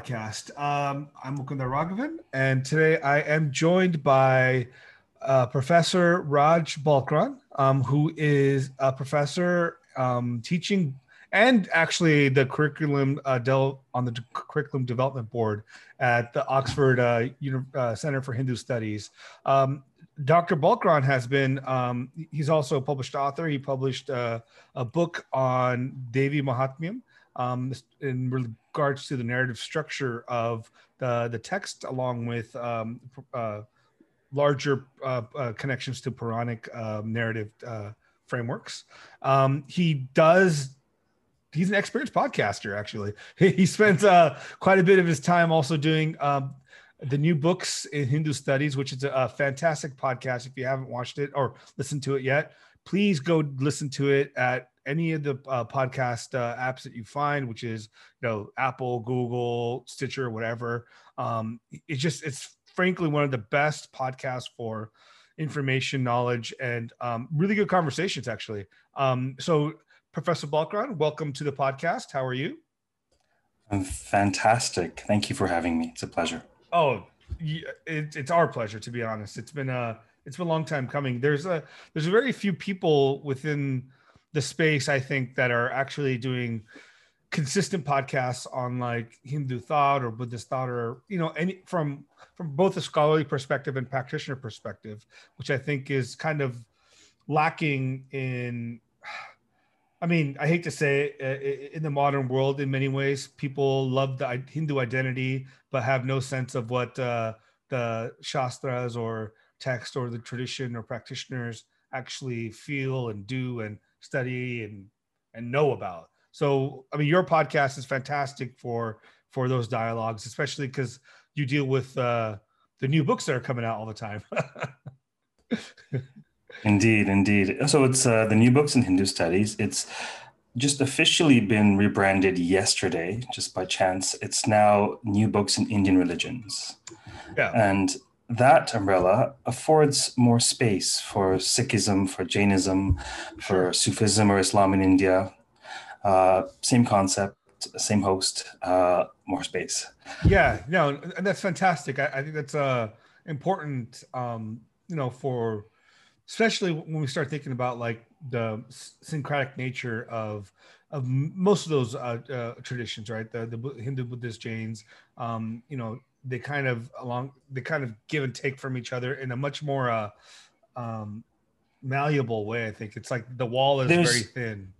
Podcast. Um, I'm Mukunda Raghavan, and today I am joined by uh, Professor Raj Balkaran, um, who is a professor um, teaching and actually the curriculum uh, del- on the curriculum development board at the Oxford uh, Uni- uh, Center for Hindu Studies. Um, Dr. Balkaran has been, um, he's also a published author. He published uh, a book on Devi Mahatmyam um, in regards to the narrative structure of the, the text, along with um, uh, larger uh, uh, connections to Puranic um, narrative uh, frameworks. Um, he does he's an experienced podcaster actually he spends uh, quite a bit of his time also doing um, the new books in hindu studies which is a, a, fantastic podcast if you haven't watched it or listened to it yet please go listen to it at any of the uh, podcast uh, apps that you find which is you know apple google stitcher whatever um, it's just it's frankly one of the best podcasts for information knowledge and um, really good conversations actually um, so Professor Balkaran, welcome to the podcast. How are you? I'm fantastic. Thank you for having me. It's a pleasure. Oh, it, it's our pleasure to be honest. It's been a it's been a long time coming. There's a there's a very few people within the space I think that are actually doing consistent podcasts on like Hindu thought or Buddhist thought or you know any from from both a scholarly perspective and practitioner perspective, which I think is kind of lacking in I mean, I hate to say it, in the modern world, in many ways, people love the Hindu identity, but have no sense of what uh, the Shastras or text or the tradition or practitioners actually feel and do and study and and know about. So, I mean, your podcast is fantastic for for those dialogues, especially because you deal with uh, the new books that are coming out all the time. Indeed, indeed. So it's uh, the new books in Hindu studies. It's just officially been rebranded yesterday, just by chance. It's now new books in Indian religions. Yeah. And that umbrella affords more space for Sikhism, for Jainism, for Sufism or Islam in India. Uh, same concept, same host, uh, more space. Yeah, no, and that's fantastic. I, I think that's uh, important, um, you know, for especially when we start thinking about like the syncretic nature of of most of those uh, uh, traditions, right? The the Hindu, Buddhist, Jains, um, you know, they kind of along they kind of give and take from each other in a much more uh, um, malleable way. I think it's like the wall is there's, very thin.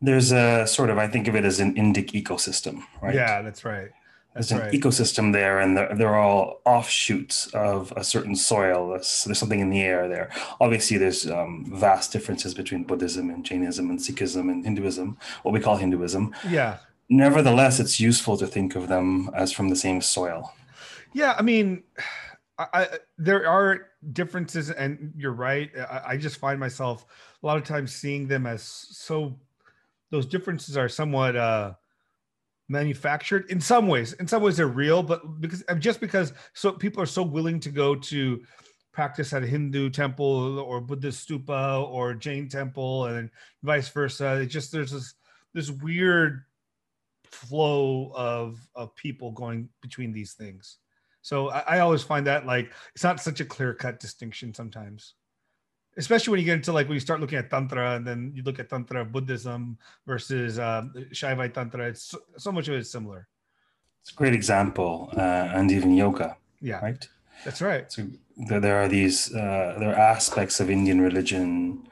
There's a sort of I think of it as an Indic ecosystem, right? Yeah, that's right. That's there's right. an ecosystem there, and they're, they're, all offshoots of a certain soil. There's, there's something in the air there. Obviously, there's um, vast differences between Buddhism and Jainism and Sikhism and Hinduism, what we call Hinduism. Yeah. Nevertheless, it's useful to think of them as from the same soil. Yeah, I mean, I, I, there are differences, and you're right. I, I just find myself a lot of times seeing them as so. Those differences are somewhat. Uh, manufactured in some ways in some ways they're real but because just because so people are so willing to go to practice at a hindu temple or buddhist stupa or jain temple and vice versa it just there's this this weird flow of of people going between these things. So I, I always find that like it's not such a clear cut distinction sometimes. Especially when you get into like when you start looking at tantra and then you look at tantra buddhism versus uh, shaivite tantra it's so, so, much of it is similar. It's a great example uh, and even yoga yeah. right? That's right. So there, there are these uh, there are aspects of indian religion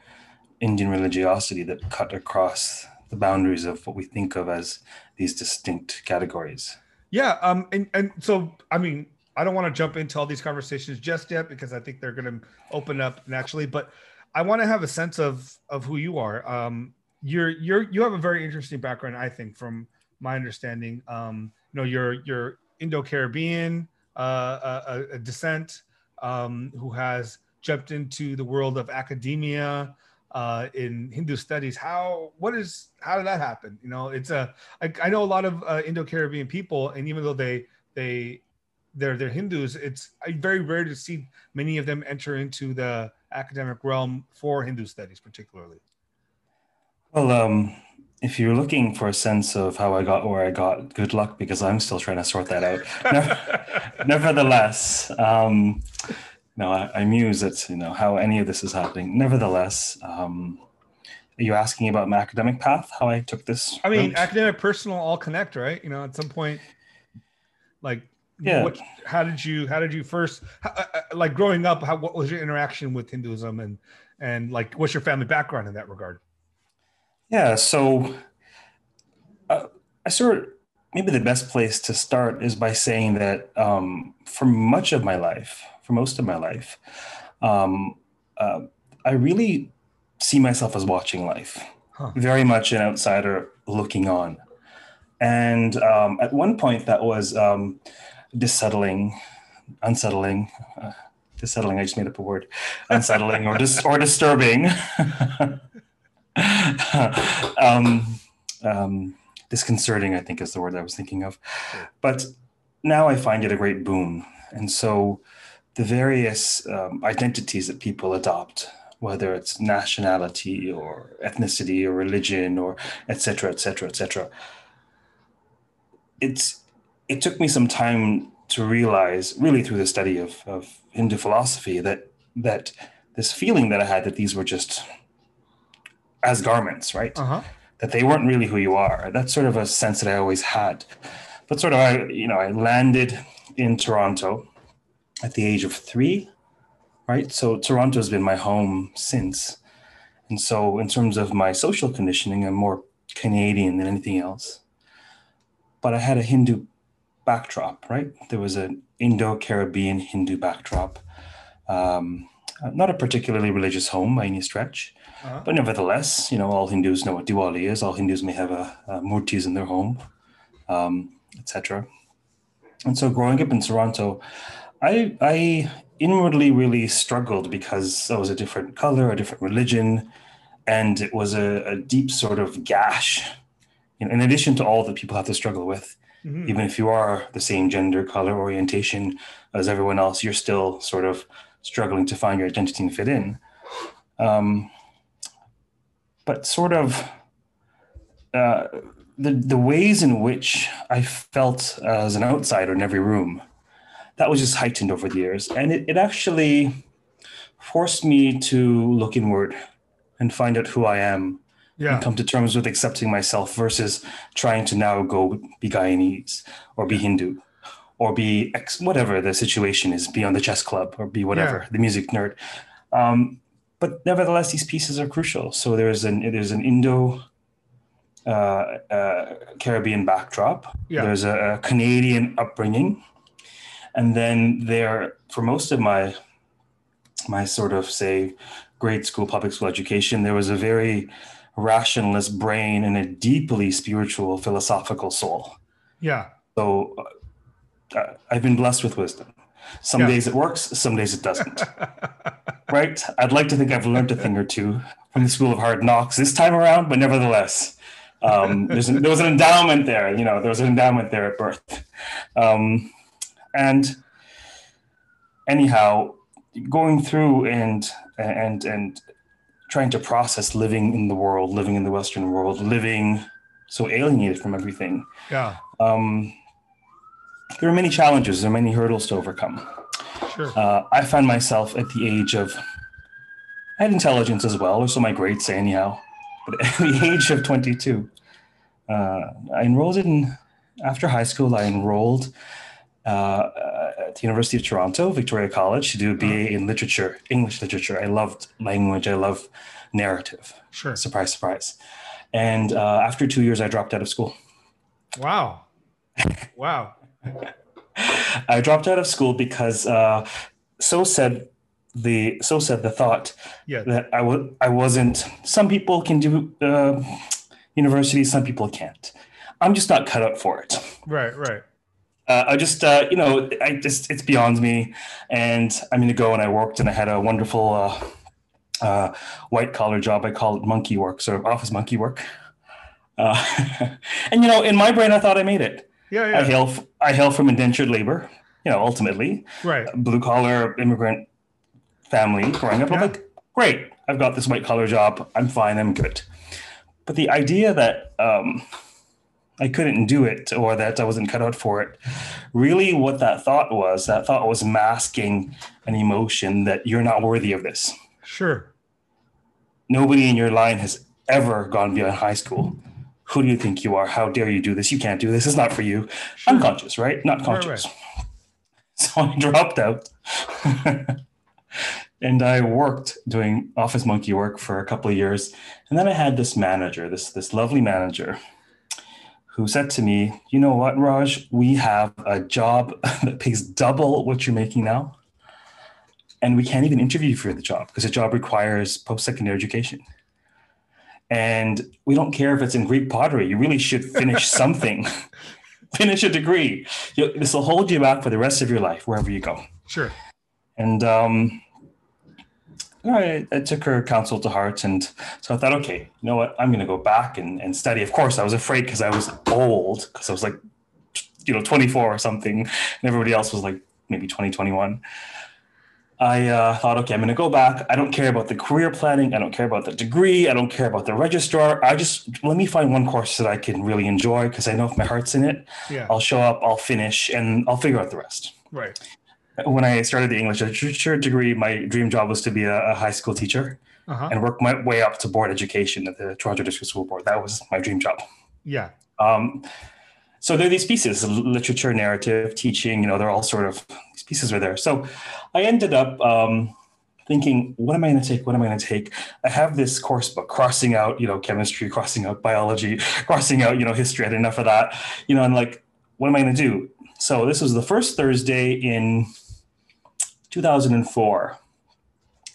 indian religiosity that cut across the boundaries of what we think of as these distinct categories yeah um and, and so i mean I don't want to jump into all these conversations just yet because I think they're going to open up naturally. But I want to have a sense of of who you are. Um, you're you're you have a very interesting background, I think, from my understanding. Um, you know, you're you're Indo-Caribbean uh, a, a descent um, who has jumped into the world of academia uh, in Hindu studies. How what is how did that happen? You know, it's a I, I know a lot of uh, Indo-Caribbean people, and even though they they they're they're Hindus, it's very rare to see many of them enter into the academic realm for Hindu studies, particularly. Well, um, if you're looking for a sense of how I got where I got, good luck because I'm still trying to sort that out. Nevertheless, um, no, I, I muse at you know how any of this is happening. Nevertheless, um, are you asking about my academic path? How I took this? I mean, route? academic, personal, all connect, right? You know, at some point, like, Yeah. What, how did you? How did you first? How, uh, uh, like growing up, how what was your interaction with Hinduism and and like what's your family background in that regard? Yeah, so uh, I sort of maybe the best place to start is by saying that um, for much of my life, for most of my life, um, uh, I really see myself as watching life, Huh. very much an outsider looking on. And um, at one point, that was um, dissettling, unsettling. Uh, dissettling, I just made up a word. Unsettling or dis- or disturbing. um, um, disconcerting, I think is the word I was thinking of. But now I find it a great boon. And so the various um, identities that people adopt, whether it's nationality or ethnicity or religion or et cetera, et cetera, et cetera, it's, it took me some time to realize, really through the study of, of Hindu philosophy, that, that this feeling that I had that these were just as garments, right? Uh huh. that they weren't really who you are. That's sort of a sense that I always had. But sort of, I, you know, I landed in Toronto at the age of three, right? So Toronto has been my home since. And so, in terms of my social conditioning, I'm more Canadian than anything else. But I had a Hindu backdrop, right? There was an Indo Caribbean Hindu backdrop. Um, not a particularly religious home by any stretch. Uh-huh. But nevertheless, you know, all Hindus know what Diwali is. All Hindus may have a, a murtis in their home, um, etc. And so, growing up in Toronto, I I inwardly really struggled because I was a different color, a different religion, and it was a, a deep sort of gash. You know, in addition to all that people have to struggle with, Mhm. even if you are the same gender, color, orientation as everyone else, you're still sort of struggling to find your identity and fit in. Um, but sort of uh, the the ways in which I felt as an outsider in every room, that was just heightened over the years, and it, it actually forced me to look inward and find out who I am Yeah. and come to terms with accepting myself versus trying to now go be Guyanese or be Hindu or be ex- whatever the situation is, be on the chess club or be whatever the music nerd. Um, but nevertheless, these pieces are crucial. So there's an there's an Indo uh, uh, Caribbean backdrop. Yeah. There's a, a Canadian upbringing, and then there for most of my my sort of say grade school public school education, there was a very rationalist brain and a deeply spiritual philosophical soul. Yeah. So uh, I've been blessed with wisdom. Some Yeah. days it works, some days it doesn't. right? I'd like to think I've learned a thing or two from the School of Hard Knocks this time around, but nevertheless, um, there's an, there was an endowment there. You know, there was an endowment there at birth. Um, and anyhow, going through and and and trying to process living in the world, living in the Western world, living so alienated from everything yeah. um, there are many challenges, there are many hurdles to overcome. Sure. Uh, I found myself at the age of, I had intelligence as well, or so my grades say anyhow, but at the age of 22, uh, I enrolled in, after high school, I enrolled uh, uh, at the University of Toronto, Victoria College, to do a BA in literature, English literature. I loved language, I love narrative. Sure. Surprise, surprise. And uh, after two years, I dropped out of school. Wow. Wow. I dropped out of school because uh, so said the so said the thought Yeah. that I was I wasn't. Some people can do uh, university, some people can't. I'm just not cut out for it. Right. Right. Uh, I just uh, you know I just it's beyond me, and I'm going to go and I worked and I had a wonderful uh, uh, white collar job. I call it monkey work, sort of office monkey work. Uh, and you know, in my brain, I thought I made it. Yeah. I hail f- I hail from indentured labor. you know, ultimately, Right. blue collar immigrant family growing up. Yeah. I'm like, great, I've got this white collar job. I'm fine. I'm good. But the idea that um, I couldn't do it or that I wasn't cut out for it, really, what that thought was, that thought was masking an emotion that you're not worthy of this. Sure. Nobody in your line has ever gone beyond high school. Who do you think you are? How dare you do this? You can't do this. It's not for you. Sure. Unconscious, right? Not Right, conscious. So I dropped out. and I worked doing office monkey work for a couple of years. And then I had this manager, this, this lovely manager, who said to me, You know what, Raj? We have a job that pays double what you're making now. And we can't even interview you for the job because the job requires post secondary education. And we don't care if it's in Greek pottery. You really should finish something, finish a degree. This will hold you back for the rest of your life, wherever you go. Sure. And um, I, I took her counsel to heart. And so I thought, okay, you know what? I'm going to go back and, and study. Of course, I was afraid because I was old, because I was like, you know, 24 or something. And everybody else was like maybe 20, 21. I uh, thought, okay, I'm going to go back. I don't care about the career planning. I don't care about the degree. I don't care about the registrar. I just let me find one course that I can really enjoy because I know if my heart's in it, Yeah. I'll show up, I'll finish, and I'll figure out the rest Right. When I started the English literature degree, my dream job was to be a, a high school teacher Uh huh. and work my way up to board education at the Toronto District School Board. That was my dream job. Yeah. Um, so there are these pieces, literature, narrative, teaching, you know, they're all sort of, these pieces are there. So I ended up um, thinking, what am I going to take? What am I going to take? I have this course book, crossing out, you know, chemistry, crossing out biology, crossing out, you know, history. I had enough of that, you know, and like, what am I going to do? So this was the first Thursday in 2004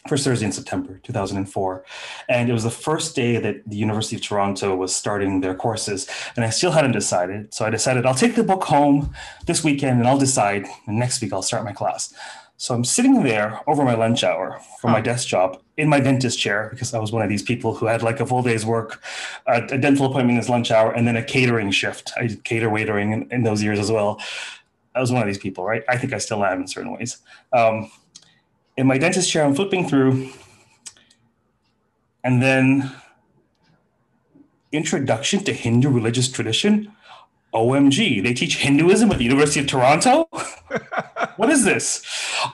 first Thursday in September 2004. And it was the first day that the University of Toronto was starting their courses. And I still hadn't decided. So I decided I'll take the book home this weekend and I'll decide. And next week I'll start my class. So I'm sitting there over my lunch hour for my desk job in my dentist chair because I was one of these people who had like a full day's work, a, dental appointment in his lunch hour, and then a catering shift. I did cater waitering in, in those years as well. I was one of these people, right? I think I still am in certain ways. Um, in my dentist chair, I'm flipping through, and then Introduction to Hindu Religious Tradition. OMG, they teach Hinduism at the University of Toronto? what is this?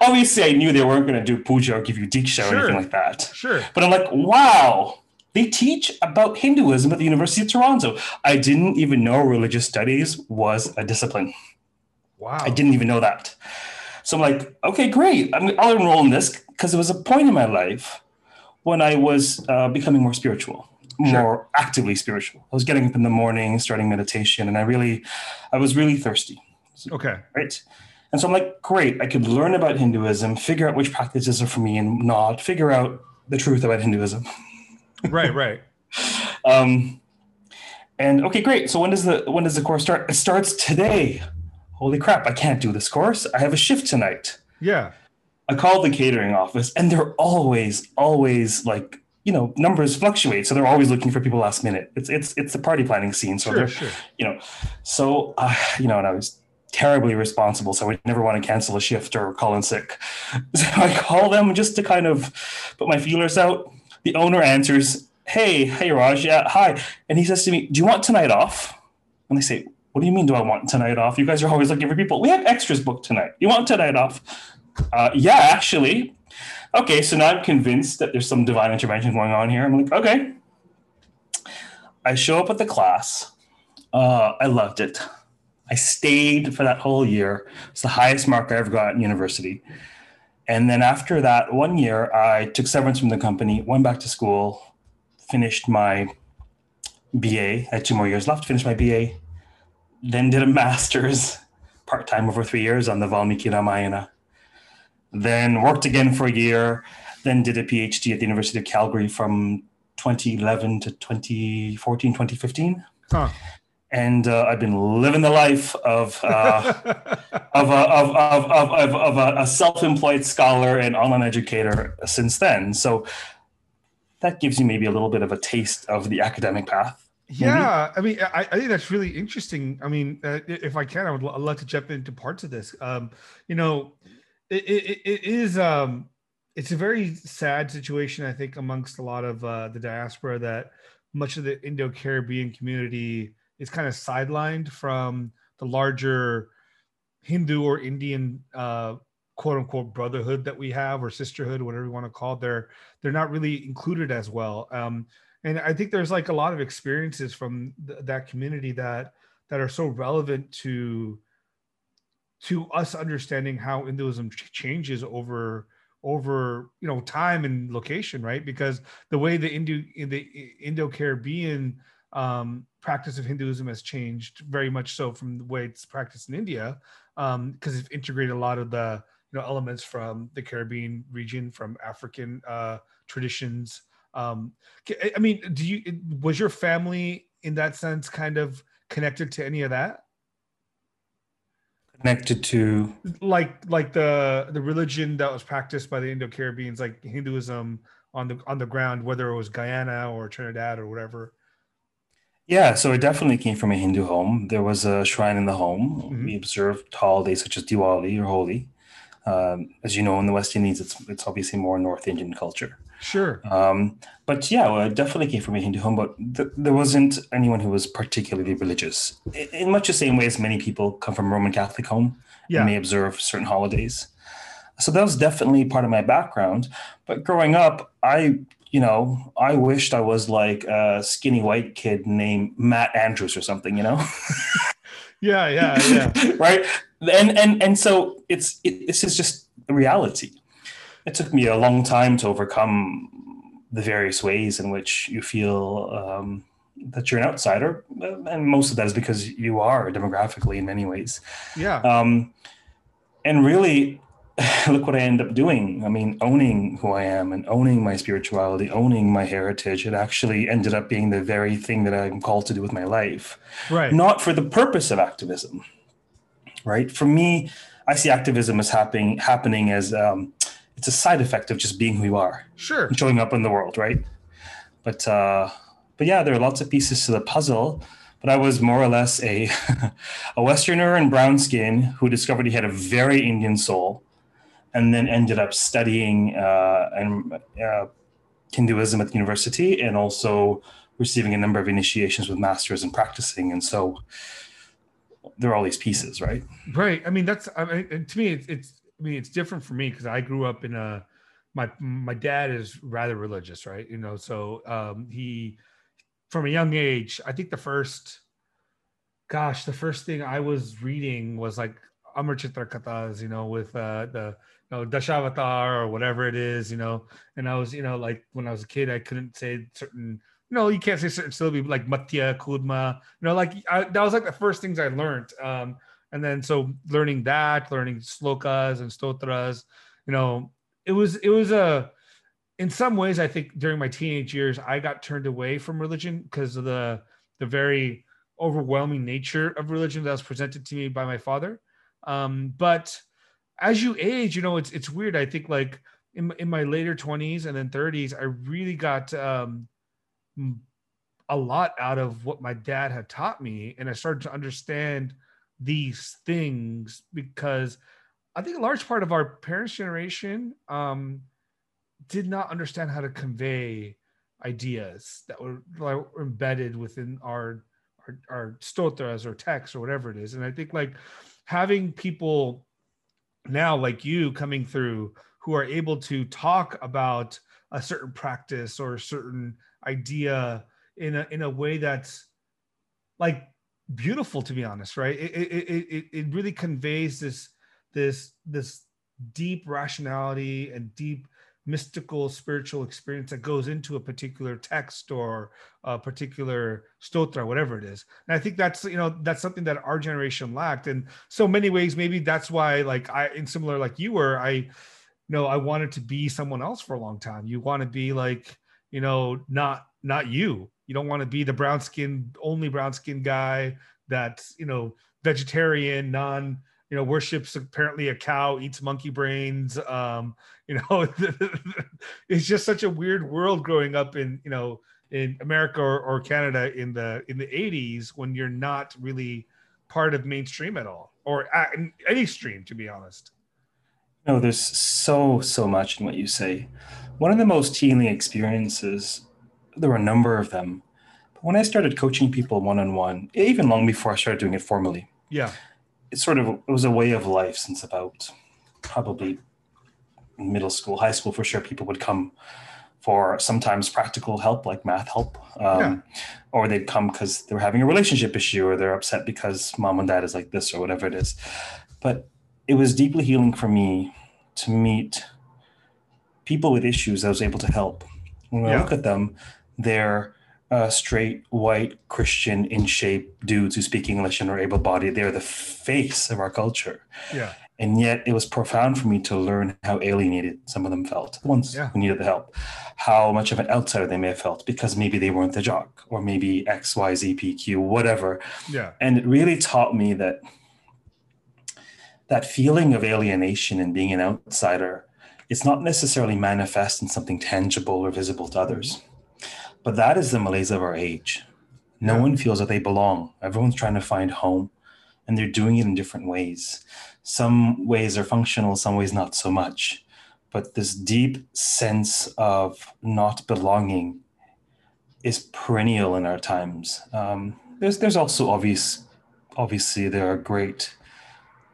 Obviously, I knew they weren't going to do puja or give you diksha or anything like that. Sure. But I'm like, wow, they teach about Hinduism at the University of Toronto. I didn't even know religious studies was a discipline. Wow. I didn't even know that. So I'm like, okay, great. I'm, I'll enroll in this because there was a point in my life when I was uh, becoming more spiritual, more actively spiritual. I was getting up in the morning, starting meditation, and I really, I was really thirsty, Okay. right? And so I'm like, great. I could learn about Hinduism, figure out which practices are for me and not, figure out the truth about Hinduism. Right. Right. Um, and okay, great. So when does the when does the course start? It starts today. Holy crap! I can't do this course. I have a shift tonight. Yeah. I called the catering office, and they're always, always like you know numbers fluctuate, so they're always looking for people last minute. It's it's it's the party planning scene, so Sure. they're Sure. you know, so uh, you know, and I was terribly responsible, so I would never want to cancel a shift or call in sick. So I call them just to kind of put my feelers out. The owner answers, "Hey, hey, Raj, yeah, hi," and he says to me, "Do you want tonight off?" And I say, "What do you mean? Do I want tonight off? You guys are always looking for people. We have extras booked tonight. You want tonight off?" Uh, yeah, actually. Okay, so now I'm convinced that there's some divine intervention going on here. I'm like, okay. I show up at the class. Uh, I loved it. I stayed for that whole year. It's the highest mark I ever got in university. And then after that one year, I took severance from the company, went back to school, finished my BA. I had two more years left, finished my BA, then did a master's part time over three years on the Valmiki Ramayana. Then worked again for a year, then did a PhD at the University of Calgary from 2011 to 2014, 2015 Huh. and uh, I've been living the life of uh, of, a, of, of, of, of, a, a self-employed scholar and online educator since then. So that gives you maybe a little bit of a taste of the academic path. Yeah, I mean, I, I think that's really interesting. I mean, uh, if I can, I would love to jump into parts of this. Um, you know, it, it, it is um, it's a very sad situation, I think, amongst a lot of uh, the diaspora that much of the Indo Caribbean community is kind of sidelined from the larger Hindu or Indian uh, quote unquote brotherhood that we have or sisterhood, whatever you want to call it. They're they're not really included as well. Um, and I think there's like a lot of experiences from th- that community that that are so relevant to to us understanding how Hinduism ch- changes over over you know time and location, right? Because the way the Indo the Indo Caribbean um, practice of Hinduism has changed very much so from the way it's practiced in India, because um, it's integrated a lot of the you know elements from the Caribbean region, from African uh, traditions. Um, I mean, do you was your family in that sense kind of connected to any of that? Connected to like like the the religion that was practiced by the Indo-Caribbeans, like Hinduism on the on the ground, whether it was Guyana or Trinidad or whatever. Yeah, so it definitely came from a Hindu home. There was a shrine in the home. Mhm. We observed holidays such as Diwali or Holi. Um, as you know, in the West Indies, it's it's obviously more North Indian culture. Sure. Um, but yeah, well, it definitely came from a Hindu home, but th- there wasn't anyone who was particularly religious. I- In much the same way as many people come from a Roman Catholic home Yeah. and may observe certain holidays. So that was definitely part of my background. But growing up, I, you know, I wished I was like a skinny white kid named Matt Andrews or something, you know? Yeah. Yeah. Yeah. right? And and and so it's it, this is just reality. It took me a long time to overcome the various ways in which you feel um, that you're an outsider, and most of that is because you are demographically in many ways. Yeah. Um, and really, look what I end up doing. I mean, owning who I am and owning my spirituality, owning my heritage, it actually ended up being the very thing that I'm called to do with my life Right. not for the purpose of activism right for me i see activism as happening happening as um, it's a side effect of just being who you are Sure. showing up in the world right but uh but yeah there are lots of pieces to the puzzle but i was more or less a a westerner in brown skin who discovered he had a very indian soul and then ended up studying uh, and uh, hinduism at the university and also receiving a number of initiations with masters and practicing and so there are all these pieces right Right. I mean, that's. I mean, to me, it's. it's I mean, it's different for me because I grew up in a. My my dad is rather religious, right? You know, so um, he, from a young age, I think the first. Gosh, the first thing I was reading was like Amar Kathas, you know, with uh, the you know Dashavatar or whatever it is, you know. And I was, you know, like when I was a kid, I couldn't say certain. No, you can't say certain syllabi like Matya, Kudma. You know, like I, that was like the first things I learned. Um, and then so learning that learning slokas and stotras you know it was it was a in some ways i think during my teenage years i got turned away from religion because of the the very overwhelming nature of religion that was presented to me by my father. Um but as you age you know it's it's weird. I think like in, in my later 20s and then 30s i really got um a lot out of what my dad had taught me. And i started to understand these things because I think a large part of our parents' generation um, did not understand how to convey ideas that were, like, embedded within our, our our stotras or texts or whatever it is. And I think like having people now like you coming through who are able to talk about a certain practice or a certain idea in a in a way that's like beautiful to be honest right? It it, it, it- really conveys this this this deep rationality and deep mystical spiritual experience that goes into a particular text or a particular stotra whatever it is. And i think that's you know that's something that our generation lacked. In so many ways maybe that's why like i in similar like you were i you know i wanted to be someone else for a long time. You want to be like you know not not you you don't want to be the brown skin only brown skin guy that's you know vegetarian non you know worships apparently a cow eats monkey brains um you know it's just such a weird world growing up in you know in America or, or Canada in the in the 80s when you're not really part of mainstream at all or at any stream to be honest. No, there's so so much in what you say. One of the most healing experiences, there were a number of them. But when I started coaching people one on one, even long before I started doing it formally, Yeah. it sort of it was a way of life since about probably middle school, high school for sure. People would come for sometimes practical help like math help, um, Yeah. or they'd come because they were having a relationship issue or they're upset because mom and dad is like this or whatever it is. But it was deeply healing for me to meet people with issues I was able to help. When I Yeah. look at them, they're uh, straight, white, Christian, in shape dudes who speak English and are able bodied. They're the face of our culture. Yeah. And yet it was profound for me to learn how alienated some of them felt, the ones Yeah. who needed the help, how much of an outsider they may have felt because maybe they weren't the jock or maybe X, Y, Z, P, Q, whatever. Yeah. And it really taught me that that feeling of alienation and being an outsider, it's not necessarily manifest in something tangible or visible to others. But that is the malaise of our age. No Yeah. one feels that they belong. Everyone's trying to find home and they're doing it in different ways. Some ways are functional, some ways not so much. But this deep sense of not belonging is perennial in our times. Um, there's there's also obvious, obviously there are great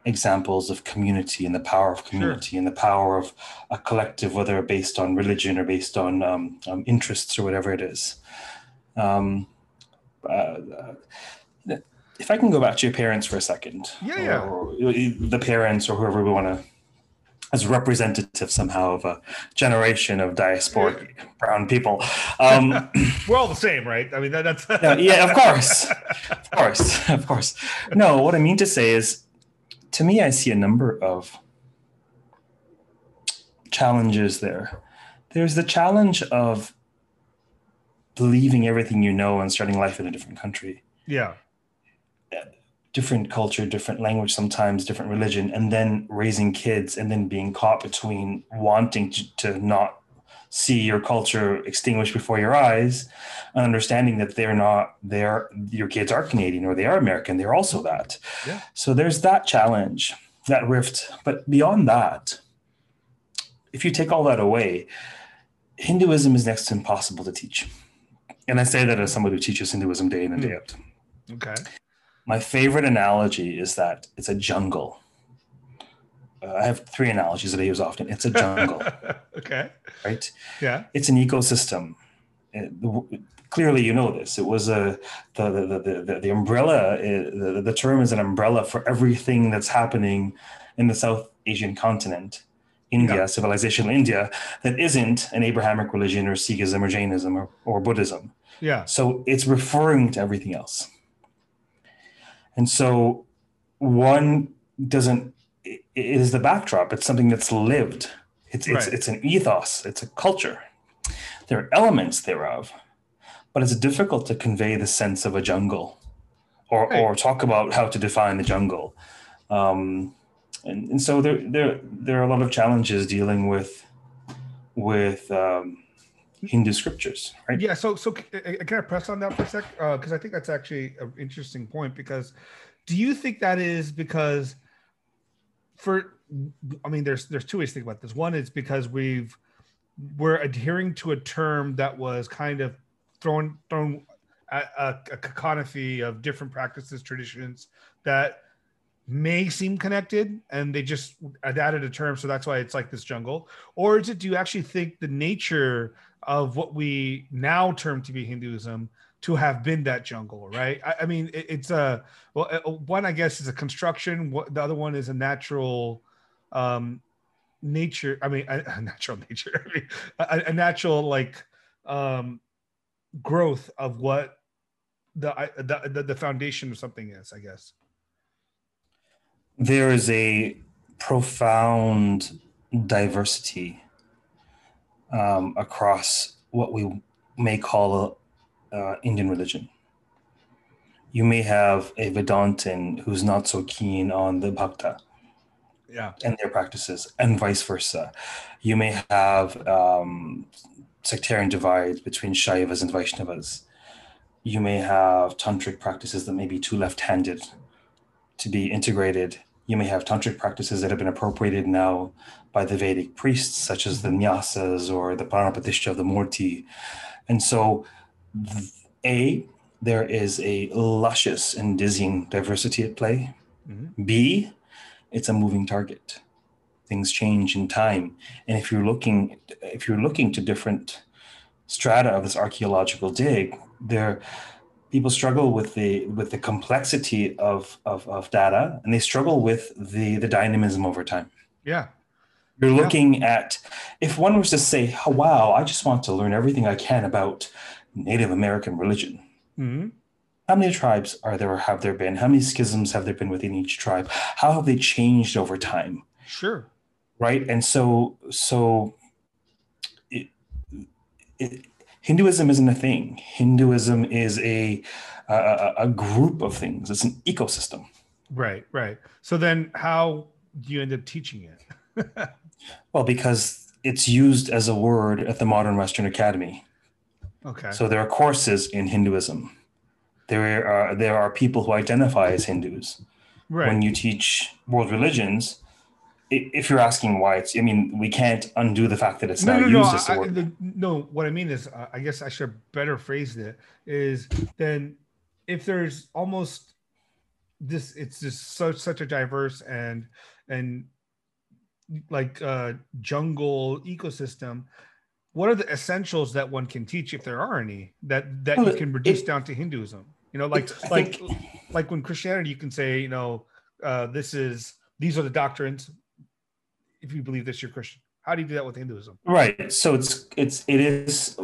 examples of community and the power of community and the power of a collective, whether based on religion or based on um, um, interests or whatever it is. Um, uh, if I can go back to your parents for a second, Yeah, yeah. or, or the parents or whoever we want to, as representative somehow of a generation of diasporic brown people. Um, We're all the same, right? I mean, that, that's yeah, yeah, of course, of course, of course. No, what I mean to say is, to me, I see a number of challenges there. There's the challenge of believing everything you know and starting life in a different country, yeah. different culture, different language, sometimes different religion, and then raising kids and then being caught between wanting to, to not see your culture extinguished before your eyes and understanding that they're not they're your kids are canadian or they are american they're also that. Yeah. so there's that challenge that rift. But beyond that if you take all that away hinduism is next to impossible to teach. And i say that as somebody who teaches hinduism day in and day hmm. out. Okay. my favorite analogy is that it's a jungle uh, i have three analogies that i use often it's a jungle okay. right Yeah. it's an ecosystem. It- the- clearly, you know this. It was a the the the, the, the umbrella. uh, The, the term is an umbrella for everything that's happening in the South Asian continent, India, Yeah. civilization India, that isn't an Abrahamic religion or Sikhism or Jainism or, or Buddhism. Yeah. So it's referring to everything else. And so one doesn't, it is the backdrop. It's something that's lived. It's, it's, Right. it's an ethos, it's a culture. There are elements thereof, but it's difficult to convey the sense of a jungle or, Right. or talk about how to define the jungle. Um, and, and so there, there, there are a lot of challenges dealing with, with um, Hindu scriptures, right? Yeah. So, so uh, can I press on that for a sec? Because I think that's actually an interesting point. Because do you think that is because for, I mean, there's there's two ways to think about this. One is because we've we're adhering to a term that was kind of thrown thrown a, a, a cacophony of different practices, traditions that may seem connected and they just added a term so that's why it's like this jungle or is it do you actually think the nature of what we now term to be hinduism to have been that jungle right? I, I mean it, it's a well uh, one i guess is a construction. What the other one is a natural um nature i mean a, a natural nature I mean, a, a natural like um growth of what the, the the the foundation of something is i guess. There is a profound diversity um, across what we may call uh, Indian religion. You may have a Vedantin who's not so keen on the Bhakta yeah and their practices, and vice versa. You may have um, sectarian divides between Shaivas and Vaishnavas. You may have tantric practices that may be too left-handed to be integrated. You may have tantric practices that have been appropriated now by the Vedic priests, such as the Nyasas or the Pranapratishtha of the Murti. And so, A, there is a luscious and dizzying diversity at play. Mhm. B, it's a moving target. Things change in time. And if you're looking, if you're looking to different strata of this archaeological dig, there people struggle with the with the complexity of, of, of data and they struggle with the the dynamism over time. Yeah. You're Yeah. looking at if one was to say, oh, wow, I just want to learn everything I can about Native American religion. hmm How many tribes are there or have there been? How many schisms have there been within each tribe? How have they changed over time? Sure. Right. And so so it, it, Hinduism isn't a thing. Hinduism is a, a a group of things. It's an ecosystem. Right. Right. So then, how do you end up teaching it? Well, because it's used as a word at the Modern Western Academy. Okay. So there are courses in Hinduism. There are there are people who identify as Hindus. right. When you teach world religions, if you're asking why it's, I mean, we can't undo the fact that it's no, now no, no, used as a I- word. the- no. What I mean is, uh, I guess I should have better phrased it. Is then if there's almost this, it's just such such a diverse and and like uh jungle ecosystem. What are the essentials that one can teach, if there are any, that that Well, you can reduce it- down to Hinduism? You know, like It- like think- like when Christianity, you can say, you know, uh, this is these are the doctrines. If you believe this, you're Christian. How do you do that with Hinduism? Right. So it's it's it is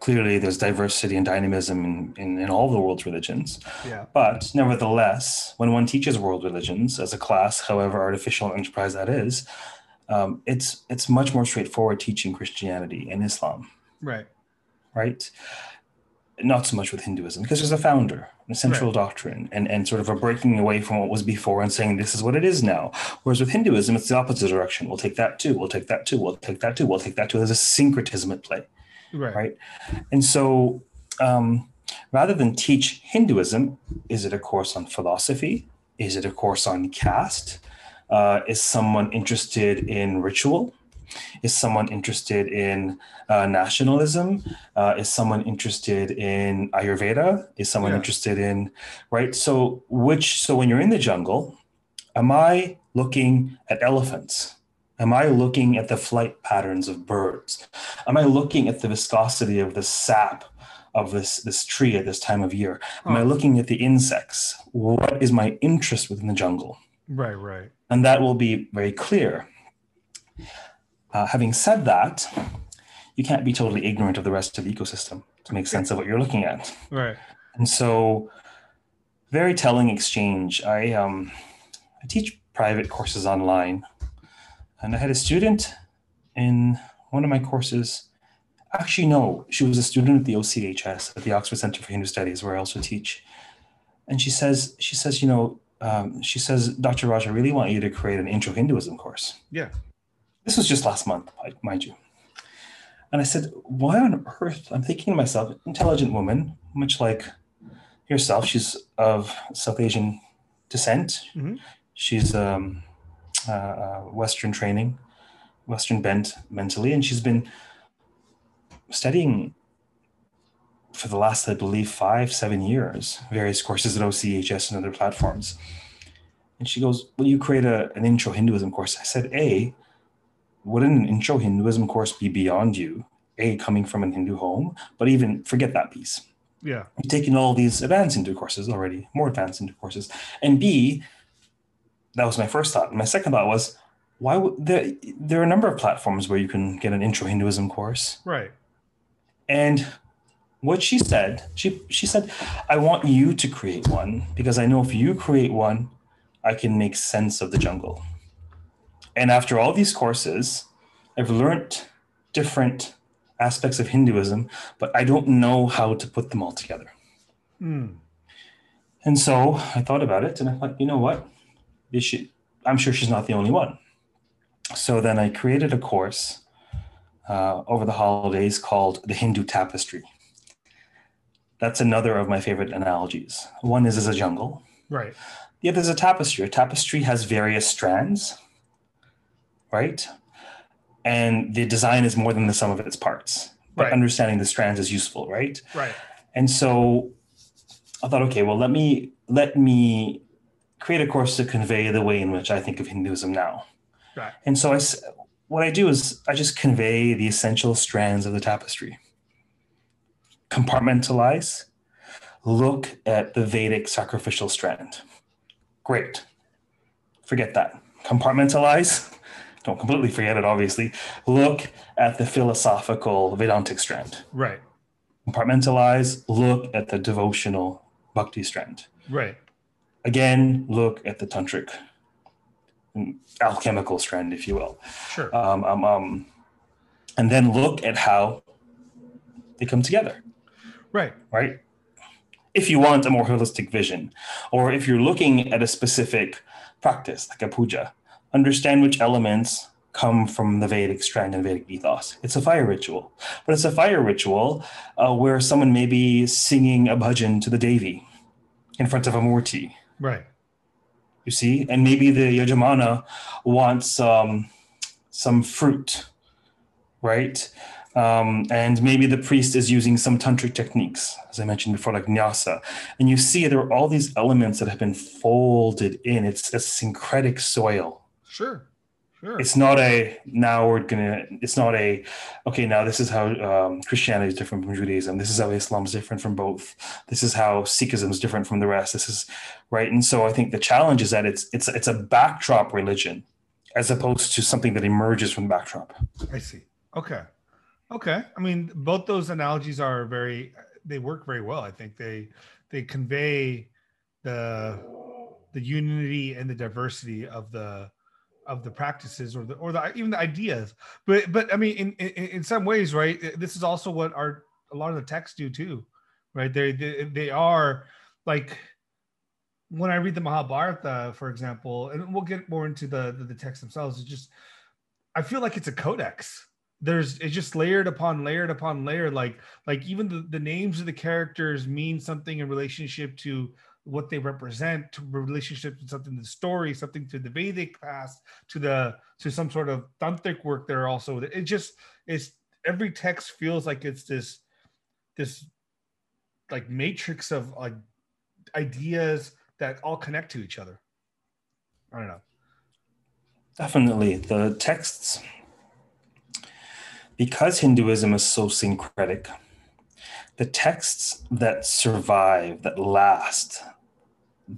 clearly there's diversity and dynamism in, in, in all the world's religions. Yeah. But nevertheless, when one teaches world religions as a class, however artificial and enterprise that is, um, it's it's much more straightforward teaching Christianity and Islam, Right. right? Not so much with Hinduism because there's a founder, a central doctrine, and, and sort of a breaking away from what was before and saying this is what it is now. Whereas with Hinduism, it's the opposite direction. We'll take that too. We'll take that too. We'll take that too. We'll take that too. There's a syncretism at play. Right. Right. And so, um, rather than teach Hinduism, is it a course on philosophy? Is it a course on caste? Uh, is someone interested in ritual? Is someone interested in uh, nationalism? Uh, is someone interested in Ayurveda? Is someone Yeah. interested in right? So, which so when you're in the jungle, am I looking at elephants? Am I looking at the flight patterns of birds? Am I looking at the viscosity of the sap of this, this tree at this time of year? Am I looking at the insects? What is my interest within the jungle? Right. Right. And that will be very clear. Uh, having said that, you can't be totally ignorant of the rest of the ecosystem to make sense of what you're looking at. Right. And so, very telling exchange. I um, I teach private courses online, and I had a student in one of my courses. Actually, no, she was a student at the OCHS at the Oxford Center for Hindu Studies, where I also teach. And she says, she says, you know, um, she says, Dr. Raj, I really want you to create an intro Hinduism course. Yeah. This was just last month, mind you. And I said, why on earth? I'm thinking to myself, intelligent woman, much like yourself. She's of South Asian descent. Mhm. She's um, uh, uh, Western training, Western bent mentally, and she's been studying for the last, I believe, five, seven years, various courses at OCHS and other platforms. And she goes, Will you create a, an intro Hinduism course? I said, A, wouldn't an intro Hinduism course be beyond you? A, coming from an Hindu home, but even forget that piece Yeah. you've taken all these advanced Hindu courses already, more advanced Hindu courses. And B, that was my first thought. My second thought was, why would there, there are a number of platforms where you can get an intro Hinduism course. Right. And what she said, she she said, I want you to create one because I know if you create one, I can make sense of the jungle. And after all these courses, I've learned different aspects of Hinduism, but I don't know how to put them all together. Mm. And so I thought about it and I thought, you know what? Should, I'm sure she's not the only one. So then I created a course uh, over the holidays called the Hindu tapestry. That's another of my favorite analogies. One is as a jungle. Right. The other is a tapestry. A tapestry has various strands, right? And the design is more than the sum of its parts. But Right. understanding the strands is useful, right? Right. And so I thought, okay, well, let me let me create a course to convey the way in which I think of Hinduism now. Right. And so I, what I do is I just convey the essential strands of the tapestry. Compartmentalize, look at the Vedic sacrificial strand. Great. Forget that. Compartmentalize. Don't completely forget it, obviously. Look at the philosophical Vedantic strand Right. compartmentalize, look at the devotional bhakti strand. Right. Again, look at the tantric mm, alchemical strand, if you will. Sure. Um, um, um, and then look at how they come together, right. right? If you want a more holistic vision, or if you're looking at a specific practice, like a puja, understand which elements come from the Vedic strand and Vedic ethos. It's a fire ritual, but it's a fire ritual uh, where someone may be singing a bhajan to the Devi in front of a murti, Right. you see, and maybe the Yajamana wants um, some fruit, right? Um, and maybe the priest is using some tantric techniques, as I mentioned before, like nyasa. And you see there are all these elements that have been folded in. It's a syncretic soil. Sure. Sure. It's not a now we're gonna. It's not a okay. Now this is how um, Christianity is different from Judaism. This is how Islam is different from both. This is how Sikhism is different from the rest. This is right. And so I think the challenge is that it's it's it's a backdrop religion, as opposed to something that emerges from the backdrop. I see. Okay. Okay. I mean, both those analogies are very they work very well. I think they they convey the the unity and the diversity of the of the practices or the or the even the ideas. But but I mean in in, in some ways, right? This is also what our a lot of the texts do too. Right? They they, they are like when I read the Mahabharata, for example, and we'll get more into the the, the texts themselves, it's just I feel like it's a codex. There's it's just layered upon layered upon layer. Like like even the, the names of the characters mean something in relationship to what they represent, to relationship to something the story, something to the Vedic past, to the to some sort of tantric work there also. It just it's every text feels like it's this this like matrix of like ideas that all connect to each other. I don't know. Definitely. The texts, because Hinduism is so syncretic, the texts that survive, that last,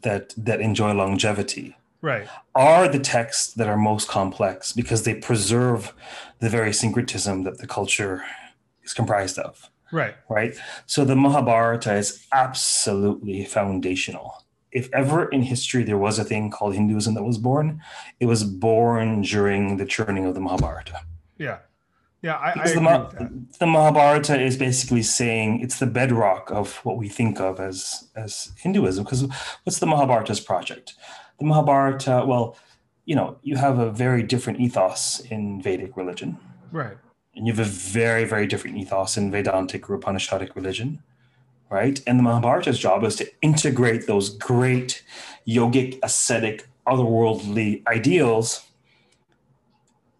that that enjoy longevity Right. are the texts that are most complex because they preserve the very syncretism that the culture is comprised of Right. right? So the Mahabharata is absolutely foundational. If ever in history there was a thing called Hinduism that was born, it was born during the churning of the Mahabharata. Yeah. Yeah. I, I the, Ma- with that. the Mahabharata is basically saying it's the bedrock of what we think of as, as Hinduism. Because what's the Mahabharata's project? The Mahabharata, well, you know, you have a very different ethos in Vedic religion Right. and you have a very, very different ethos in Vedantic or Upanishadic religion, right? And the Mahabharata's job is to integrate those great yogic, ascetic, otherworldly ideals.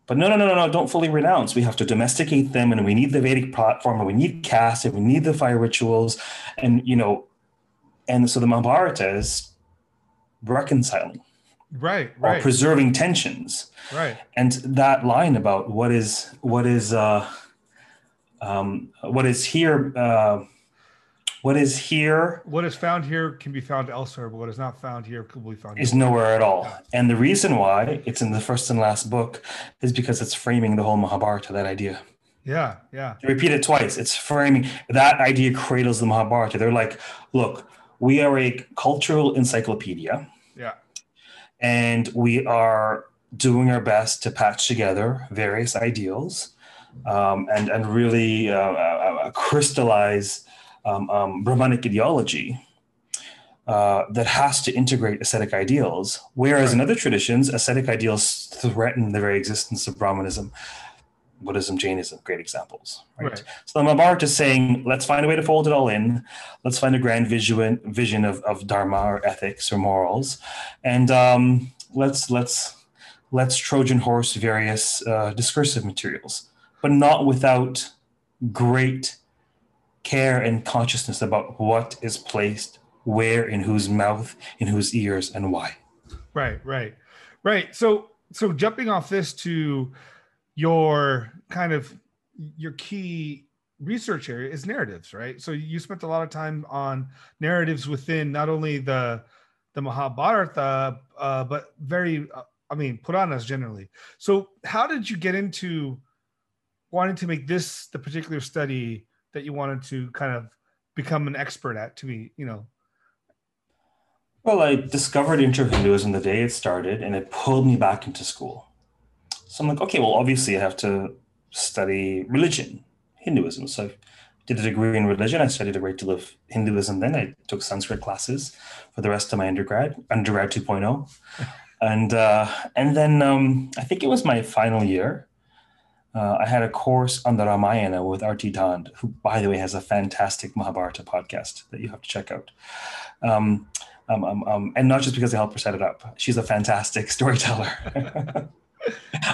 But no, no, no, no, no, don't fully renounce. We have to domesticate them, and we need the Vedic platform, and we need caste, and we need the fire rituals, and you know, and so the Mahabharata is reconciling Right. or Right. preserving tensions right. and that line about what is what is uh, um, what is here uh, what is here What is found here can be found elsewhere, but what is not found here can be found. is elsewhere. nowhere at all and the reason why it's in the first and last book is because it's framing the whole mahabharata that idea Yeah. Yeah. they repeat it twice it's framing that idea cradles the mahabharata they're like look we are a cultural encyclopedia Yeah. and we are doing our best to patch together various ideals um, and and really uh, uh, uh, crystallize um, um, Brahmanic ideology uh, that has to integrate ascetic ideals. Whereas in other traditions, ascetic ideals threaten the very existence of Brahmanism. Buddhism, Jainism, great examples, right? Right. So the Mahabharata is saying, let's find a way to fold it all in. Let's find a grand vision vision of, of dharma or ethics or morals, and um, let's let's let's Trojan horse various uh, discursive materials, but not without great care and consciousness about what is placed where, in whose mouth, in whose ears, and why. Right, right, right. So, so jumping off this to your kind of your key research area is narratives, right? So you spent a lot of time on narratives within not only the the Mahabharata, uh, but very, uh, I mean, Puranas generally. So, how did you get into wanting to make this the particular study that you wanted to kind of become an expert at? To be, you know, Well, I discovered intro Hinduism the day it started, and it pulled me back into school. So I'm like, okay, well, obviously I have to study religion, Hinduism. So I did a degree in religion. I studied a great deal of Hinduism then. I took Sanskrit classes for the rest of my undergrad, undergrad 2.0. And, uh, and then um, I think it was my final year. Uh, I had a course on the Ramayana with Arti Dhand, who, by the way, has a fantastic Mahabharata podcast that you have to check out. Um, um, um, um, and not just because I helped her set it up. She's a fantastic storyteller.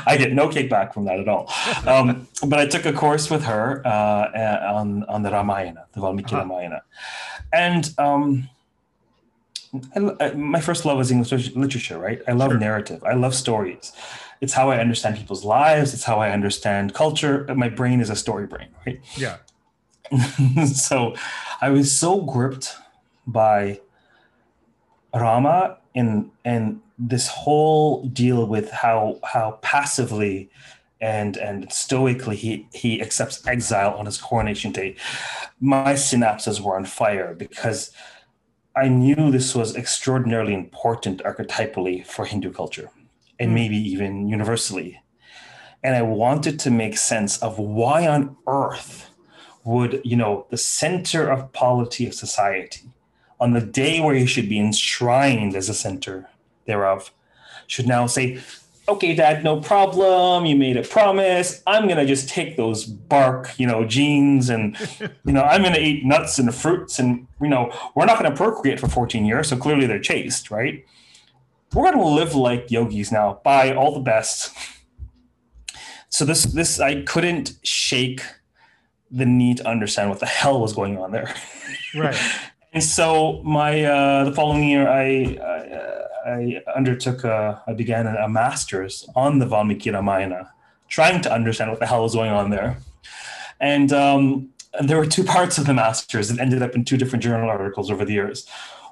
I get no kickback from that at all. Um, but I took a course with her uh, uh, on on the Ramayana, the Valmiki Uh-huh. Ramayana, and um, I, I- my first love is English literature. Right? I love Sure. narrative. I love stories. It's how I understand people's lives. It's how I understand culture. My brain is a story brain. Right? yeah, so I was so gripped by Rama and and this whole deal with how how passively and and stoically he he accepts exile on his coronation day. My synapses were on fire because I knew this was extraordinarily important archetypally for Hindu culture and Mm. maybe even universally. And I wanted to make sense of why on earth would, you know, the center of polity of society on the day where he should be enshrined as a center thereof should now say, okay, dad, no problem. You made a promise. I'm going to just take those bark, you know, genes and, you know, I'm going to eat nuts and fruits. And, you know, we're not going to procreate for 14 years. So clearly they're chaste, right? We're going to live like yogis now. Buy all the best. So this, this, I couldn't shake the need to understand what the hell was going on there. right. And so my uh, the following year, I I, I undertook a, I began a, master's on the Valmiki trying to understand what the hell was going on there. And, um, and there were two parts of the master's that ended up in two different journal articles over the years.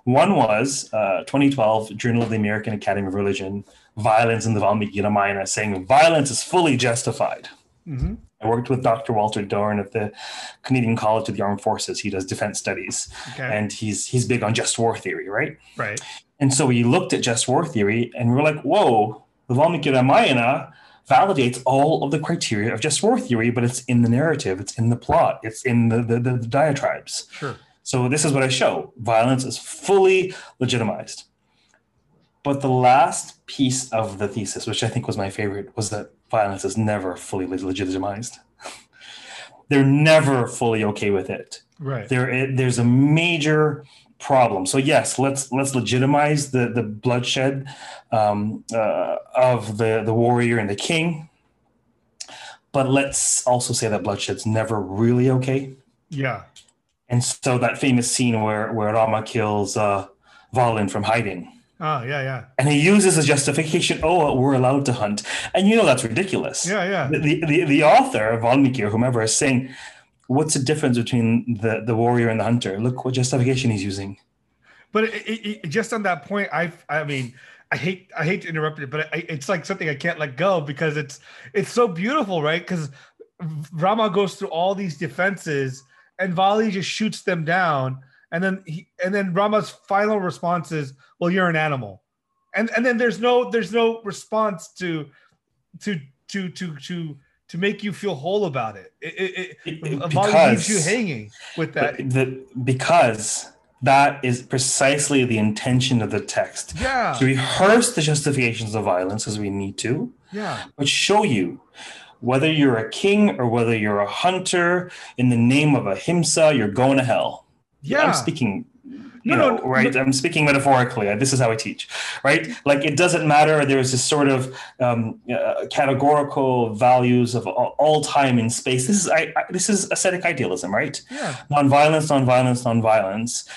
One was uh, 2012 Journal of the American Academy of Religion, Violence in the Valmiki Ramayana, saying violence is fully justified. hmm I worked with Dr. Walter Dorn at the Canadian College of the Armed Forces. He does defense studies Okay. and he's he's big on just war theory, right? right. And so we looked at just war theory and we were like, whoa, the Valmiki Ramayana validates all of the criteria of just war theory, but it's in the narrative, it's in the plot, it's in the, the, the, the diatribes. Sure. So this is what I show. Violence is fully legitimized. But the last piece of the thesis, which I think was my favorite, was that violence is never fully legitimized. They're never fully okay with it Right. there there's a major problem so yes let's let's legitimize the the bloodshed um, uh, of the the warrior and the king but let's also say that bloodshed's never really okay Yeah. And so that famous scene where where rama kills uh valin from hiding Oh, yeah, yeah. and he uses a justification oh we're allowed to hunt and you know that's ridiculous Yeah, yeah. the, the, the, author, Valmiki or whomever, is saying, what's the difference between the, the warrior and the hunter? Look what justification he's using. But it, it, it, just on that point, I I mean, I hate I hate to interrupt it, but I, it's like something I can't let go because it's it's so beautiful, right? Because Rama goes through all these defenses, and Vali just shoots them down, and then he and then Rama's final response is, "Well, you're an animal," and and then there's no there's no response to to to to to to make you feel whole about it. It, it, It- it it- Vali leaves you because- hanging with that. The, because that is precisely the intention of the text. Yeah, To rehearse the justifications of violence as we need to, yeah, but show you whether you're a king or whether you're a hunter, in the name of ahimsa, you're going to hell. Yeah. I'm speaking, you No, know, no, right? I'm speaking metaphorically. This is how I teach, right? Like it doesn't matter. There's this sort of um, uh, categorical values of all, all time and space. This is I, I, this is ascetic idealism, right? yeah. Nonviolence, nonviolence, nonviolence.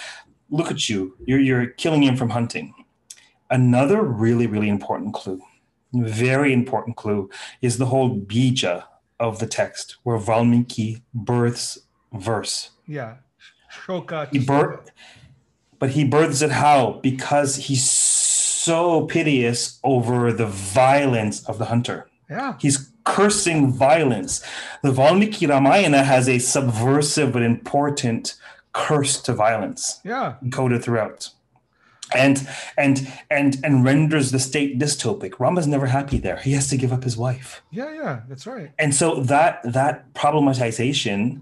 Look at you. You're you're killing him from hunting. Another really really important clue, very important clue, is the whole bija of the text, where Valmiki births verse. Yeah. Shoka. He but he births it how? Because he's so piteous over the violence of the hunter. Yeah. He's cursing violence. The Valmiki Ramayana has a subversive but important curse to violence Yeah. encoded throughout. And and and and renders the state dystopic. Rama's never happy there. He has to give up his wife. Yeah. Yeah. That's right. And so that that problematization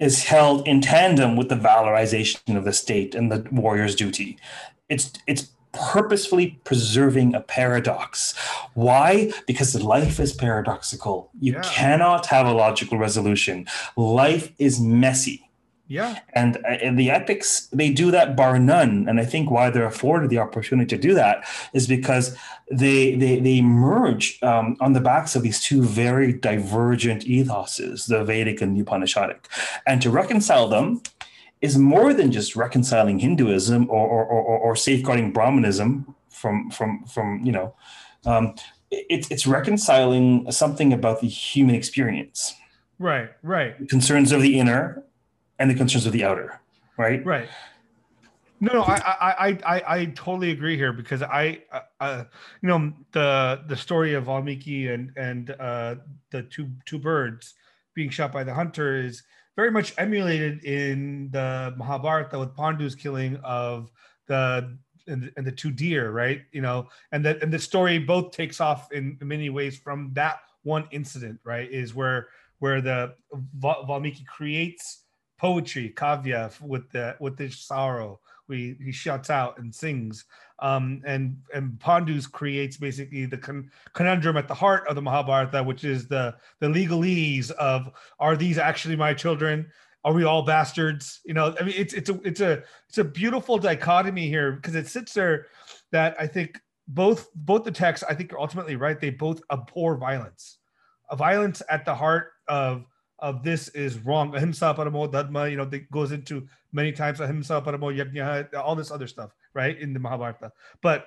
is held in tandem with the valorization of the state and the warrior's duty. It's it's purposefully preserving a paradox. Why? Because life is paradoxical. You Yeah. cannot have a logical resolution. Life is messy. Yeah. And uh, in the epics, they do that bar none. And I think why they're afforded the opportunity to do that is because they they they merge um, on the backs of these two very divergent ethoses, the Vedic and the Upanishadic. And to reconcile them is more than just reconciling Hinduism or or, or, or safeguarding Brahmanism from from from you know. Um, it's it's reconciling something about the human experience, Right. Right. concerns of the inner and the concerns of the outer, right? Right. No, no, I, I, I, I, totally agree here because I, uh, uh, you know, the the story of Valmiki and and uh, the two two birds being shot by the hunter is very much emulated in the Mahabharata with Pandu's killing of the and, and the two deer, right? You know, and that and the story both takes off in many ways from that one incident, right? Is where where the Valmiki creates poetry, kavya, with the with this sorrow. We he shuts out and sings, um, and and Pandus creates basically the con- conundrum at the heart of the Mahabharata, which is the the legalese of are these actually my children? Are we all bastards? You know, I mean, it's it's a it's a it's a beautiful dichotomy here because it sits there that I think both both the texts I think are ultimately right. They both abhor violence, a violence at the heart of of this is wrong. Ahimsa paramo dharma, you know, that goes into many times ahimsa paramo yajna, all this other stuff, right, in the Mahabharata. But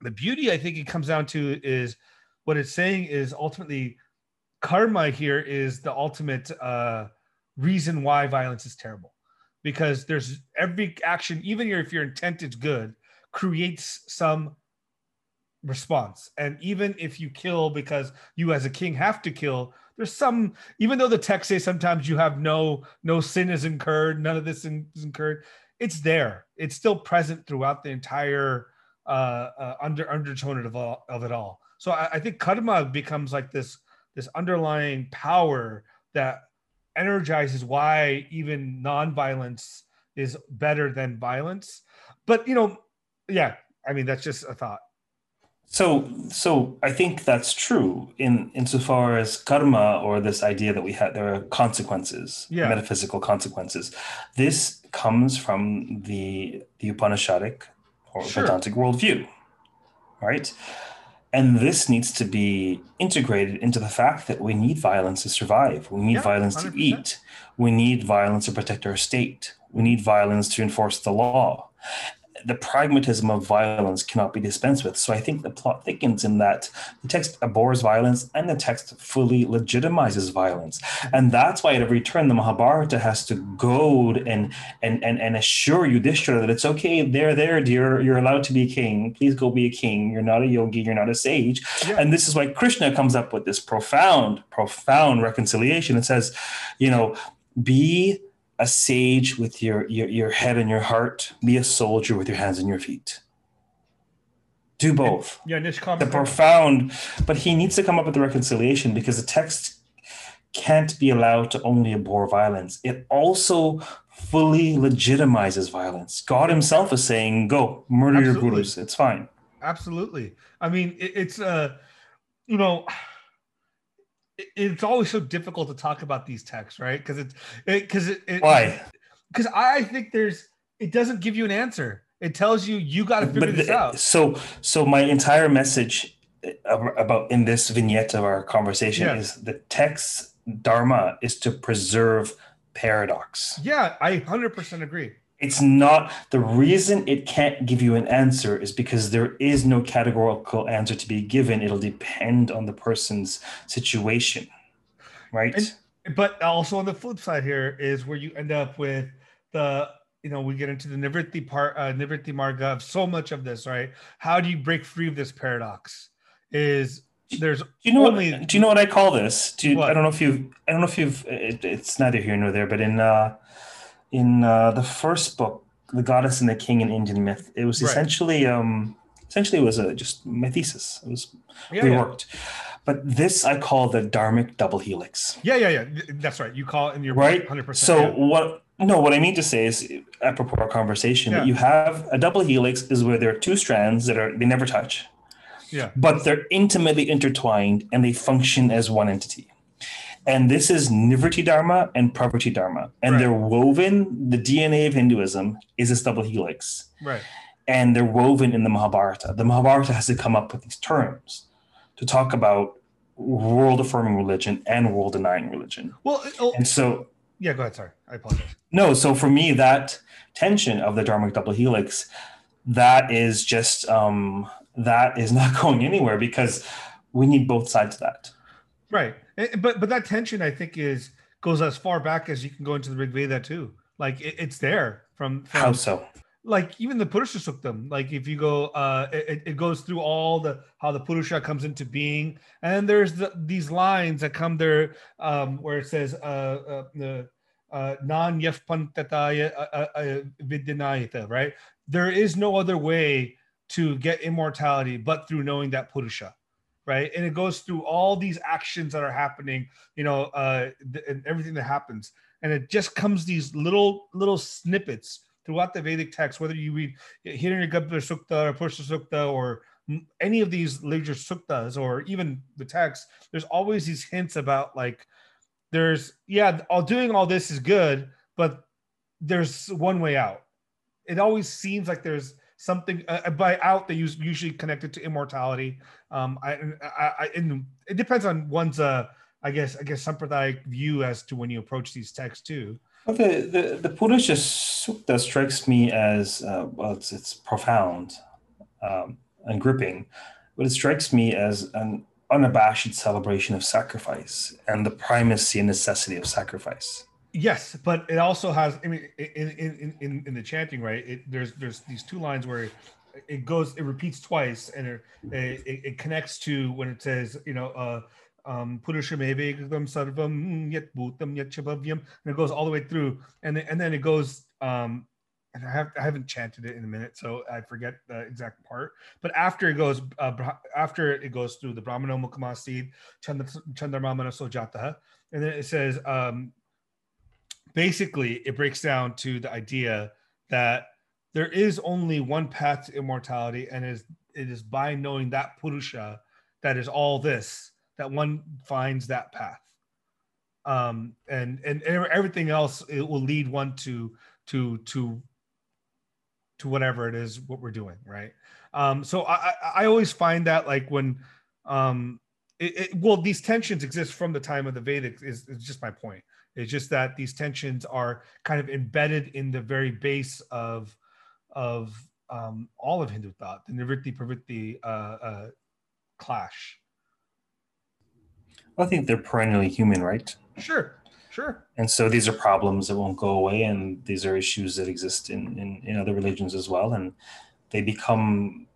the beauty I think it comes down to is what it's saying is ultimately karma here is the ultimate uh, reason why violence is terrible, because there's every action, even if your intent is good, creates some response. And even if you kill because you as a king have to kill, there's some even though the text says sometimes you have no no sin is incurred, none of this is incurred, it's there. It's still present throughout the entire uh, uh under undertone of all of it all. So I, I think karma becomes like this this underlying power that energizes why even non-violence is better than violence. But you know, yeah, I mean that's just a thought. So, so I think that's true in insofar as karma or this idea that we had there are consequences, Yeah. metaphysical consequences. This comes from the the Upanishadic or Sure. Vedantic worldview, right? And this needs to be integrated into the fact that we need violence to survive. We need Yeah, violence to 100%. eat. We need violence to protect our state. We need violence to enforce the law the pragmatism of violence cannot be dispensed with. So I think the plot thickens in that the text abhors violence and the text fully legitimizes violence. And that's why at every turn the Mahabharata has to goad and and and, and assure Yudhishthira that it's okay, there, there, dear, you're allowed to be a king. Please go be a king. You're not a yogi, you're not a sage. Yeah. And this is why Krishna comes up with this profound, profound reconciliation. It says, you know, be a sage with your, your your head and your heart. Be a soldier with your hands and your feet. Do both. Yeah, Nishkam. The profound, but he needs to come up with the reconciliation because the text can't be allowed to only abhor violence. It also fully legitimizes violence. God Himself is saying, "Go murder your Absolutely. gurus. It's fine." Absolutely. I mean, it, it's uh, you know, it's always so difficult to talk about these texts, right? Because it's because it, it, Why? Because I think there's it doesn't give you an answer. It tells you you got to figure But this the- out. so so my entire message uh, about in this vignette of our conversation Yeah. is the text dharma is to preserve paradox. Yeah, I hundred percent agree. It's not the reason it can't give you an answer is because there is no categorical answer to be given. It'll depend on the person's situation, right? And- But also on the flip side here is where you end up with the you know we get into the nivritti part uh, nivritti marga of so much of this right how do you break free of this paradox is there's Do you know only what? Do you know what I call this? Do you? I don't know if you've. I don't know if you've. It, it's neither here nor there. But in uh, in uh, the first book, the goddess and the king in Indian myth, it was Right. essentially um, essentially it was a, just my thesis. It was yeah, yeah. reworked. But this I call the dharmic double helix. yeah yeah yeah that's right you call it in your Right. 100% So yeah. what? No, what I mean to say is, apropos our conversation, Yeah. that you have a double helix is where there are two strands that are they never touch yeah but they're intimately intertwined and they function as one entity. And this is Nivritti Dharma and Pravritti Dharma. And Right. they're woven, the DNA of Hinduism is this double helix. right And they're woven in the Mahabharata. The Mahabharata has to come up with these terms to talk about world affirming religion and world denying religion. well oh, And so, yeah go ahead sorry i apologize no, so for me, that tension of the Dharmic double helix, that is just, um, that is not going anywhere because we need both sides of that. right but but that tension i think is goes as far back as you can go into the rig veda too like it, it's there from, from How so? like even the Purusha Suktam, like if you go, uh, it, it goes through all the how the Purusha comes into being, and there's the, these lines that come there um, where it says, uh, uh, the uh, non yafpantataya uh, uh, uh, vidyanayata, right? There is no other way to get immortality but through knowing that Purusha, right? And it goes through all these actions that are happening, you know, uh, th- and everything that happens, and it just comes these little little snippets throughout the Vedic text, whether you read Hiranyagarbha Sukta or Purusha Sukta or any of these later suktas or even the text, there's always these hints about like there's yeah, all doing all this is good, but there's one way out. It always seems like there's something uh, by out that you usually connected to immortality. Um, I, I, I and it depends on one's uh, I guess I guess sampradayik view as to when you approach these texts too. Well, the, the, the Purusha Sukta strikes me as, uh, well, it's, it's profound um, and gripping, but it strikes me as an unabashed celebration of sacrifice and the primacy and necessity of sacrifice. Yes, but it also has. I mean, in in in, in the chanting, right? It, there's there's these two lines where it goes, it repeats twice, and it it, it connects to when it says, you know, uh, um, Purushamevegam sarvam yet bhutam yet and it goes all the way through, and then, and then it goes. Um, and I have I haven't chanted it in a minute, so I forget the exact part. But after it goes, uh, after it goes through the Brahmano Mukamasid, Chandramamana Sojataha, and then it says, um, basically it breaks down to the idea that there is only one path to immortality and it is it is by knowing that purusha that is all this that one finds that path. Um and and everything else it will lead one to to to to whatever it is what we're doing right? Um so i i, always find that like when um it, it, well these tensions exist from the time of the vedic is, is just my point it's just that these tensions are kind of embedded in the very base of of um, all of Hindu thought, the nivritti pravritti uh, uh, clash. I think they're perennially human, right? Sure, sure. And so these are problems that won't go away, and these are issues that exist in, in, in other religions as well. And they become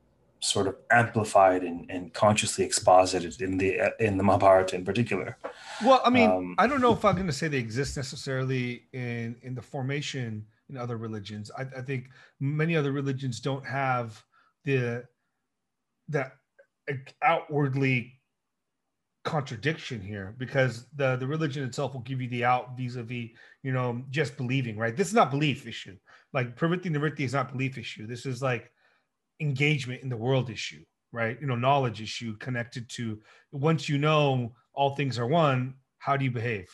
sort of amplified and, and consciously exposited in the in the Mahabharata in particular. Well, I mean, Um, I don't know if I'm going to say they exist necessarily in in the formation in other religions. I, I think many other religions don't have the that outwardly contradiction here because the the religion itself will give you the out vis-a-vis you know just believing right this is not belief issue like pravritti nivritti is not belief issue this is like engagement in the world issue right you know knowledge issue connected to once you know all things are one, how do you behave?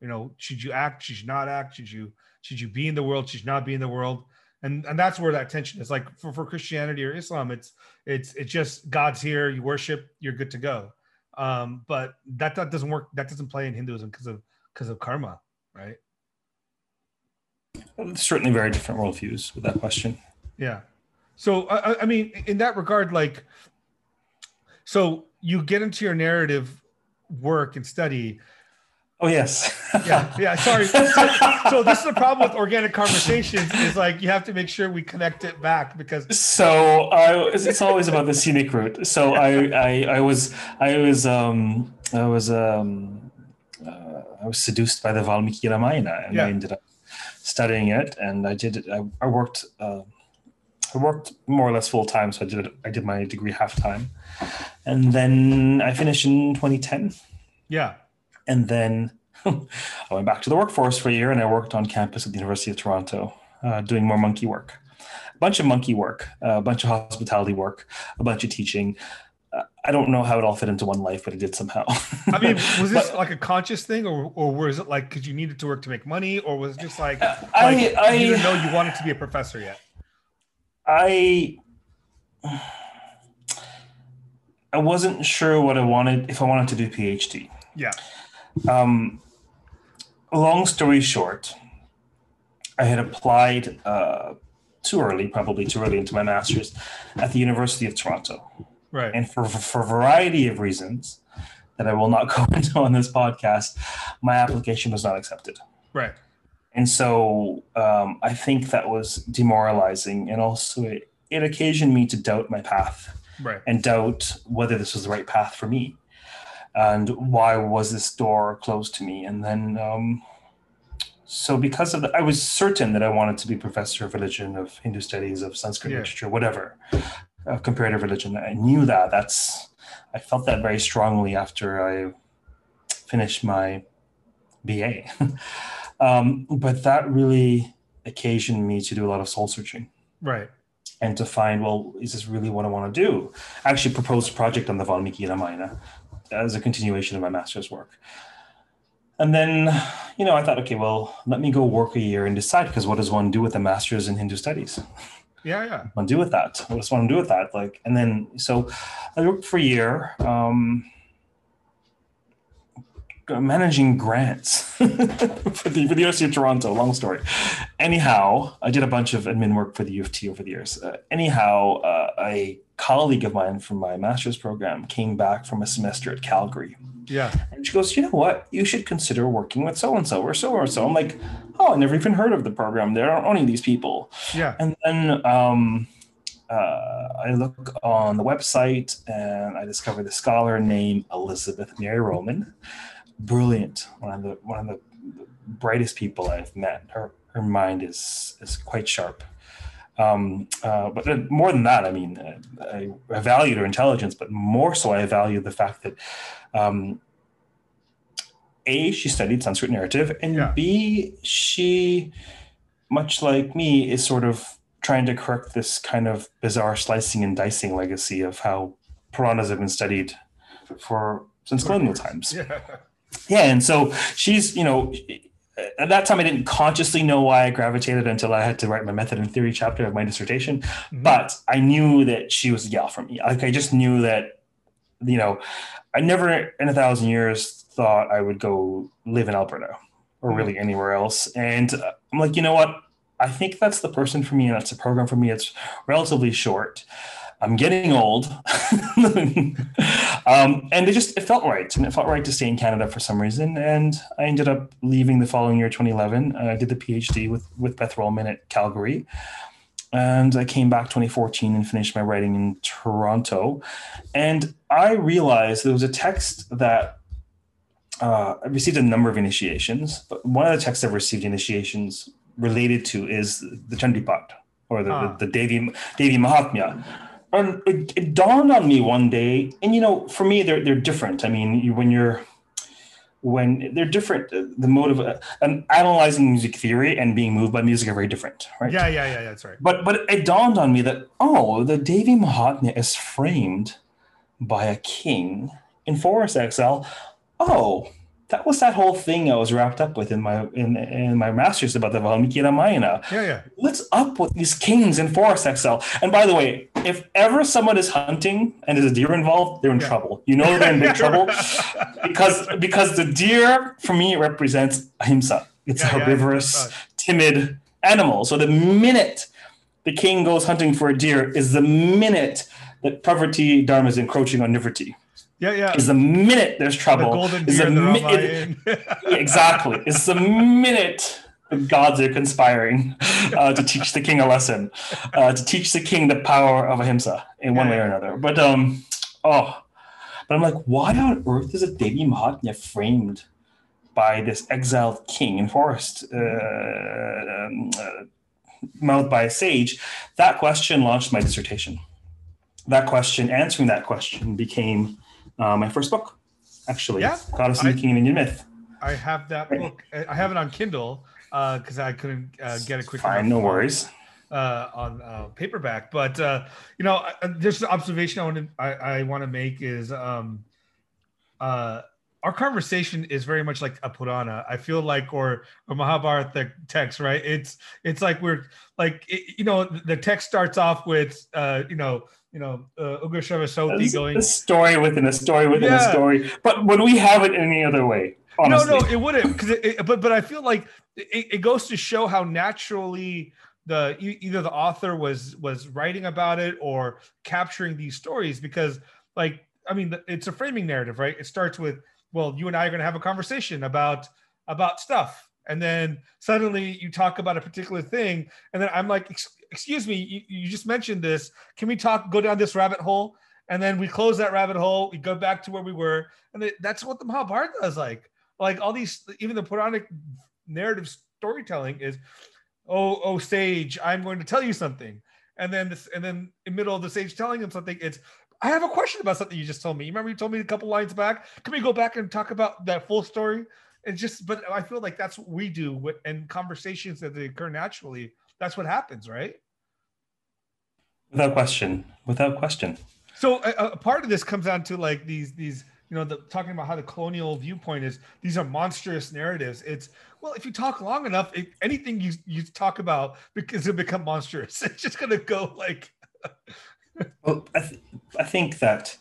You know, should you act? Should you not act? Should you should you be in the world? Should you not be in the world? And and that's where that tension is. Like for, for Christianity or Islam, it's it's it's just God's here, you worship, you're good to go. Um, but that that doesn't work. That doesn't play in Hinduism because of because of karma, right? Certainly, very different worldviews with that question. Yeah. So I, I mean, in that regard, like, so you get into your narrative work and study. Oh yes. yeah, yeah. Sorry. So, so, this is the problem with organic conversations is like you have to make sure we connect it back because. So I, it's always about the scenic route. So I, I, I was, I was, um, I was, um, uh, I was seduced by the Valmiki Ramayana, and Yeah. I ended up studying it. And I did. I, I worked. Uh, I worked more or less full time, so I did. I did my degree half time, and then I finished in 2010. Yeah. And then I went back to the workforce for a year and I worked on campus at the University of Toronto uh, doing more monkey work. A bunch of monkey work, uh, a bunch of hospitality work, a bunch of teaching. Uh, I don't know how it all fit into one life, but it did somehow. I mean, was this like a conscious thing, or or was it like because you needed to work to make money, or was it just like, like I- I- you didn't know you wanted to be a professor yet? I I wasn't sure what I wanted if I wanted to do PhD. Yeah. Um, long story short, I had applied uh, too early, probably too early into my master's at the University of Toronto. Right. And for, for a variety of reasons that I will not go into on this podcast, my application was not accepted. right. And so um, I think that was demoralizing. And also, it, it occasioned me to doubt my path Right. and doubt whether this was the right path for me and why was this door closed to me and then um, so because of that i was certain that i wanted to be professor of religion of hindu studies of sanskrit Yeah. literature whatever of comparative religion i knew that that's i felt that very strongly after i finished my ba um, but that really occasioned me to do a lot of soul searching Right. and to find, well, is this really what I want to do? I actually proposed a project on the Valmiki Ramayana as a continuation of my master's work. And then, you know, I thought, okay, well, let me go work a year and decide because what does one do with a master's in Hindu studies? Yeah. Yeah. What do with that? What does one do with that? Like, and then, so I worked for a year. Um, managing grants for the, for the University of Toronto. Long story. Anyhow, I did a bunch of admin work for the U of T over the years. Uh, anyhow, uh, a colleague of mine from my master's program came back from a semester at Calgary. Yeah. And she goes, you know what? You should consider working with so and so or so or so. I'm like, oh, I never even heard of the program. There are only these people. Yeah. And then um, uh, I look on the website and I discover the scholar named Elizabeth Mary Rohlman. Brilliant, one of the one of the brightest people I've met. Her her mind is is quite sharp. Um, uh, but uh, more than that, I mean, uh, I, I valued her intelligence, but more so, I valued the fact that um, a she studied Sanskrit narrative, and Yeah. b she, much like me, is sort of trying to correct this kind of bizarre slicing and dicing legacy of how Puranas have been studied for since colonial times. Yeah. Yeah, and so she's, you know, at that time I didn't consciously know why I gravitated until I had to write my method and theory chapter of my dissertation. Mhm. But I knew that she was a gal for me. Like I just knew that, you know, I never in a thousand years thought I would go live in Alberta or really anywhere else. And uh, I'm like, you know what? I think that's the person for me, and that's the program for me. It's relatively short. I'm getting old, um, and it just it felt right, and it felt right to stay in Canada for some reason. And I ended up leaving the following year, 2011. I did the PhD with with Beth Rohlman at Calgary, and I came back 2014 and finished my writing in Toronto. And I realized there was a text that uh, I received a number of initiations, but one of the texts I've received initiations related to is the Chandipat or the, Ah. the, the Devi Devi Mahatmya. And it, it dawned on me one day, and you know, for me, they're they're different. I mean, you, when you're when they're different, uh, the mode of uh, um, analyzing music theory and being moved by music are very different, right? Yeah. Yeah. Yeah. That's right. But but it dawned on me that oh, the Devi Mahatmya is framed by a king in forest exile. oh, that was that whole thing I was wrapped up with in my in, in my master's about the Valmiki Ramayana. Yeah, yeah. What's up with these kings in Forest Excel? And by the way, if ever someone is hunting and there's a deer involved, they're in Yeah. trouble. You know they're in big trouble because because the deer for me represents ahimsa. It's Yeah, a yeah, herbivorous, uh, timid animal. So the minute the king goes hunting for a deer is the minute that pravritti dharma is encroaching on nivritti. Yeah, yeah. Is the minute there's The trouble. golden is the mi- exactly. It's the minute the gods are conspiring uh, to teach the king a lesson, uh, to teach the king the power of ahimsa in one Yeah, way or another. But um, oh, but I'm like, why on earth is a Devi Mahatmya framed by this exiled king in forest, uh, um, uh, mouthed by a sage? That question launched my dissertation. That question, answering that question, became uh, my first book. Actually, Yeah, Goddess and the King of Indian Myth. I have that book. I have it on Kindle because I couldn't uh, get it quick Fine, no worries. uh, on uh, paperback. But uh, you know, uh, there's an observation I want to I, I want to make is um, uh, our conversation is very much like a Purana. I feel like or a Mahabharata text, right? It's it's like we're like it, you know the text starts off with uh, you know you know uh, It's going a story within a story within Yeah. a story. But would we have it any other way? Honestly. No, no, it wouldn't. Because it, it- but but I feel like it, it goes to show how naturally the either the author was was writing about it or capturing these stories. Because like I mean, it's a framing narrative, right? It starts with well, you and I are going to have a conversation about about stuff, and then suddenly you talk about a particular thing, and then I'm like, excuse me, you, you just mentioned this. Can we talk? Go down this rabbit hole. And then we close that rabbit hole. We go back to where we were, and it, that's what the Mahabharata is like like all these even the puranic narrative storytelling is oh oh sage i'm going to tell you something and then this and then in the middle of the sage telling him something it's i have a question about something you just told me you remember you told me a couple lines back can we go back and talk about that full story it's just but i feel like that's what we do with and conversations that they occur naturally that's what happens right Without question. Without question. So a, a part of this comes down to like these these you know the talking about how the colonial viewpoint is these are monstrous narratives. It's well if you talk long enough, it, anything you you talk about because it become monstrous. It's just gonna go like Well, I, th- I think that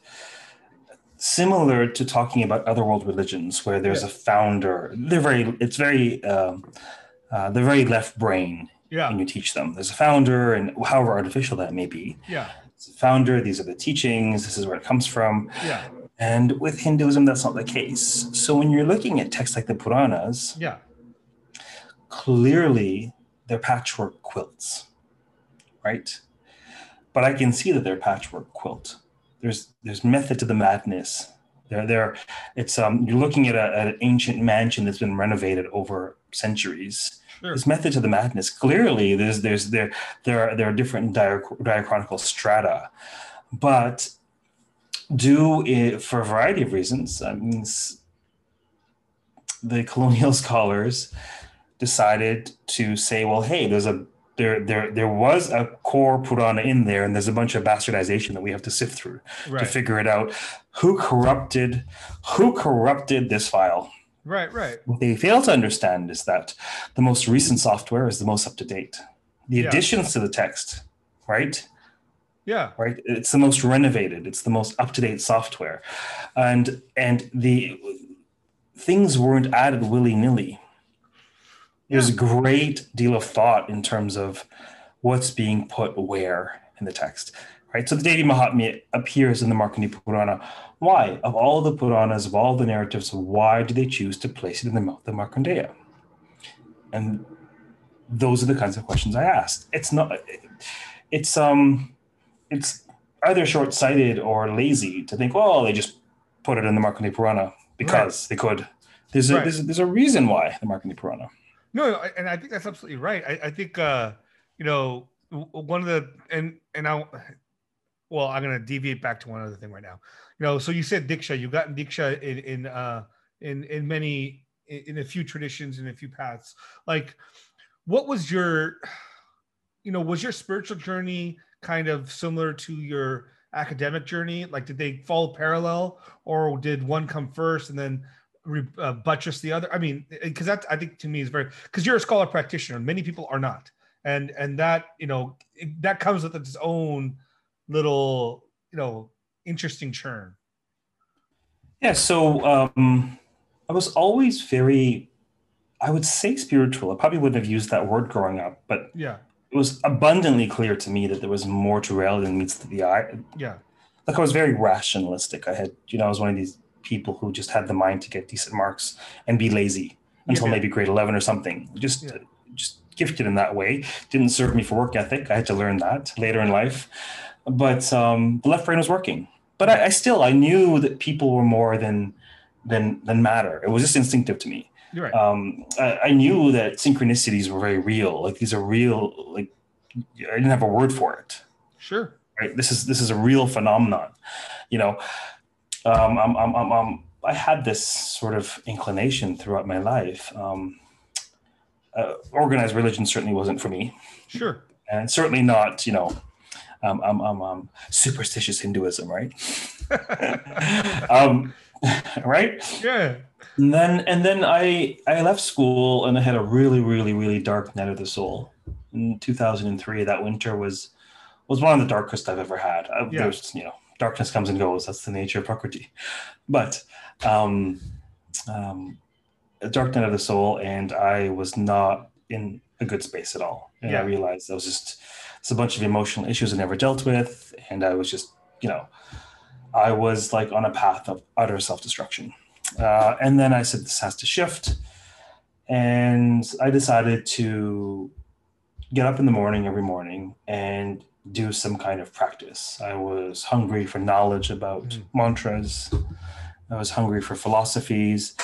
similar to talking about other world religions, where there's Yeah. a founder, they're very, it's very, um, uh, they're very left brain yeah when you teach them. There's a founder, and however artificial that may be, yeah it's a founder. These are the teachings. This is where it comes from. yeah And with Hinduism, that's not the case. So when you're looking at texts like the Puranas, yeah clearly they're patchwork quilts, right? But I can see that they're patchwork quilt. There's there's method to the madness. There there it's um you're looking at, a, at an ancient mansion that's been renovated over centuries. Sure. There's method to the madness. Clearly, there's there's there there are there are different diach- diachronical strata, but do it for a variety of reasons. I mean, the colonial scholars decided to say, well, hey, there's a there there there was a core Purana in there, and there's a bunch of bastardization that we have to sift through to figure it out. Who corrupted who corrupted this file? right right What they fail to understand is that the most recent software is the most up to date. The Yeah. additions to the text, right? yeah right it's the most renovated it's the most up-to-date software and and the things weren't added willy-nilly there's a great deal of thought in terms of what's being put where in the text right? So the devi mahatmya appears in the markandeya purana. Why? Of all the puranas of all the narratives why do they choose to place it in the mouth of markandeya and those are the kinds of questions i asked. It's not it's um it's either short-sighted or lazy to think, well, they just put it in the Markandeya Purana because they could. There's a, Right. there's, a, there's a reason why the Markandeya Purana. No, and I think that's absolutely right. I, I think uh, you know one of the and and I well, I'm gonna deviate back to one other thing right now. You know, so you said Diksha, you've gotten Diksha in in uh in in many in, in a few traditions in a few paths. Like, what was your you know, was your spiritual journey kind of similar to your academic journey? Like, did they follow parallel, or did one come first and then uh, buttress the other. I mean, because that I think to me is very because you're a scholar practitioner. Many people are not, and and that you know it, that comes with its own little you know interesting churn. Yeah. So um, I was always very, I would say spiritual. I probably wouldn't have used that word growing up, but Yeah, it was abundantly clear to me that there was more to reality than meets the eye. yeah, Like I was very rationalistic. I had, you know, I was one of these people who just had the mind to get decent marks and be lazy until Yeah. maybe grade 11 or something. Just, Yeah. just gifted in that way. Didn't serve me for work ethic. I had to learn that later in life. But um, the left brain was working. But I, I still, I knew that people were more than, than, than matter. It was just instinctive to me right. um, I, I knew that synchronicities were very real. Like these are real. Like I didn't have a word for it. sure. Right. This is this is a real phenomenon. You know, um, I'm, I'm, I'm, I'm, I had this sort of inclination throughout my life. Um, uh, organized religion certainly wasn't for me, Sure. and certainly not. You know, um, um, um, um, superstitious Hinduism, right? um, right. Yeah. And then and then I I left school and I had a really really really dark night of the soul. In 2003, that winter was was one of the darkest I've ever had. Uh, Yeah. There's you know darkness comes and goes. That's the nature of Prakriti. But um, um, a dark night of the soul, and I was not in a good space at all. And I realized I was just it's a bunch of emotional issues I never dealt with, and I was just you know I was like on a path of utter self destruction. Uh, and then I said, this has to shift. And I decided to get up in the morning every morning and do some kind of practice. I was hungry for knowledge about Mhm. mantras. I was hungry for philosophies.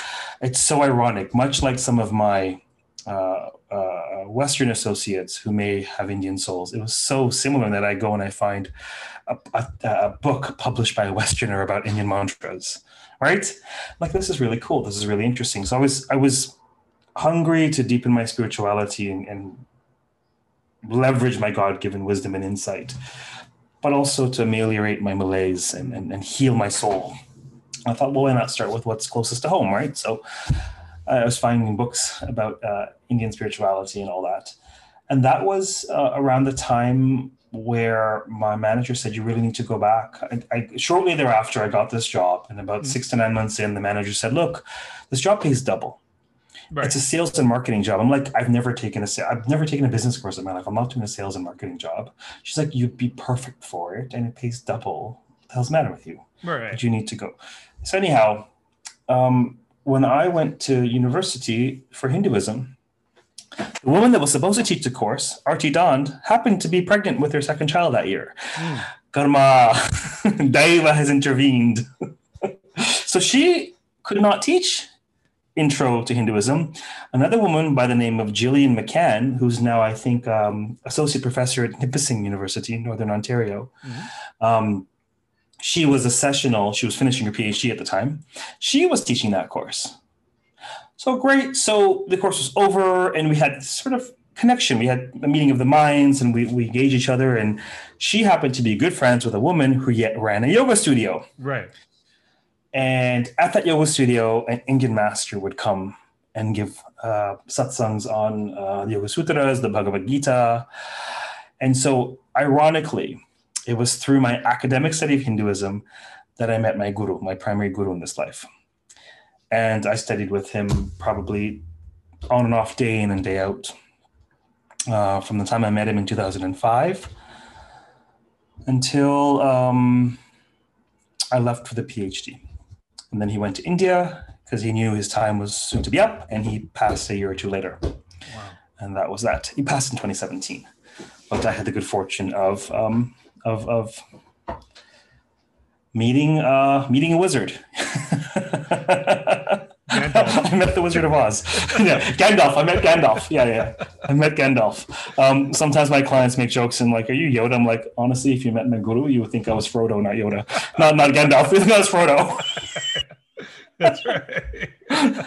It's so ironic, much like some of my uh, uh, Western associates who may have Indian souls. It was so similar that I go and I find a, a, a book published by a Westerner about Indian mantras, right? Like this is really cool. This is really interesting. So I was I was hungry to deepen my spirituality and, and leverage my God-given wisdom and insight, but also to ameliorate my malaise and, and, and heal my soul. I thought, well, why not start with what's closest to home, right? So I was finding books about uh, Indian spirituality and all that. And that was uh, around the time where my manager said, You really need to go back. I, I, shortly thereafter, I got this job. And about Mhm. six to nine months in, the manager said, Look, this job pays double. Right. It's a sales and marketing job. I'm like, I've never taken a sa- I've never taken a business course in my life. I'm not doing a sales and marketing job. She's like, You'd be perfect for it, and it pays double. What the hell's the matter with you? right. but you need to go. So anyhow, um, when I went to university for Hinduism, the woman that was supposed to teach the course, Arti Dhand, happened to be pregnant with her second child that year. Mm. Karma, Daiva has intervened. so she could not teach intro to Hinduism. Another woman by the name of Gillian McCann, who's now, I think, um, associate professor at Nipissing University in Northern Ontario, Mhm. um, she was a sessional. She was finishing her PhD at the time. She was teaching that course. So great. So the course was over, and we had sort of connection. We had a meeting of the minds, and we, we engaged each other. And she happened to be good friends with a woman who yet ran a yoga studio. Right. And at that yoga studio, an Indian master would come and give uh, satsangs on uh, the Yoga Sutras, the Bhagavad Gita. And so, ironically, it was through my academic study of Hinduism that I met my guru, my primary guru in this life. And I studied with him probably on and off, day in and day out, uh, from the time I met him in 2005 until um, I left for the PhD. And then he went to India because he knew his time was soon to be up, and he passed a year or two later. Wow. And that was that. He passed in 2017. But I had the good fortune of um, of, of meeting uh, meeting a wizard. Gandalf. I met the Wizard of Oz. yeah, Gandalf. I met Gandalf. Yeah, yeah. I met Gandalf. Um, sometimes my clients make jokes and like, "Are you Yoda?" I'm like, honestly, if you met my guru, you would think I was Frodo, not Yoda. Not not Gandalf. You think I was Frodo. That's right.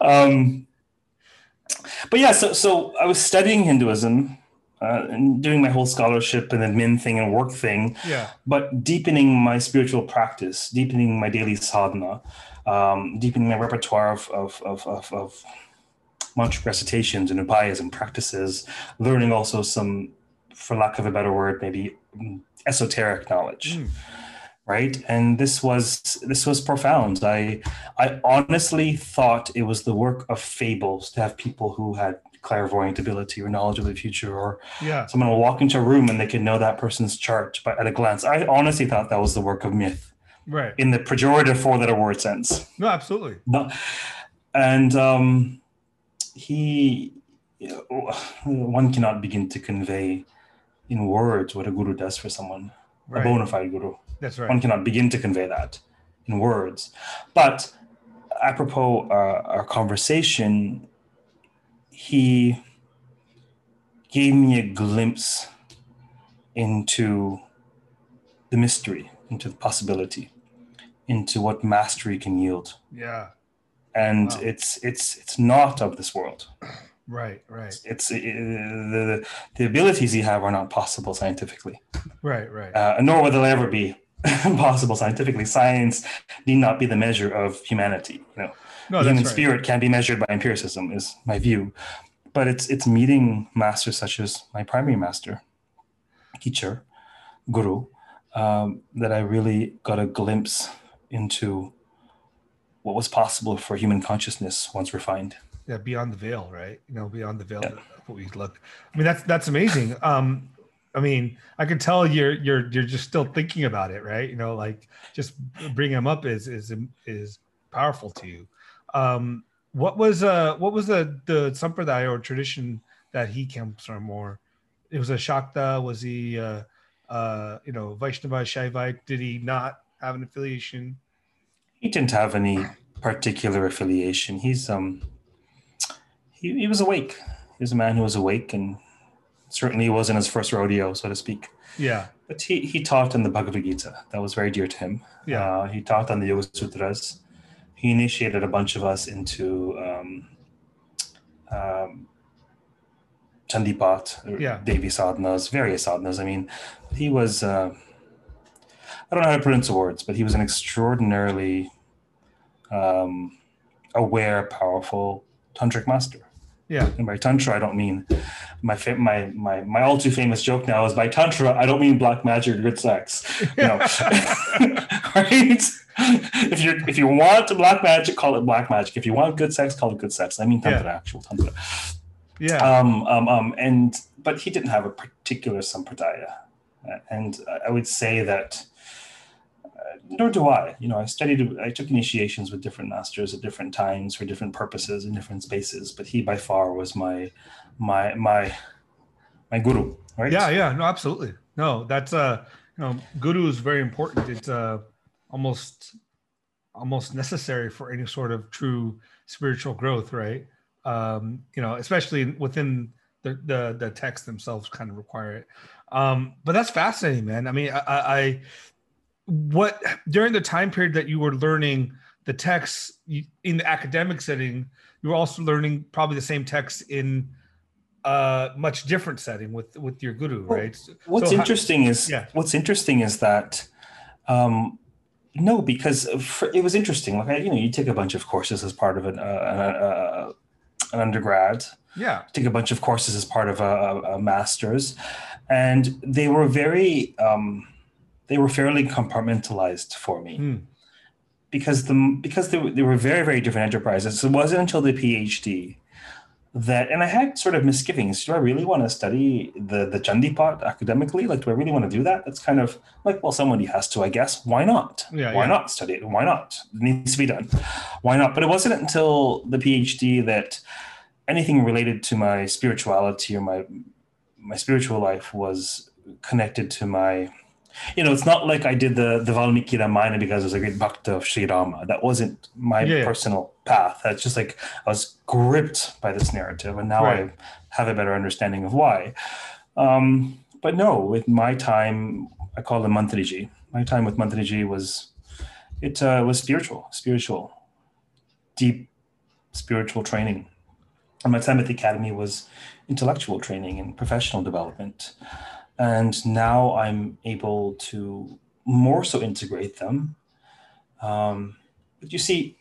um, but yeah, so so I was studying Hinduism. uh, and doing my whole scholarship and admin thing and work thing, Yeah. but deepening my spiritual practice, deepening my daily sadhana, um, deepening my repertoire of, of, of, of, of mantra recitations and upayas and practices, learning also some, for lack of a better word, maybe esoteric knowledge. Mm. Right. And this was this was profound. I I honestly thought it was the work of fables to have people who had clairvoyant ability or knowledge of the future or Yeah. someone will walk into a room and they can know that person's chart by, at a glance. I honestly thought that was the work of myth Right. in the pejorative four letter word sense. No, absolutely. No. And um, he, you know, one cannot begin to convey in words what a guru does for someone, a bona fide guru. That's right. One cannot begin to convey that in words. But apropos uh, our conversation, he gave me a glimpse into the mystery, into the possibility, into what mastery can yield. Yeah. And Wow. it's it's it's not of this world. Right. Right. It's uh, the the abilities you have are not possible scientifically Right. Right. uh, nor will they ever be possible scientifically. Science need not be the measure of humanity. You know, No, human right. spirit can be measured by empiricism, is my view. But it's it's meeting masters such as my primary master, teacher, guru, um, that I really got a glimpse into what was possible for human consciousness once refined. yeah beyond the veil right? You know beyond the veil Yeah. what we look i mean that's that's amazing. Um i mean i can tell you're you're you're just still thinking about it right? You know like just bringing them up is is is powerful to you. Um what was uh what was the the sampradaya or tradition that he comes from? Or it was a shakta was he uh uh you know vaishnava shaivite? Did he not have an affiliation He didn't have any particular affiliation. He's um he, he was awake. He was a man who was awake and certainly wasn't his first rodeo, so to speak. yeah But he, he taught in the Bhagavad Gita. That was very dear to him. yeah Uh, he taught on the Yoga Sutras. He initiated a bunch of us into um, um, Chandipat, Yeah. Devi sadhanas, various sadhanas. I mean, he was, uh, I don't know how to put it into words, but he was an extraordinarily um, aware, powerful tantric master. yeah And by tantra, I don't mean my fa- my my my all too famous joke now is by tantra, I don't mean black magic or good sex. No, right? If you if you want black magic, call it black magic. If you want good sex, call it good sex. I mean tantra, actual tantra. yeah Um, um, um, and but he didn't have a particular sampradaya, and I would say that. Nor do I. You know, I studied. I took initiations with different masters at different times for different purposes in different spaces. But he, by far, was my, my, my, my guru. Right? Yeah, yeah, no, absolutely. No, that's uh, you know, guru is very important. It's uh, almost, almost necessary for any sort of true spiritual growth, right? Um, you know, especially within the the the texts themselves, kind of require it. Um, but that's fascinating, man. I mean, I, I what during the time period that you were learning the texts in the academic setting, you were also learning probably the same texts in a much different setting with with your guru, Well, right? What's So interesting is Yeah. what's interesting is that um, no, because for, it was interesting. Like I, you know, you take a bunch of courses as part of an, uh, uh, an undergrad, yeah, take a bunch of courses as part of a, a, a master's, and they were very um, they were fairly compartmentalized for me Hmm. because the because they, were- they were very very different enterprises. It wasn't until the PhD that, and I had sort of misgivings. Do I really want to study the the Chandipat academically? Like, do I really want to do that? That's kind of like, well, somebody has to, I guess. Why not? Yeah, Why yeah. not study it? Why not? It needs to be done. Why not? But it wasn't until the PhD that anything related to my spirituality or my my spiritual life was connected to my you know it's not like i did the the valmiki ramayana because i was a great bhakta of sri rama that wasn't my Yeah. personal path that's just like i was gripped by this narrative and now Right. i have a better understanding of why um but no with my time i call it mantriji my time with mantriji was it uh, was spiritual spiritual deep spiritual training And my time at the academy was intellectual training and professional development. And now I'm able to more so integrate them. Um, but you see,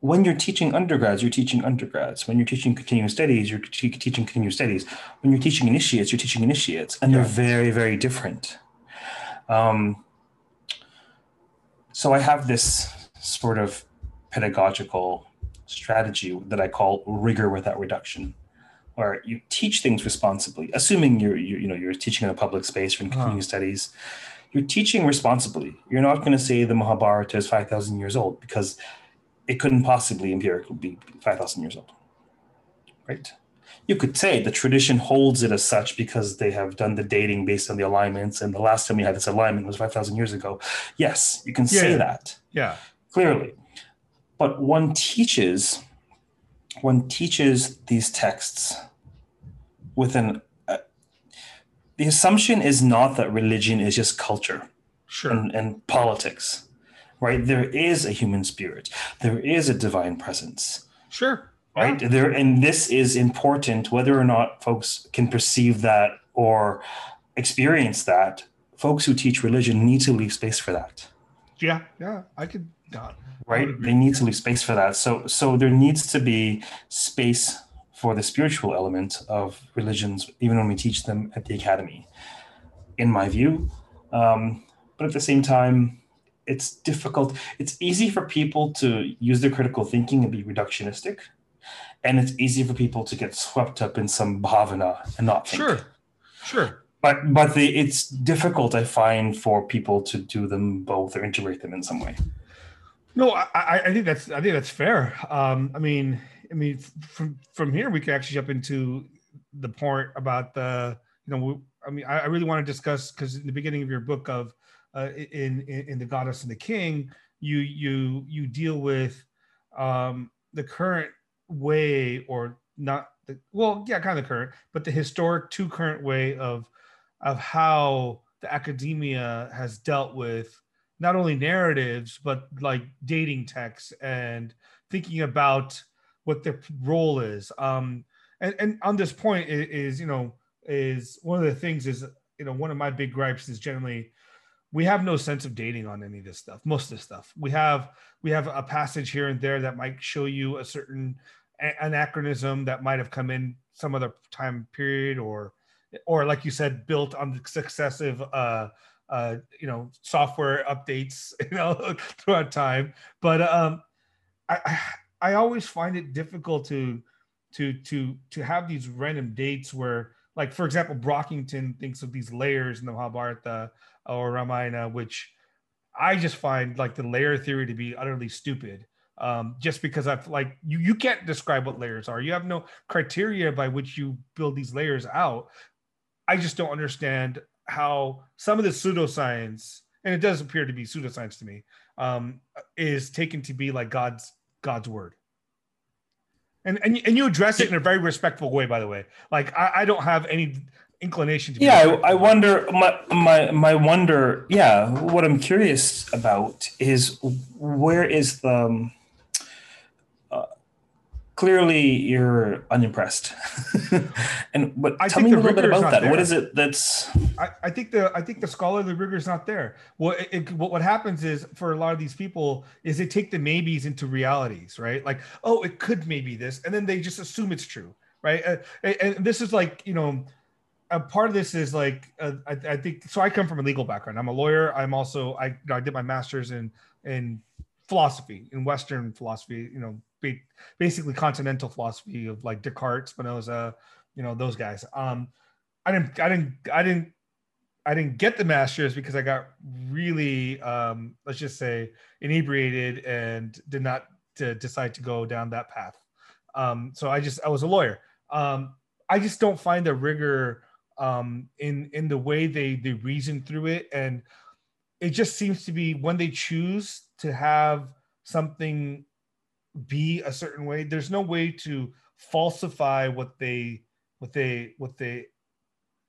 when you're teaching undergrads, you're teaching undergrads. When you're teaching continuing studies, you're teaching continuing studies. When you're teaching initiates, you're teaching initiates, and they're very, very different. Um, so I have this sort of pedagogical strategy that I call rigor without reduction, where you teach things responsibly, assuming you're you, you know you're teaching in a public space or in continuing huh. studies. You're teaching responsibly. You're not going to say the Mahabharata is five thousand years old because it couldn't possibly empirically be 5,000 years old, right? You could say the tradition holds it as such because they have done the dating based on the alignments, and the last time we had this alignment was 5,000 years ago. Yes, you can yeah, say that. Yeah. Clearly. But one teaches, one teaches these texts with an, uh, the assumption is not that religion is just culture sure. and, and politics right? There is a human spirit. There is a divine presence. Sure. Right. Yeah. There and this is important whether or not folks can perceive that or experience that. Folks who teach religion need to leave space for that. Yeah, yeah, I could not. Right? They need to leave space for that. So so there needs to be space for the spiritual element of religions, even when we teach them at the academy, in my view. Um, but at the same time, it's difficult. It's easy for people to use their critical thinking and be reductionistic, and it's easy for people to get swept up in some bhavana and not think. Sure, sure. But but the, it's difficult, I find, for people to do them both or integrate them in some way. No, I, I think that's I think that's fair. Um, I mean, I mean, from from here we could actually jump into the point about the you know I mean I, I really want to discuss because in the beginning of your book of uh, in, in, in the goddess and the king you you you deal with um, the current way or not the well yeah kind of current but the historic to current way of of how the academia has dealt with not only narratives but like dating texts and thinking about what their role is. Um and and on this point is, is you know is one of the things is you know one of my big gripes is generally we have no sense of dating on any of this stuff most of this stuff. We have we have a passage here and there that might show you a certain anachronism that might have come in some other time period or or like you said built on the successive uh uh you know software updates you know throughout time. But um i i always find it difficult to to to to have these random dates where like for example brockington thinks of these layers in the mahabharata or Ramayana, which I just find like the layer theory to be utterly stupid. Um, just because I've like you you can't describe what layers are. You have no criteria by which you build these layers out. I just don't understand how some of the pseudoscience, and it does appear to be pseudoscience to me, um, is taken to be like God's God's word. And, and and you address it in a very respectful way, by the way. Like I, I don't have any inclination to yeah I, I, wonder my, my my wonder yeah what i'm curious about is where is the um, clearly you're unimpressed and but I tell me a little bit about that there. what is it that's I, I think the i think the scholarly rigor is not there what it, what what happens is for a lot of these people is they take the maybes into realities right like oh it could maybe this and then they just assume it's true right uh, and, and this is like you know a part of this is like uh, I, I, think so. I come from a legal background. I'm a lawyer. I'm also I you know, I did my master's in in philosophy in Western philosophy. You know, basically continental philosophy of like Descartes, Spinoza, you know those guys. Um, I didn't I didn't I didn't I didn't get the master's because I got really um, let's just say inebriated and did not to decide to go down that path. Um, so I just I was a lawyer. Um, I just don't find the rigor um, in in the way they they reason through it, and it just seems to be when they choose to have something be a certain way. There's no way to falsify what they what they what they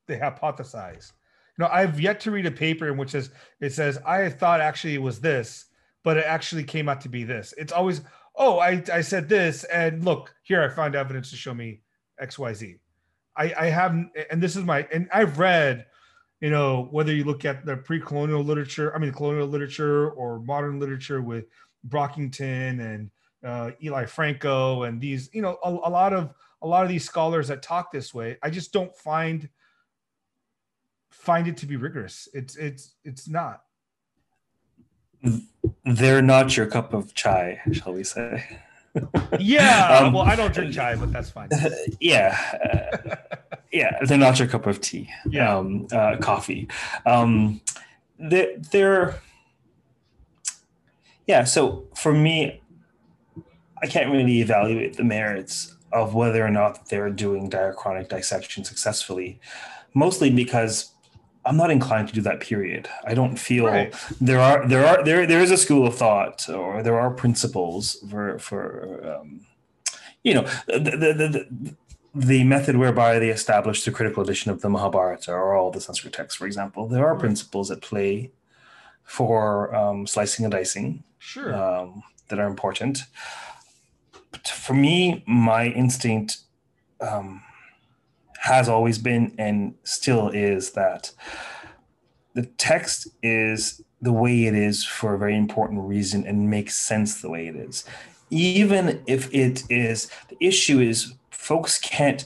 they hypothesize. You know, I've yet to read a paper in which says it says I thought actually it was this, but it actually came out to be this. It's always oh, I, I said this, and look, here I found evidence to show me X, Y, Z. I, I haven't, and this is my, and I've read, you know, whether you look at the pre-colonial literature, I mean, colonial literature or modern literature with Brockington and uh, Eli Franco and these, you know, a, a lot of a lot of these scholars that talk this way. I just don't find find it to be rigorous. It's it's it's not. They're not your cup of chai, shall we say? Yeah. Um, well, I don't drink chai, but that's fine. yeah, yeah, they're not your cup of tea. Yeah. um, uh, coffee. Um, they're, they're, yeah. So for me, I can't really evaluate the merits of whether or not they're doing diachronic dissection successfully, mostly because I'm not inclined to do that. Period. I don't feel Right. there are there are there there is a school of thought or there are principles for for um, you know the, the, the, the method whereby they establish the critical edition of the Mahabharata or all the Sanskrit texts, for example, there are principles at play for um, slicing and dicing Sure. um, that are important. But for me, my instinct um, has always been and still is that the text is the way it is for a very important reason and makes sense the way it is. Even if it is the issue is folks can't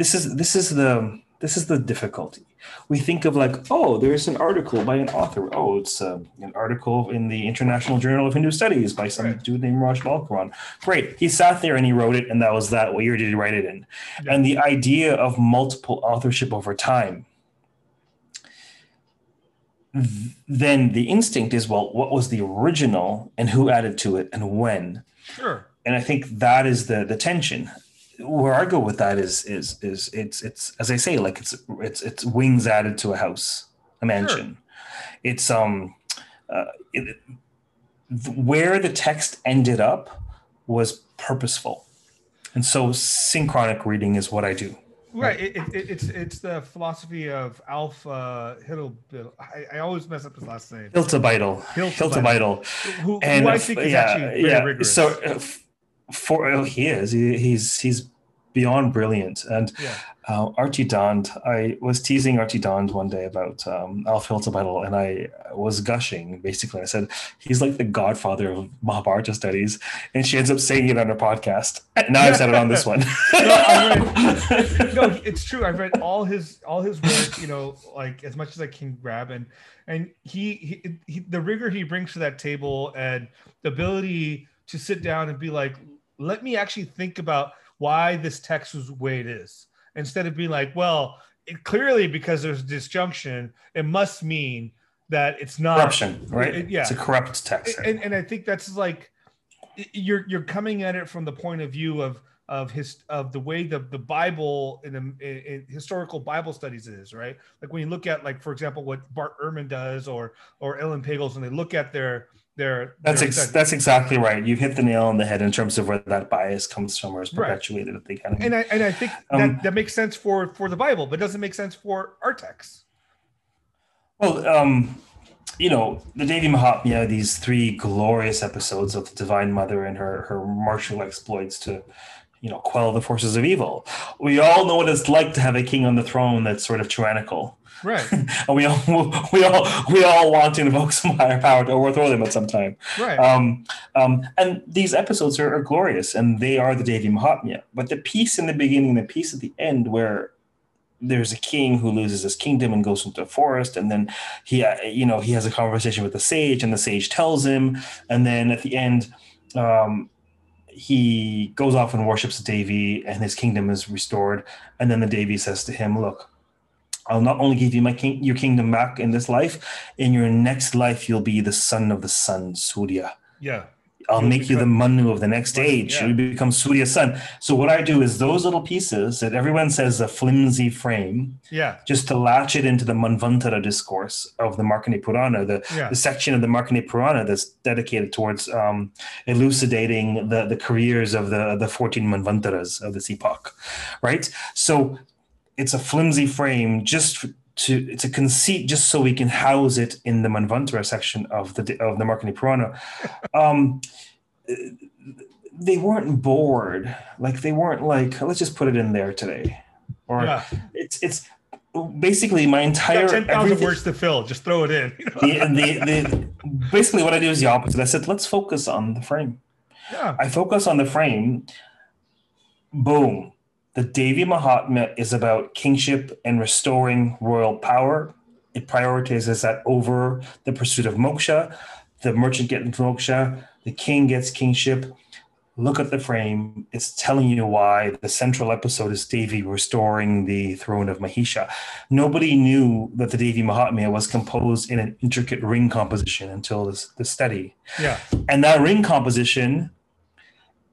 this is this is the this is the difficulty we think of like, oh, there's an article by an author. Oh, it's uh, an article in the International Journal of Hindu Studies by some Right. dude named Raj Balkaran. Great. He sat there and he wrote it, and that was that. What year did he write it in? Yeah. And the idea of multiple authorship over time. th- Then the instinct is, well, what was the original and who added to it and when? Sure. and I think that is the the tension. Where I go with that is is is it's it's as I say, like it's it's it's wings added to a house, a mansion. It's um, uh, it, where the text ended up was purposeful, and so synchronic reading is what I do. Right. It, it, it- it's it's the philosophy of Alpha uh, I, I always mess up his last name. Hiltebeitel. Hiltebeitel, Who, and who I think is yeah, actually yeah. rigorous. So uh, for oh, he is he, he's he's beyond brilliant and yeah. uh, Arti Dhand. I was teasing Arti Dhand one day about um, Alf Hiltebeitel, and I was gushing. Basically, I said he's like the godfather of Mahabharata studies, and she ends up saying it on her podcast. And now I've said it on this one. I no, it's true. I've read all his all his work. You know, like as much as I can grab, and and he, he, he the rigor he brings to that table, and the ability to sit down and be like, let me actually think about why this text was the way it is, instead of being like, well, it, clearly because there's disjunction, it must mean that it's not Corruption, right? It- yeah. It's a corrupt text. and, and I think that's like you're you're coming at it from the point of view of of his of the way the the Bible in, the, in, historical Bible studies is right. Like when you look at like for example what Bart Ehrman does or or Ellen Pagels and they look at their their That's ex- that's exactly right. You've hit the nail on the head in terms of where that bias comes from or is Right. perpetuated at the academy. and I and I think Um, that that makes sense for for the Bible, but doesn't make sense for our text. Well, um, you know, the Devi Mahatmya, these three glorious episodes of the Divine Mother and her her martial exploits to, you know, quell the forces of evil. We all know what it's like to have a king on the throne that's sort of tyrannical, Right, and we all we all we all want to invoke some higher power to overthrow them at some time. right, Um, um, and these episodes are, are glorious, and they are the Devi Mahatmya. But the piece in the beginning, the piece at the end, where there's a king who loses his kingdom and goes into a forest, and then he, uh, you know, he has a conversation with the sage, and the sage tells him, and then at the end, um, he goes off and worships Devi, and his kingdom is restored. And then the Devi says to him, "Look." I'll not only give you my king, your kingdom back in this life, in your next life you'll be the son of the sun, Surya. yeah, I'll make you the Manu of the next age. yeah. You become Surya's son. So what I do is those little pieces that everyone says a flimsy frame, yeah, just to latch it into the Manvantara discourse of the Markandeya Purana, the, yeah, the section of the Markandeya Purana that's dedicated towards um, elucidating the, the careers of the, the 14 Manvantaras of this epoch, right? So it's a flimsy frame just to it's a conceit just so we can house it in the Manvantara section of the of the Markandeya Purana. Um, they weren't bored. Like they weren't like, let's just put it in there today. Or Yeah. it's it's basically my entire ten thousand words to fill. Just throw it in. the, the, the, basically what I do is the opposite. I said, let's focus on the frame. yeah. I focus on the frame. Boom. The Devi Mahatmya is about kingship and restoring royal power. It prioritizes that over the pursuit of moksha. The merchant gets moksha. The king gets kingship. Look at the frame. It's telling you why the central episode is Devi restoring the throne of Mahisha. Nobody knew that the Devi Mahatmya was composed in an intricate ring composition until this, this study Yeah. and that ring composition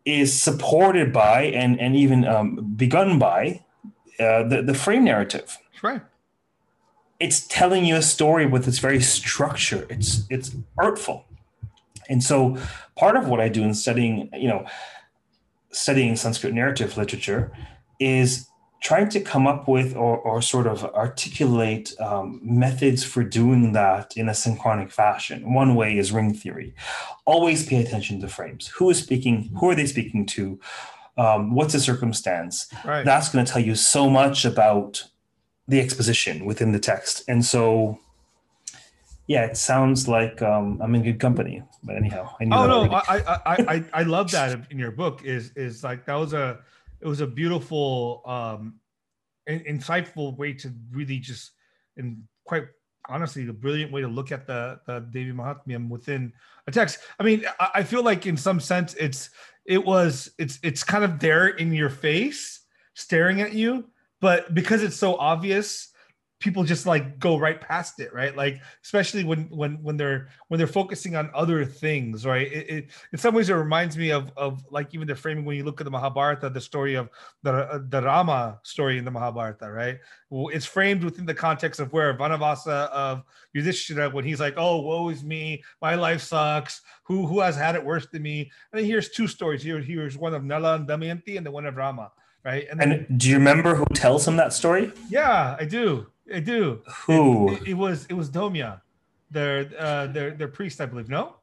is supported by and and even um, begun by uh, the the frame narrative. Right. It's telling you a story with its very structure. It's it's artful, and so part of what I do in studying, you know, studying Sanskrit narrative literature, is trying to come up with or, or sort of articulate um, methods for doing that in a synchronic fashion. One way is ring theory. Always pay attention to frames. Who is speaking? Who are they speaking to? Um, what's the circumstance? Right. That's going to tell you so much about the exposition within the text. And so, yeah, it sounds like um, I'm in good company. But anyhow, I knew oh no, already. I I I I love that in your book. Is is like that was a it was a beautiful, um, in, insightful way to really just and quite honestly the brilliant way to look at the the Devi Mahatmyam within a text. I mean, I, I feel like in some sense it's it was it's it's kind of there in your face, staring at you, but because it's so obvious people just like go right past it right? Like especially when when when they're when they're focusing on other things right? It, it in some ways it reminds me of of like even the framing when you look at the mahabharata the story of the the rama story in the mahabharata right? Well, it's framed within the context of where vanavasa of yudhishthira when he's like oh woe is me my life sucks who who has had it worse than me? And then here's two stories. Here here's one of nala and damayanti and the one of rama right? And then and do you remember who tells him that story? yeah i do i do Who? it, it was it was Dhaumya, their uh their their priest, I believe. No.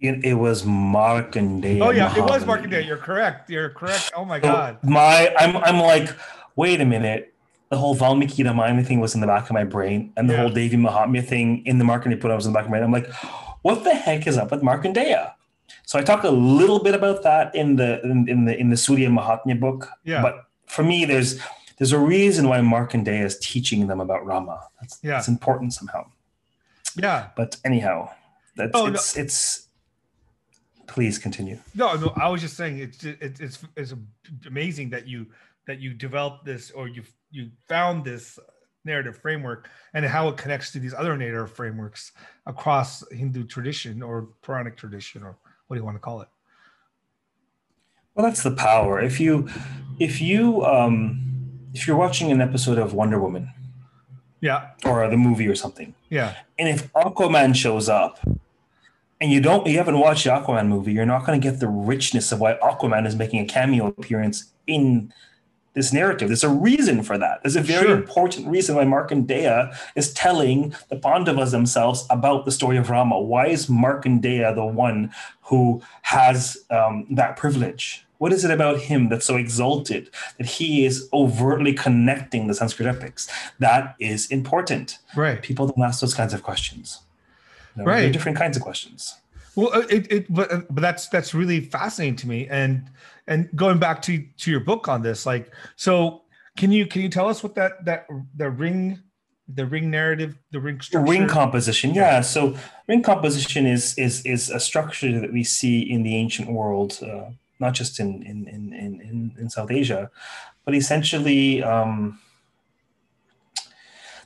It, it was Markandeya. Oh yeah, it was. Markandeya. You're correct. You're correct. Oh my So god. my I'm I'm like, wait a minute. The whole Valmiki Ramayana thing was in the back of my brain, and the Yeah. whole Devi Mahatmya thing in the Markandeya put I was in the back of my brain. I'm like, what the heck is up with Markandeya? So I talk a little bit about that in the in, in the in the Surya Mahatmya book. Yeah. But for me, there's there's a reason why Markandeya is teaching them about Rama. That's, Yeah. that's important somehow. Yeah. But anyhow, that's Oh, no. it's it's. Please continue. No, no. I was just saying it's it's it's it's amazing that you that you developed this or you you found this narrative framework and how it connects to these other narrative frameworks across Hindu tradition or Puranic tradition or what do you want to call it? Well, that's the power. If you, if you, um, if you're watching an episode of Wonder Woman Yeah. or the movie or something, Yeah. and if Aquaman shows up, and you don't, you haven't watched the Aquaman movie, you're not going to get the richness of why Aquaman is making a cameo appearance in this narrative. There's a reason for that. There's a very Sure. important reason why Markandeya is telling the Pandavas themselves about the story of Rama. Why is Markandeya the one who has um, that privilege? What is it about him that's so exalted that he is overtly connecting the Sanskrit epics? That is important. Right. People don't ask those kinds of questions. You know, Right. Different kinds of questions. Well, uh, it, it but uh, but that's that's really fascinating to me. And and going back to to your book on this, like, so can you can you tell us what that that the ring the ring narrative the ring structure? Ring composition, yeah. So ring composition is is is a structure that we see in the ancient world, uh, not just in in, in in in in South Asia, but essentially um,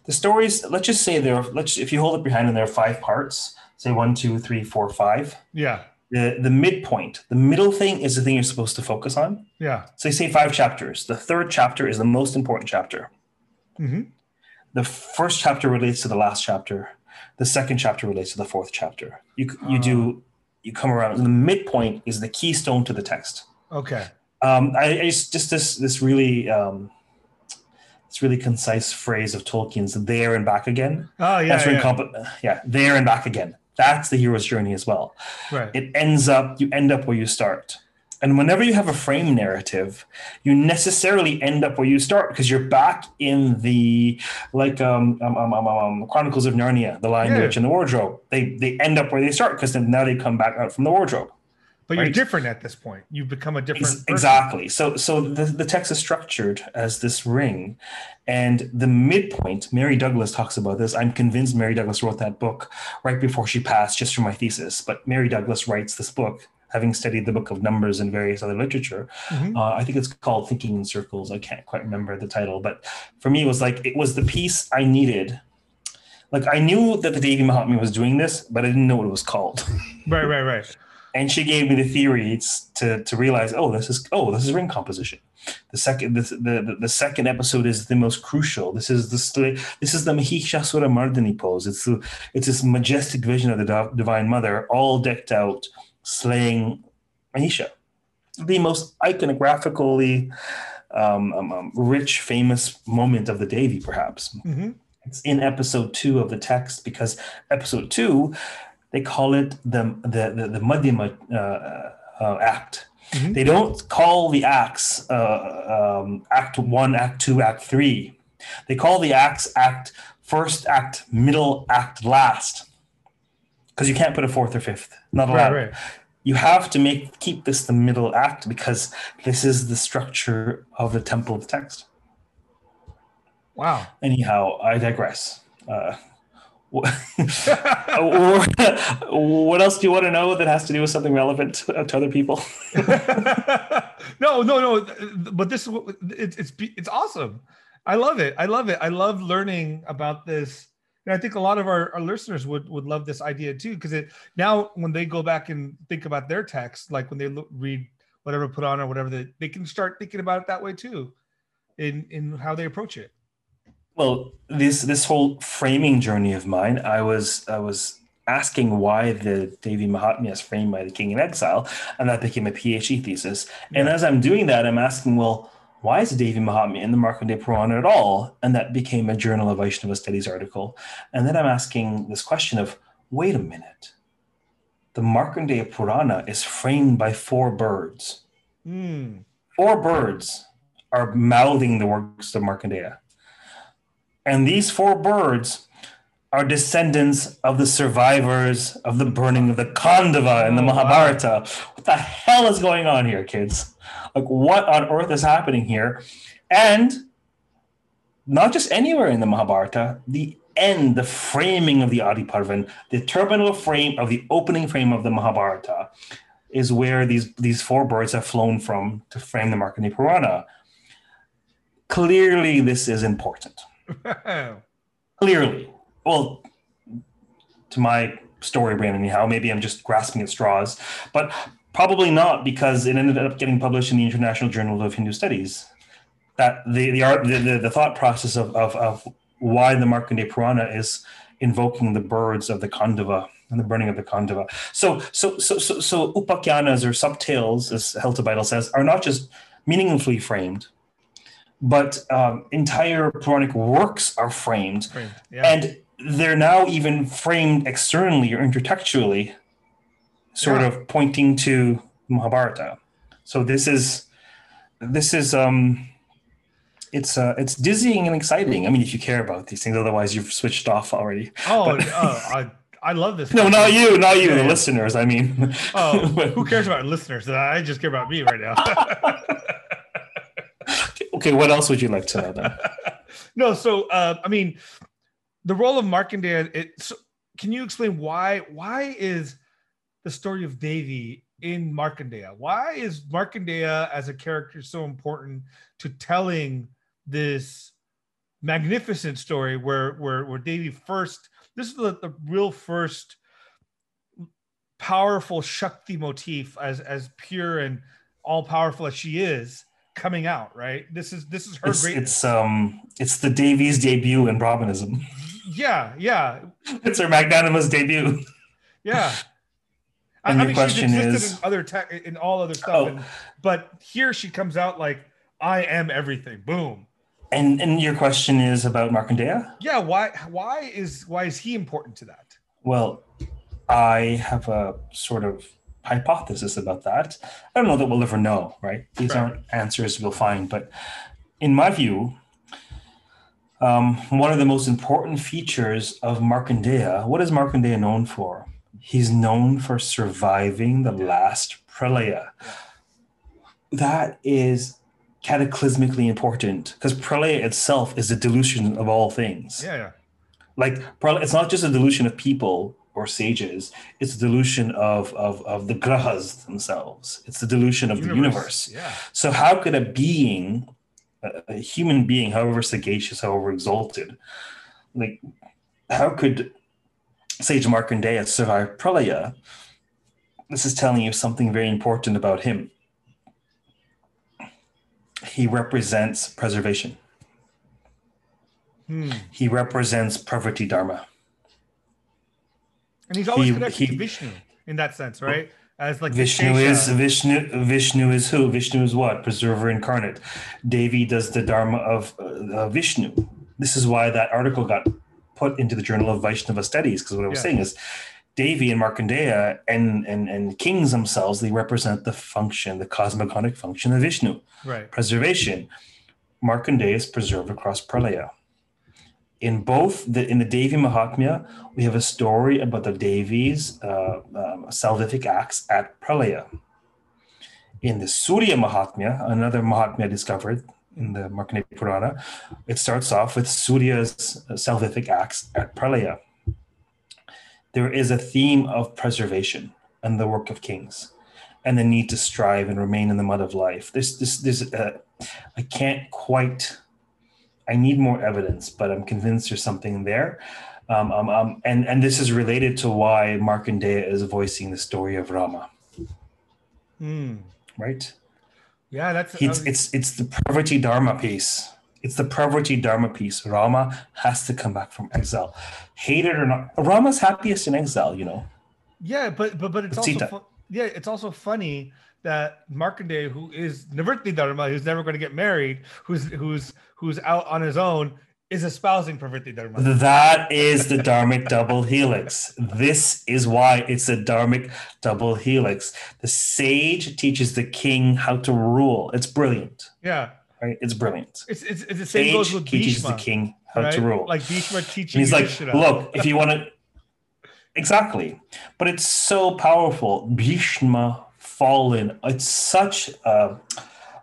the stories. Let's just say there. Let's if you hold it behind and there are five parts. Say one, two, three, four, five. yeah, The the midpoint, the middle thing is the thing you're supposed to focus on. yeah, So you say five chapters. The third chapter is the most important chapter. Mm-hmm. the first chapter relates to the last chapter the second chapter relates to the fourth chapter you you do you come around the midpoint is the keystone to the text okay, um i, I just just this this really um this really concise phrase of tolkien's there and back again oh yeah, that's yeah. comp- yeah there and back again That's the hero's journey as well. Right. It ends up, you end up where you start. And whenever you have a frame narrative, you necessarily end up where you start because you're back in the like um, um, um, um, um Chronicles of Narnia, the Lion, Yeah. the Witch, and the Wardrobe. They they end up where they start because then now they come back out from the wardrobe. but you're different at this point. You've become a different Ex- exactly. So so the, the text is structured as this ring, and the midpoint. Mary Douglas talks about this. I'm convinced Mary Douglas wrote that book right before she passed, just for my thesis. But Mary Douglas writes this book, having studied the Book of Numbers and various other literature. Mhm. Uh, I think it's called Thinking in Circles. I can't quite remember the title, but for me, it was like it was the piece I needed. Like I knew that the Devi Mahatmya was doing this, but I didn't know what it was called. Right, right, right. and she gave me the theories to to realize oh this is oh this is ring composition the second the, the the second episode is the most crucial this is the this is the mahishasura mardini pose it's the, it's this majestic vision of the divine mother all decked out slaying mahisha the most iconographically um, um, um, rich famous moment of the devi perhaps hmm it's in episode two of the text because episode two, they call it the the the, the Madhyama uh, uh, act. Mhm. They don't call the acts uh, um, act one, act two, act three. They call the acts act first, act middle, act last. Because you can't put a fourth or fifth. Not Right, allowed. right. You have to make keep this the middle act because this is the structure of the temple of the text. Wow. Anyhow, I digress. Uh, what else do you want to know that has to do with something relevant to, to other people? no, no, no. But this it's it's it's awesome. I love it. I love it. I love learning about this. And I think a lot of our, our listeners would would love this idea too, because it now when they go back and think about their text, like when they look, read whatever put on or whatever, they, they can start thinking about it that way too, in in how they approach it. Well, this this whole framing journey of mine, I was I was asking why the Devi Mahatmya is framed by the king in exile, and that became a PhD thesis. And as I'm doing that, I'm asking, well, why is the Devi Mahatmya in the Markandeya Purana at all? And that became a Journal of Vaishnava Studies article. And then I'm asking this question of, wait a minute, the Markandeya Purana is framed by four birds. Hmm. Four birds are mouthing the works of Markandeya. And these four birds are descendants of the survivors of the burning of the Khandava in the Oh. Mahabharata. What the hell is going on here, kids? Like, what on earth is happening here? And not just anywhere in the Mahabharata, the end, the framing of the Adi Parvan, the terminal frame of the opening frame of the Mahabharata, is where these, these four birds have flown from to frame the Markandeya Purana. Clearly, this is important clearly well to my story brain anyhow maybe i'm just grasping at straws but probably not because it ended up getting published in the international journal of hindu studies. That the the art the, the, the thought process of, of of why the markandeya purana is invoking the birds of the Khandava and the burning of the Khandava. So so so so, so upakyanas or subtales as Hiltebeitel says are not just meaningfully framed but um, entire Puranic works are framed, Framed, Yeah. and they're now even framed externally or intertextually, sort Yeah. of pointing to Mahabharata. So this is this is um, it's uh, it's dizzying and exciting. I mean, if you care about these things, otherwise you've switched off already. oh, but- oh, I I love this. No, not you, not you, Yeah, the yeah. listeners. I mean, Oh, who cares about listeners? I just care about me right now. okay, what else would you like to know then? no, so uh, I mean, the role of Markandeya. It, so can you explain why? Why is the story of Devi in Markandeya? Why is Markandeya as a character so important to telling this magnificent story where where where Devi first? This is the, the real first powerful Shakti motif as as pure and all powerful as she is coming out right this is this is her It's, great it's um it's the Devi's debut in Brahmanism. yeah yeah It's her magnanimous debut. yeah And I, I your mean question she's existed is- in other tech in all other stuff Oh. and, but here she comes out like i am everything boom And and your question is about Markandeya? yeah why why is why is he important to that Well, I have a sort of hypothesis about that. I don't know that we'll ever know, right? These Right. aren't answers we'll find, but in my view, um, one of the most important features of Markandeya, what is Markandeya known for? He's known for surviving the last pralaya. That is cataclysmically important because pralaya itself is a delusion of all things Yeah, yeah. like probably it's not just a delusion of people or sages it's a delusion of of, of the grahas themselves it's the delusion of the universe Yeah. so how could a being a human being however sagacious however exalted like how could sage markandeya pralaya this is telling you something very important about him he represents preservation Hmm. he represents Pravritti Dharma. And he's always He- connected he- to Vishnu in that sense, right? As like Vishnu is Vishnu. Vishnu is who? Vishnu is what? Preserver incarnate. Devi does the Dharma of uh, Vishnu. This is why that article got put into the Journal of Vaishnava Studies. Because what I was Yeah. saying is, Devi and Markandeya and, and and kings themselves they represent the function, the cosmogonic function of Vishnu. right. preservation. Markandeya is preserved across Pralaya. In both the in the Devi Mahatmya, we have a story about the Devi's uh, um, salvific acts at Pralaya. In the Surya Mahatmya, another Mahatmya discovered in the Markandeya Purana, it starts off with Surya's salvific acts at Pralaya. There is a theme of preservation and the work of kings and the need to strive and remain in the mud of life. This, this, this, uh, I can't quite. I need more evidence, but I'm convinced there's something there. Um, um, um, and and this is related to why Markandeya is voicing the story of Rama, Hmm. right? Yeah, that's It's um, it's it's the Pravritti Dharma piece. It's the Pravritti Dharma piece. Rama has to come back from exile, hated or not. Rama's happiest in exile, you know. yeah, but but but it's also fu- yeah, it's also funny that Markandeya, who is Nivritti Dharma, who's never going to get married, who's who's who's out on his own, is espousing Pravritti Dharma. That is the Dharmic double helix. This is why it's a Dharmic double helix. The sage teaches the king how to rule. It's brilliant, yeah, right? It's brilliant. it's it's, it's the same goes Sage with teaches the king how right? to rule. Like Bhishma and teaching he's like, look, if you want to, exactly. But it's so powerful. Bhishma fallen. It's such. Uh,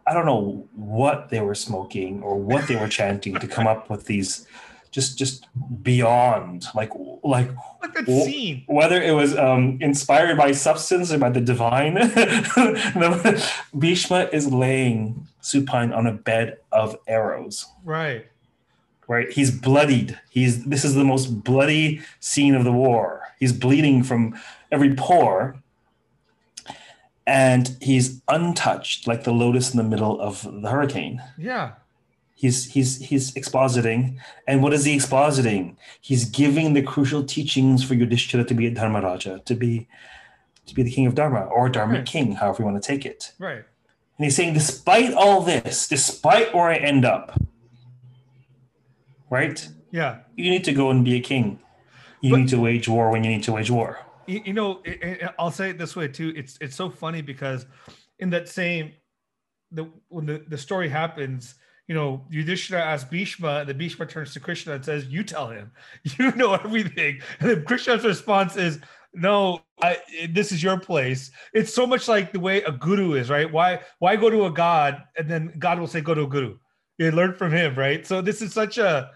I don't know what they were smoking or what they were chanting to come up with these, just just beyond like like Look at that scene. whether it was um, inspired by substance or by the divine. Bhishma is laying supine on a bed of arrows. Right. Right, he's bloodied. He's this is the most bloody scene of the war. He's bleeding from every pore, and he's untouched, like the lotus in the middle of the hurricane. Yeah. He's he's he's expositing, and what is he expositing? He's giving the crucial teachings for Yudhishthira to be a Dharmaraja, to be to be the king of Dharma or Dharma Right. king, however you want to take it. Right. And he's saying, despite all this, despite where I end up, right? Yeah. You need to go and be a king. You But- need to wage war when you need to wage war. You, you know it, it- i'll say it this way too. It's it's so funny because in that same the when the, the story happens you know Yudhishthira asks Bhishma and the Bhishma turns to Krishna and says you tell him. You know everything. And then Krishna's response is no I, this is your place. It's so much like the way a guru is right? Why why go to a god and then god will say go to a guru. You learn from him right? So this is such a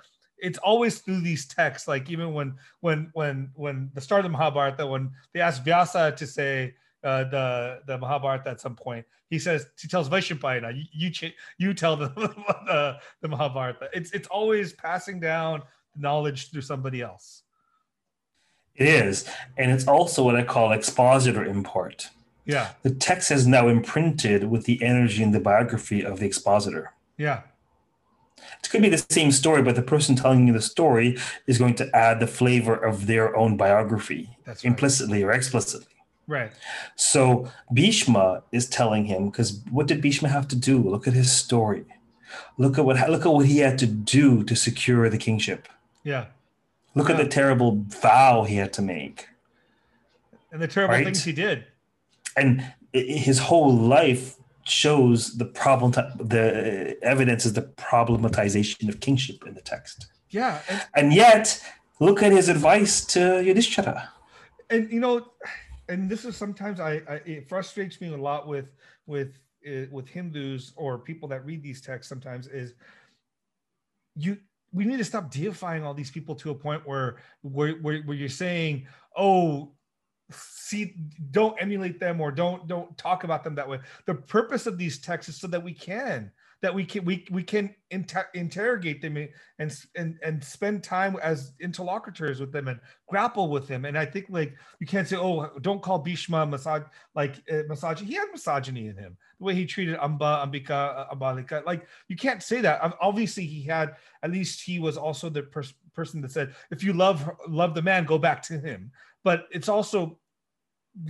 it's always through these texts like even when when when when the start of the Mahabharata, when they ask Vyasa to say uh, the the Mahabharata at some point, he says he tells Vaishampayana, you you, ch- you tell the, the the Mahabharata. It's it's always passing down knowledge through somebody else. It is. And it's also what I call expositor import. Yeah, The text is now imprinted with the energy and the biography of the expositor. yeah, It could be the same story, but the person telling you the story is going to add the flavor of their own biography that's right. implicitly or explicitly. Right. So Bhishma is telling him because what did Bhishma have to do? Look at his story. Look at what look at what he had to do to secure the kingship. Yeah. Look at the terrible vow he had to make. and the terrible Right? things he did. and his whole life shows the problem the evidence is the problematization of kingship in the text. Yeah, and and yet look at his advice to yudhishthira. And you know and this is sometimes I, I it frustrates me a lot with with uh, with hindus or people that read these texts sometimes is you we need to stop deifying all these people to a point where where where, where you're saying oh see don't emulate them or don't don't talk about them that way. The purpose of these texts is so that we can that we can we, we can inter- interrogate them and and and spend time as interlocutors with them and grapple with them. And i think like you can't say oh don't call bhishma misog- like uh, misogyny he had misogyny in him. The way he treated amba ambika uh, ambalika like you can't say that. Obviously he had at least he was also the pers- person that said if you love love the man go back to him. But it's also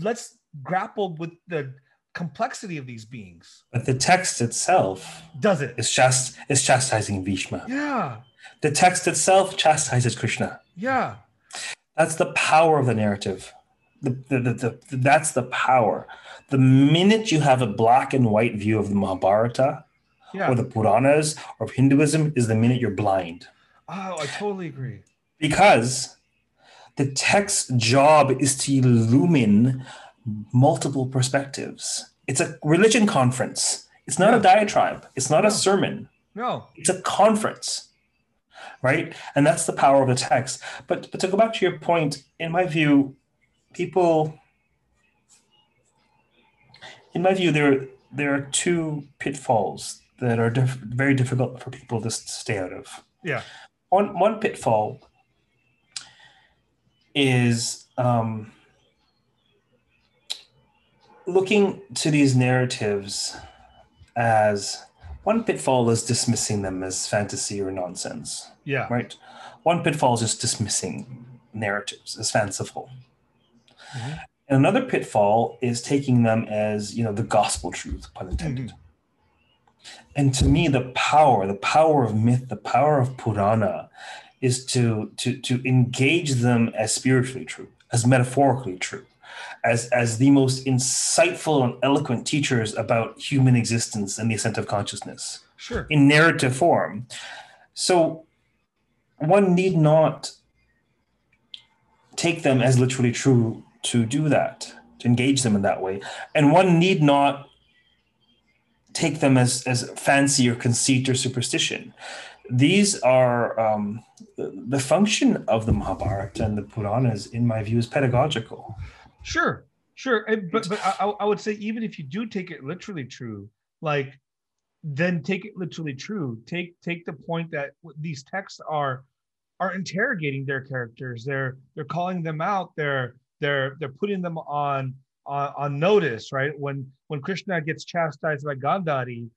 let's grapple with the complexity of these beings but the text itself does it. it is just is chastising Bhishma. yeah The text itself chastises Krishna. yeah That's the power of the narrative. The, the, the, the- that's the power. The minute you have a black and white view of the Mahabharata yeah or the Puranas or Hinduism is the minute you're blind. oh i totally agree Because the text's job is to illumine multiple perspectives. It's a religion conference. It's not a diatribe. It's not a sermon. no It's a conference, right? And that's the power of the text. But but to go back to your point, in my view, people, in my view, there there are two pitfalls that are diff- very difficult for people to stay out of. yeah One one pitfall is um, looking to these narratives as one pitfall is dismissing them as fantasy or nonsense yeah right? One pitfall is just dismissing narratives as fanciful. Mhm. And another pitfall is taking them as, you know, the gospel truth, pun intended. And to me, the power, the power of myth, the power of Purana is to to to engage them as spiritually true, as metaphorically true, as as the most insightful and eloquent teachers about human existence and the ascent of consciousness sure in narrative form. So one need not take them as literally true to do that, to engage them in that way. And one need not take them as, as fancy or conceit or superstition. These are um, the, the function of the Mahabharata and the Puranas, in my view, is pedagogical. Sure, sure. And, but but I, I would say even if you do take it literally true, like then take it literally true. Take take the point that these texts are are interrogating their characters. They're they're calling them out. They're they're they're putting them on on, on notice. Right when when Krishna gets chastised by Gandhari,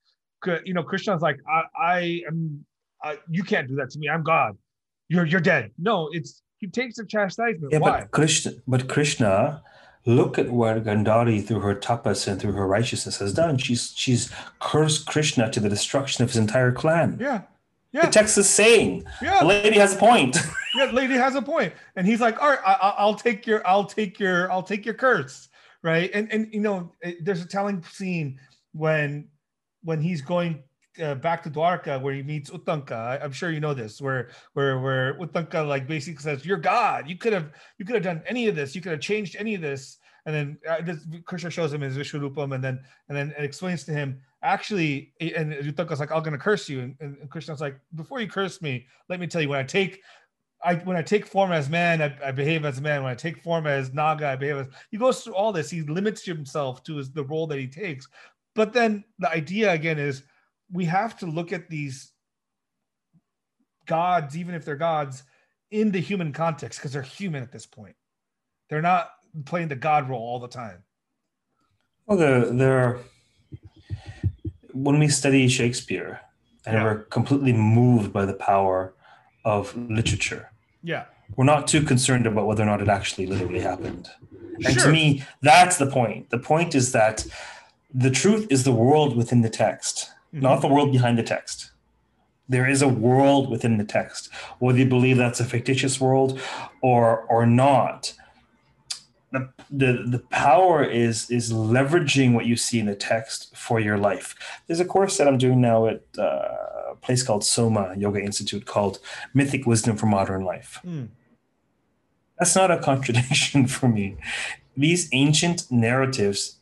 you know Krishna's like I I am I, you can't do that to me. I'm God. You're you're dead. No, it's he takes the chastisement. Yeah, Why? but Krishna, but Krishna, look at what Gandhari through her tapas and through her righteousness has done. She's she's cursed Krishna to the destruction of his entire clan. Yeah, Yeah. The text is saying yeah. the lady has a point. yeah, lady has a point, and he's like, "All right, I, I- I'll take your, I'll take your, I'll take your curse." Right, and and you know, there's a telling scene when when he's going uh, back to Dwarka where he meets Uttanka. I, I'm sure you know this, where where where Uttanka like basically says, "You're God. You could have you could have done any of this. You could have changed any of this." And then uh, this, Krishna shows him his Vishwarupam, and then and then explains to him actually, and Uttanka's like, "I'm to curse you," and, and Krishna's like, "Before you curse me, let me tell you when I take I when I take form as man, I, I behave as a man. When I take form as Naga, I behave as. He goes through all this. He limits himself to his, the role that he takes. But then the idea again is we have to look at these gods, even if they're gods, in the human context because they're human at this point. They're not playing the god role all the time. Well, there, there. When we study Shakespeare, and Yeah. we're completely moved by the power of literature, Yeah. we're not too concerned about whether or not it actually literally happened. And Sure. to me, that's the point. The point is that the truth is the world within the text, not the world behind the text. There is a world within the text, whether you believe that's a fictitious world or or not. the, the the power is is leveraging what you see in the text for your life. There's a course that I'm doing now at uh, a place called Soma Yoga Institute called Mythic Wisdom for Modern Life. Mm. That's not a contradiction for me. These ancient narratives,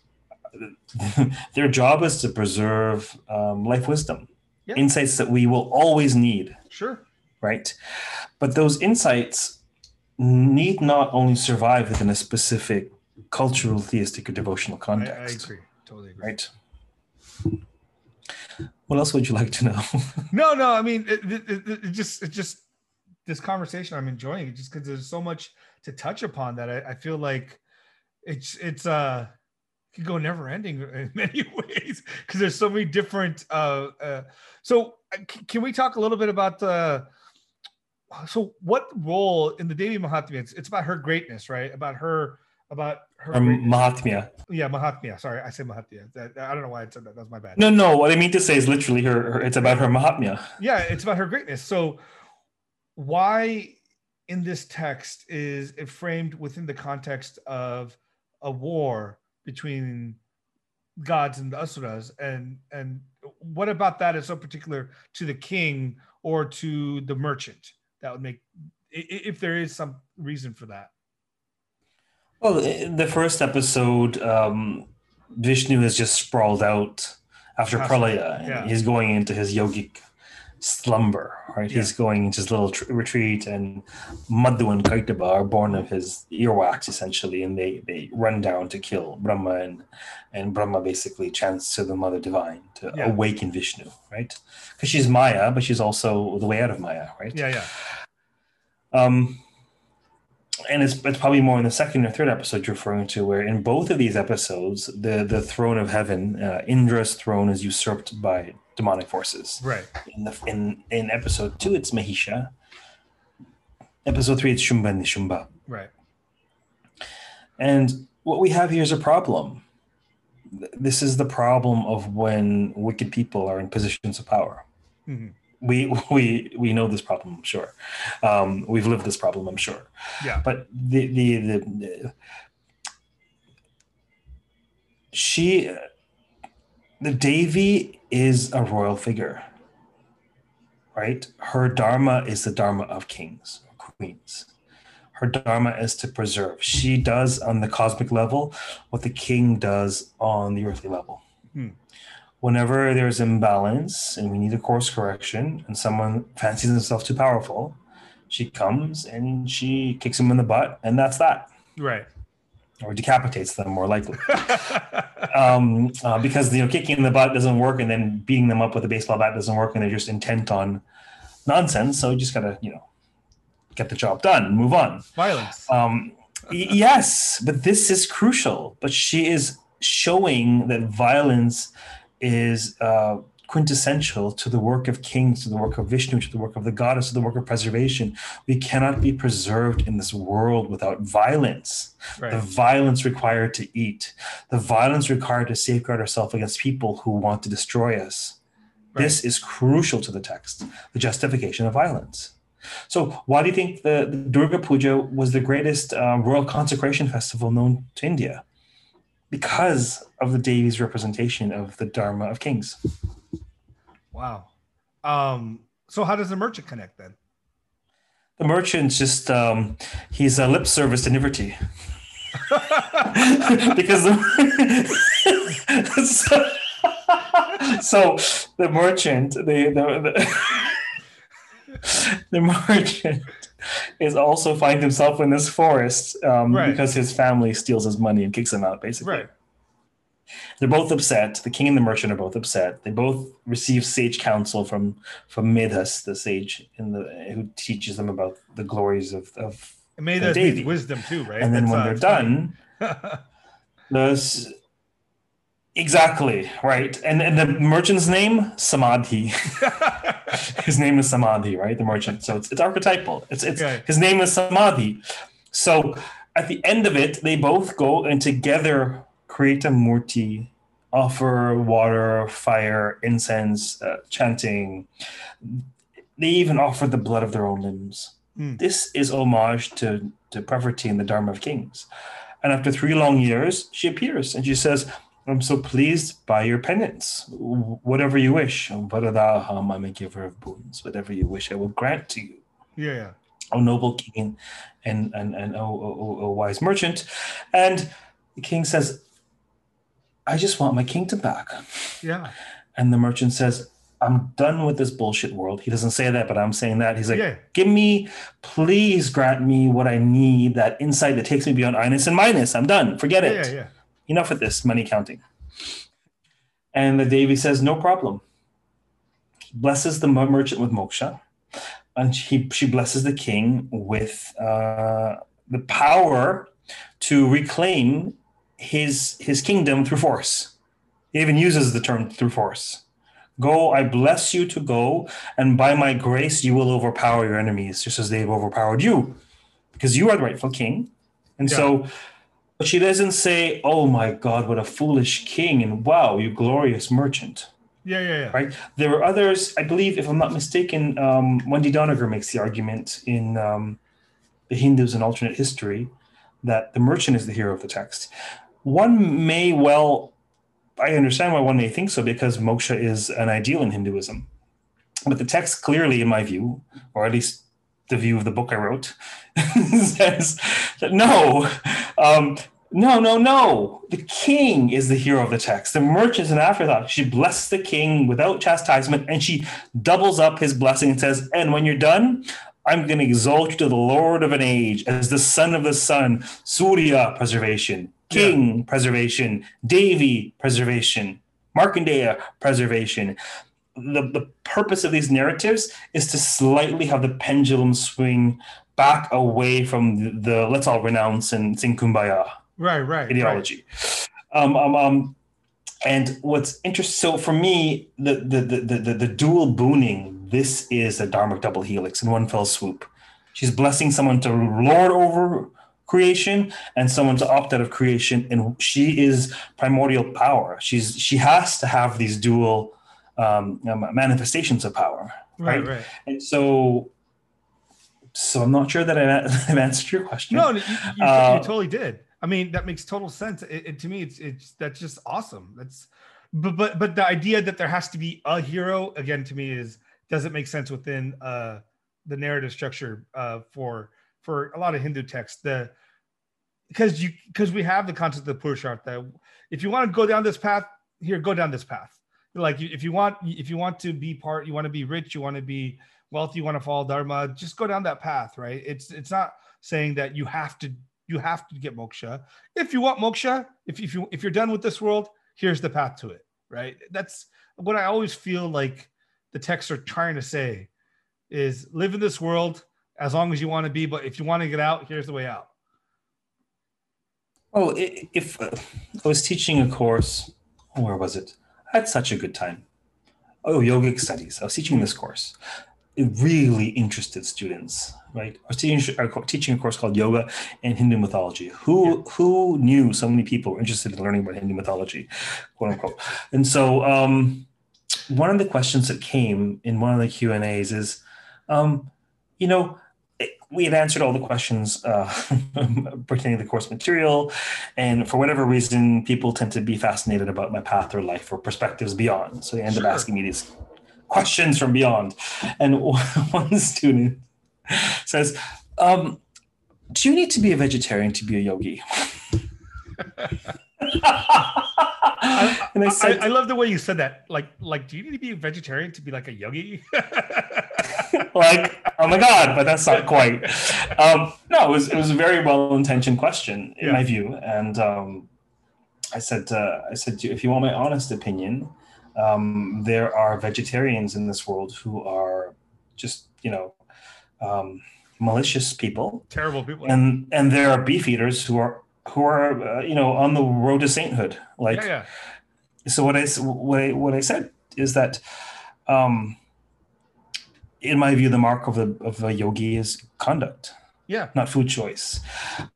their job is to preserve um, life wisdom, Yeah. insights that we will always need Sure. right? But those insights need not only survive within a specific cultural, theistic, or devotional I, I context, agree. Totally agree. right? What else would you like to know? No, no. I mean, it, it, it, it just, it just, this conversation I'm enjoying it just because there's so much to touch upon that I, I feel like it's, it's, uh, could go never ending in many ways because there's so many different, uh, uh, so uh, can we talk a little bit about the, so what role in the Devi Mahatmya? It's, it's about her greatness, right? About her, about her. greatness. Mahatmya? yeah, Mahatmya. Sorry, I said Mahatmya. That, I don't know why I said that. That was my bad. No, no. What I mean to say is literally her. her it's about her Mahatmya. yeah it's about her greatness so why in this text is it framed within the context of a war between gods and the asuras and and what about that is so particular to the king or to the merchant that would make if there is some reason for that Well, in the first episode, um, Vishnu has just sprawled out after. Pralaya. Yeah. He's going into his yogic slumber, right? He's going into his little tr- retreat, and Madhu and Kaitaba are born of his earwax, essentially, and they, they run down to kill Brahma, and, and Brahma basically chants to the Mother Divine to Yeah. awaken Vishnu, right? Because she's Maya, but she's also the way out of Maya, right? yeah yeah Um, and it's, it's probably more in the second or third episode you're referring to, where in both of these episodes, the, the throne of heaven, uh, Indra's throne, is usurped by demonic forces. right In the in in episode two, it's Mahisha. Episode three, it's Shumba and Nishumba. right And what we have here is a problem. This is the problem of when wicked people are in positions of power. Mhm. We we we know this problem, I'm sure. Um, we've lived this problem, I'm sure. yeah but the the the, the she the Devi is a royal figure, right? Her dharma is the dharma of kings or queens. Her dharma is to preserve. She does on the cosmic level what the king does on the earthly level. Hmm. Whenever there's imbalance and we need a course correction, and someone fancies themselves too powerful, she comes and she kicks him in the butt, and that's that, right or decapitates them more likely. um, uh, because you know kicking in the butt doesn't work, and then beating them up with a baseball bat doesn't work, and they're just intent on nonsense. So you just gotta you know get the job done and move on. violence Um, yes, but this is crucial. But she is showing that violence is uh, quintessential to the work of kings, to the work of Vishnu, to the work of the goddess, to the work of preservation. We cannot be preserved in this world without violence. The violence required to eat, the violence required to safeguard ourselves against people who want to destroy us. This is crucial to the text, the justification of violence. So, why do you think the, the Durga Puja was the greatest uh, royal consecration festival known to India? Because of the Devi's representation of the Dharma of kings. wow um so how does the merchant connect then The merchant's just, um, he's a lip service to Nivritti. because the, so, so the merchant, the, the, the, the merchant is also finds himself in this forest um, Right. because his family steals his money and kicks him out, basically. right They're both upset. The king and the merchant are both upset. They both receive sage counsel from from Medhas, the sage in the who teaches them about the glories of, of it made The us Devi. need wisdom too right and then That's, when they're done, funny. Exactly right. And and the merchant's name Samadhi. his name is Samadhi, right? The merchant. So it's it's archetypal. It's it's Okay. his name is Samadhi. So at the end of it, they both go and together create a murti, offer water, fire, incense, uh, chanting. They even offer the blood of their own limbs. Hmm. This is homage to to Pravritti and the Dharma of Kings. And after three long years, she appears and she says, I'm so pleased by your penance. Whatever you wish, um, I'm a giver of boons. Whatever you wish, I will grant to you. Yeah, yeah. O noble king and and and o, o, o wise merchant. And the king says, I just want my kingdom back. Yeah. And the merchant says, I'm done with this bullshit world. He doesn't say that, but I'm saying that. He's like, Yeah. give me, please grant me what I need, that insight that takes me beyond Inus and Minus. I'm done. Forget Yeah, it. yeah, yeah. Enough with this money counting. And the Devi says, no problem. He blesses the merchant with moksha, and he, she blesses the king with uh, the power to reclaim his his kingdom through force. He even uses the term through force. Go, I bless you to go, and by my grace you will overpower your enemies, just as they've overpowered you, because you are the rightful king. And so, but she doesn't say, "Oh my God, what a foolish king!" and "Wow, you glorious merchant." Yeah, yeah, yeah. Right? There are others, I believe, if I'm not mistaken, um, Wendy Doniger makes the argument in um, the Hindus and alternate history that the merchant is the hero of the text. One may well, I understand why one may think so because moksha is an ideal in Hinduism. But the text clearly, in my view, or at least the view of the book I wrote, says that no, um, no, no, no. The king is the hero of the text. The merchant is an afterthought. She blesses the king without chastisement and she doubles up his blessing and says, And when you're done, I'm going to exalt you to the Lord of an age as the son of the sun, Surya preservation, king preservation, Devi preservation, Markandeya preservation. The, the purpose of these narratives is to slightly have the pendulum swing back away from the, the let's all renounce and sing kumbaya Right, right. right. ideology. Um, um, um, and what's interesting, so for me, the the, the the the the dual booning, this is a dharmic double helix in one fell swoop. She's blessing someone to lord over creation and someone to opt out of creation, and she is primordial power. She's she has to have these dual um, manifestations of power, Right, right? right. And so, so I'm not sure that I've answered your question. No, you, you, you Uh, totally did. I mean, that makes total sense. It, it- to me, it's it's that's just awesome. That's but but but the idea that there has to be a hero again to me is doesn't make sense within uh the narrative structure uh for for a lot of Hindu texts. The because you because we have the concept of the Purusharth that if you want to go down this path, here go down this path. Like if you want if you want to be part, you want to be rich, you want to be wealthy, you want to follow dharma, just go down that path, right? It's it's not saying that you have to you have to get moksha. If you want moksha, if, if you if you're done with this world, here's the path to it, right? That's what I always feel like the texts are trying to say is live in this world as long as you want to be, but if you want to get out, here's the way out. Oh, if I was teaching a course, where was it? I had such a good time. Oh, yogic studies. I was teaching this course. It really interested students, right? I was teaching, uh, teaching a course called Yoga and Hindu Mythology. Who who knew so many people were interested in learning about Hindu mythology, quote unquote? And so, um, one of the questions that came in one of the Q and A's is, um, you know, we had answered all the questions uh, pertaining to the course material, and for whatever reason, people tend to be fascinated about my path or life or perspectives beyond. So they end Sure. up asking me these questions from beyond. And one student says, um, "Do you need to be a vegetarian to be a yogi?" I, and I I, I love the way you said that. Like, like, do you need to be a vegetarian to be like a yogi? like, oh my god, but that's not quite. Um, no, it was it was a very well intentioned question in Yeah. my view, and um, I said uh, I said if you want my honest opinion, um, there are vegetarians in this world who are just you know um, malicious people, Terrible people. and and there are beef eaters who are who are uh, you know on the road to sainthood, like yeah, yeah. so what I what I, what I said is that um, in my view the mark of a of a yogi is conduct Yeah. not food choice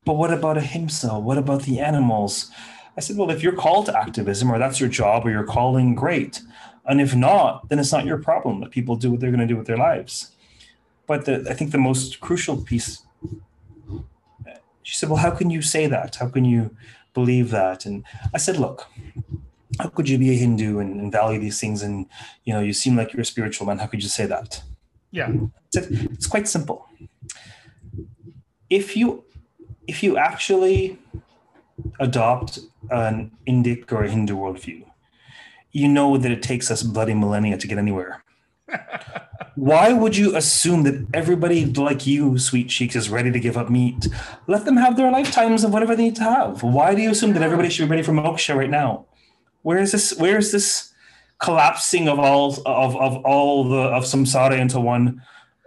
but what about ahimsa what about the animals I said well if you're called to activism or that's your job or your calling great and if not then it's not your problem that people do what they're going to do with their lives but the, I think the most crucial piece She said, Well, how can you say that? How can you believe that? And I said, Look, how could you be a Hindu and, and value these things? And, you know, you seem like you're a spiritual man. How could you say that? Yeah. It's quite simple. If you if you actually adopt an Indic or a Hindu worldview, you know that it takes us bloody millennia to get anywhere. Why would you assume that everybody like you, sweet cheeks, is ready to give up meat? Let them have their lifetimes of whatever they need to have. Why do you assume that everybody should be ready for moksha right now? Where is this? Where is this collapsing of all of, of all the of samsara into one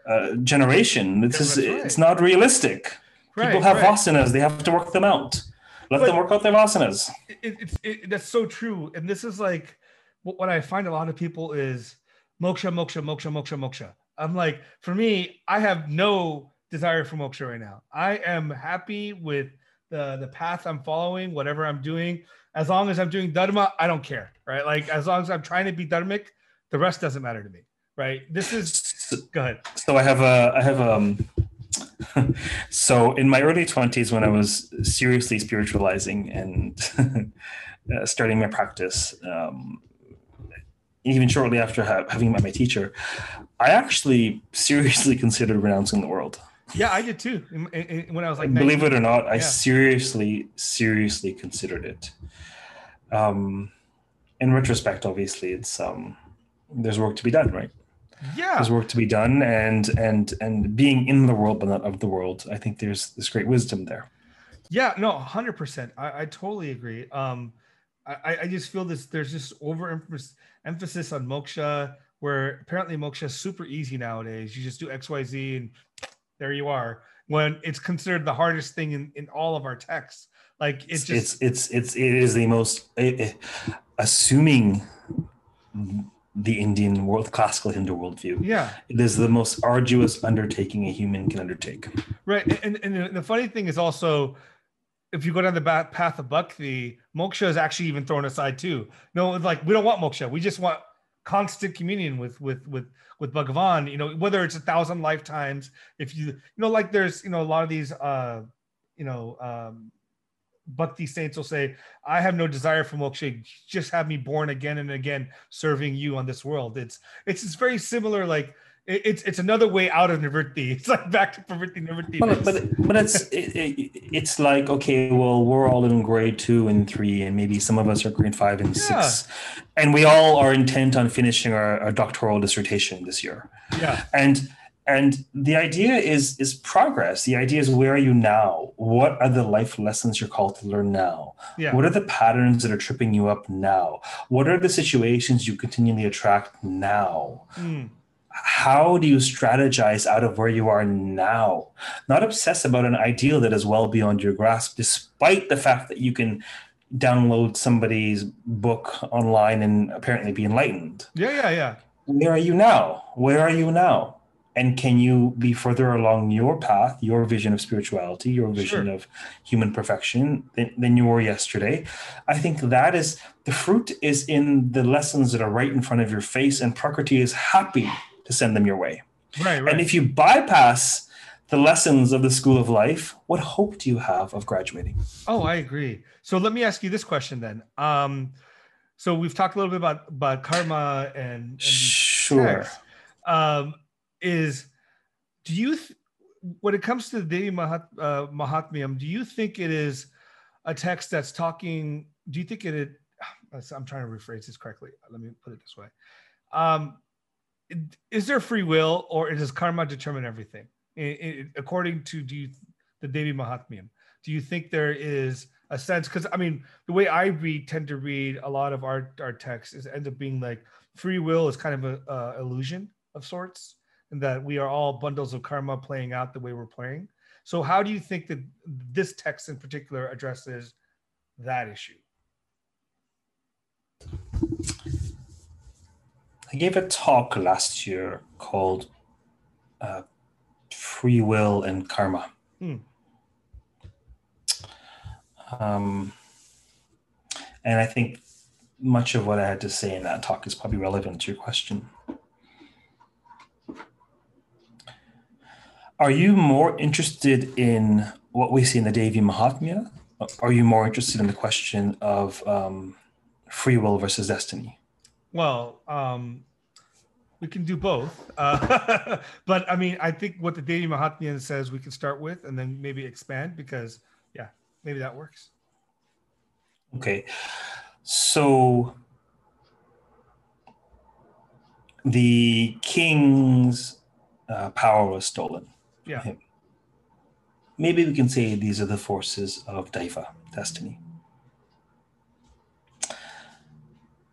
uh, generation? This is right. it's not realistic. Right, People have right. vasanas; they have to work them out. Let But- them work out their vasanas. it, it's it, that's so true and this is like what, what i find a lot of people is moksha moksha moksha moksha moksha i'm like for me i have no desire for moksha right now i am happy with the the path i'm following whatever i'm doing as long as i'm doing dharma i don't care right? Like as long as i'm trying to be dharmic the rest doesn't matter to me right? This is go ahead. so I have a I have um so in my early 20s when I was seriously spiritualizing and uh, starting my practice um, even shortly after ha- having met my teacher I actually seriously considered renouncing the world yeah i did too when i was like believe 19. it or not I Yeah. seriously seriously considered it um in retrospect obviously it's um there's work to be done right yeah there's work to be done and and and being in the world but not of the world i think there's this great wisdom there Yeah, no, hundred percent. I, I totally agree. Um, I, I just feel this. There's just over emphasis on moksha, where apparently moksha is super easy nowadays. You just do X, Y, Z, and there you are. When it's considered the hardest thing in, in all of our texts. Like it's it's just it's it's it is the most it, it- assuming the indian world classical hindu worldview yeah, it is the most arduous undertaking a human can undertake right. And and the- the funny thing is also. If you go down the path of bhakti, moksha is actually even thrown aside too. No, like we don't want moksha. We just want constant communion with with with with Bhagavan. You know, whether it's a thousand lifetimes. If you you know, like there's you know a lot of these uh you know um bhakti saints will say, "I have no desire for moksha. Just have me born again and again, serving you on this world." It's it's it's very similar. Like it's it's another way out of nivritti. It's like back to pravritti nivritti. but but, but it's it, it, it's like okay well we're all in grade two and three and maybe some of us are grade five and six. And we all are intent on finishing our, our doctoral dissertation this year. Yeah, and and the idea is is progress. The idea is where are you now? What are the life lessons you're called to learn now? Yeah. what are the patterns that are tripping you up now? What are the situations you continually attract now? Mm. How do you strategize out of where you are now not obsess about an ideal that is well beyond your grasp despite the fact that you can download somebody's book online and apparently be enlightened Yeah, yeah, yeah. where are you now? Where are you now? And can you be further along your path, your vision of spirituality, your vision Sure. of human perfection than, than you were yesterday? I think that is the fruit is in the lessons that are right in front of your face, and Prakriti is happy to send them your way. Right, right. And if you bypass the lessons of the school of life, what hope do you have of graduating? Oh, I agree. So let me ask you this question then. Um, so we've talked a little bit about about karma and, and Sure. Um, is do you th- when it comes to the Devi Mahat, uh, Mahatmyam, do you think it is a text that's talking? Do you think it? I'm trying to rephrase this correctly. Let me put it this way. Um, is there free will, or does karma determine everything? I- I- according to you, the Devi Mahatmyam, do you think there is a sense? Because I mean, the way I read, tend to read a lot of our our texts is ends up being like free will is kind of a illusion of sorts, and that we are all bundles of karma playing out the way we're playing. So, how do you think that this text in particular addresses that issue? I gave a talk last year called uh, Free Will and Karma. Hmm. Um, and I think much of what I had to say in that talk is probably relevant to your question. Are you more interested in what we see in the Devi Mahatmya? Or Are you more interested in the question of um, free will versus destiny? Well, um, we can do both. Uh, but I mean, I think what the Devi Mahatmya says we can start with and then maybe expand because, yeah, maybe that works. Okay. So the king's uh, power was stolen. Yeah. Maybe we can say these are the forces of Daiva, destiny.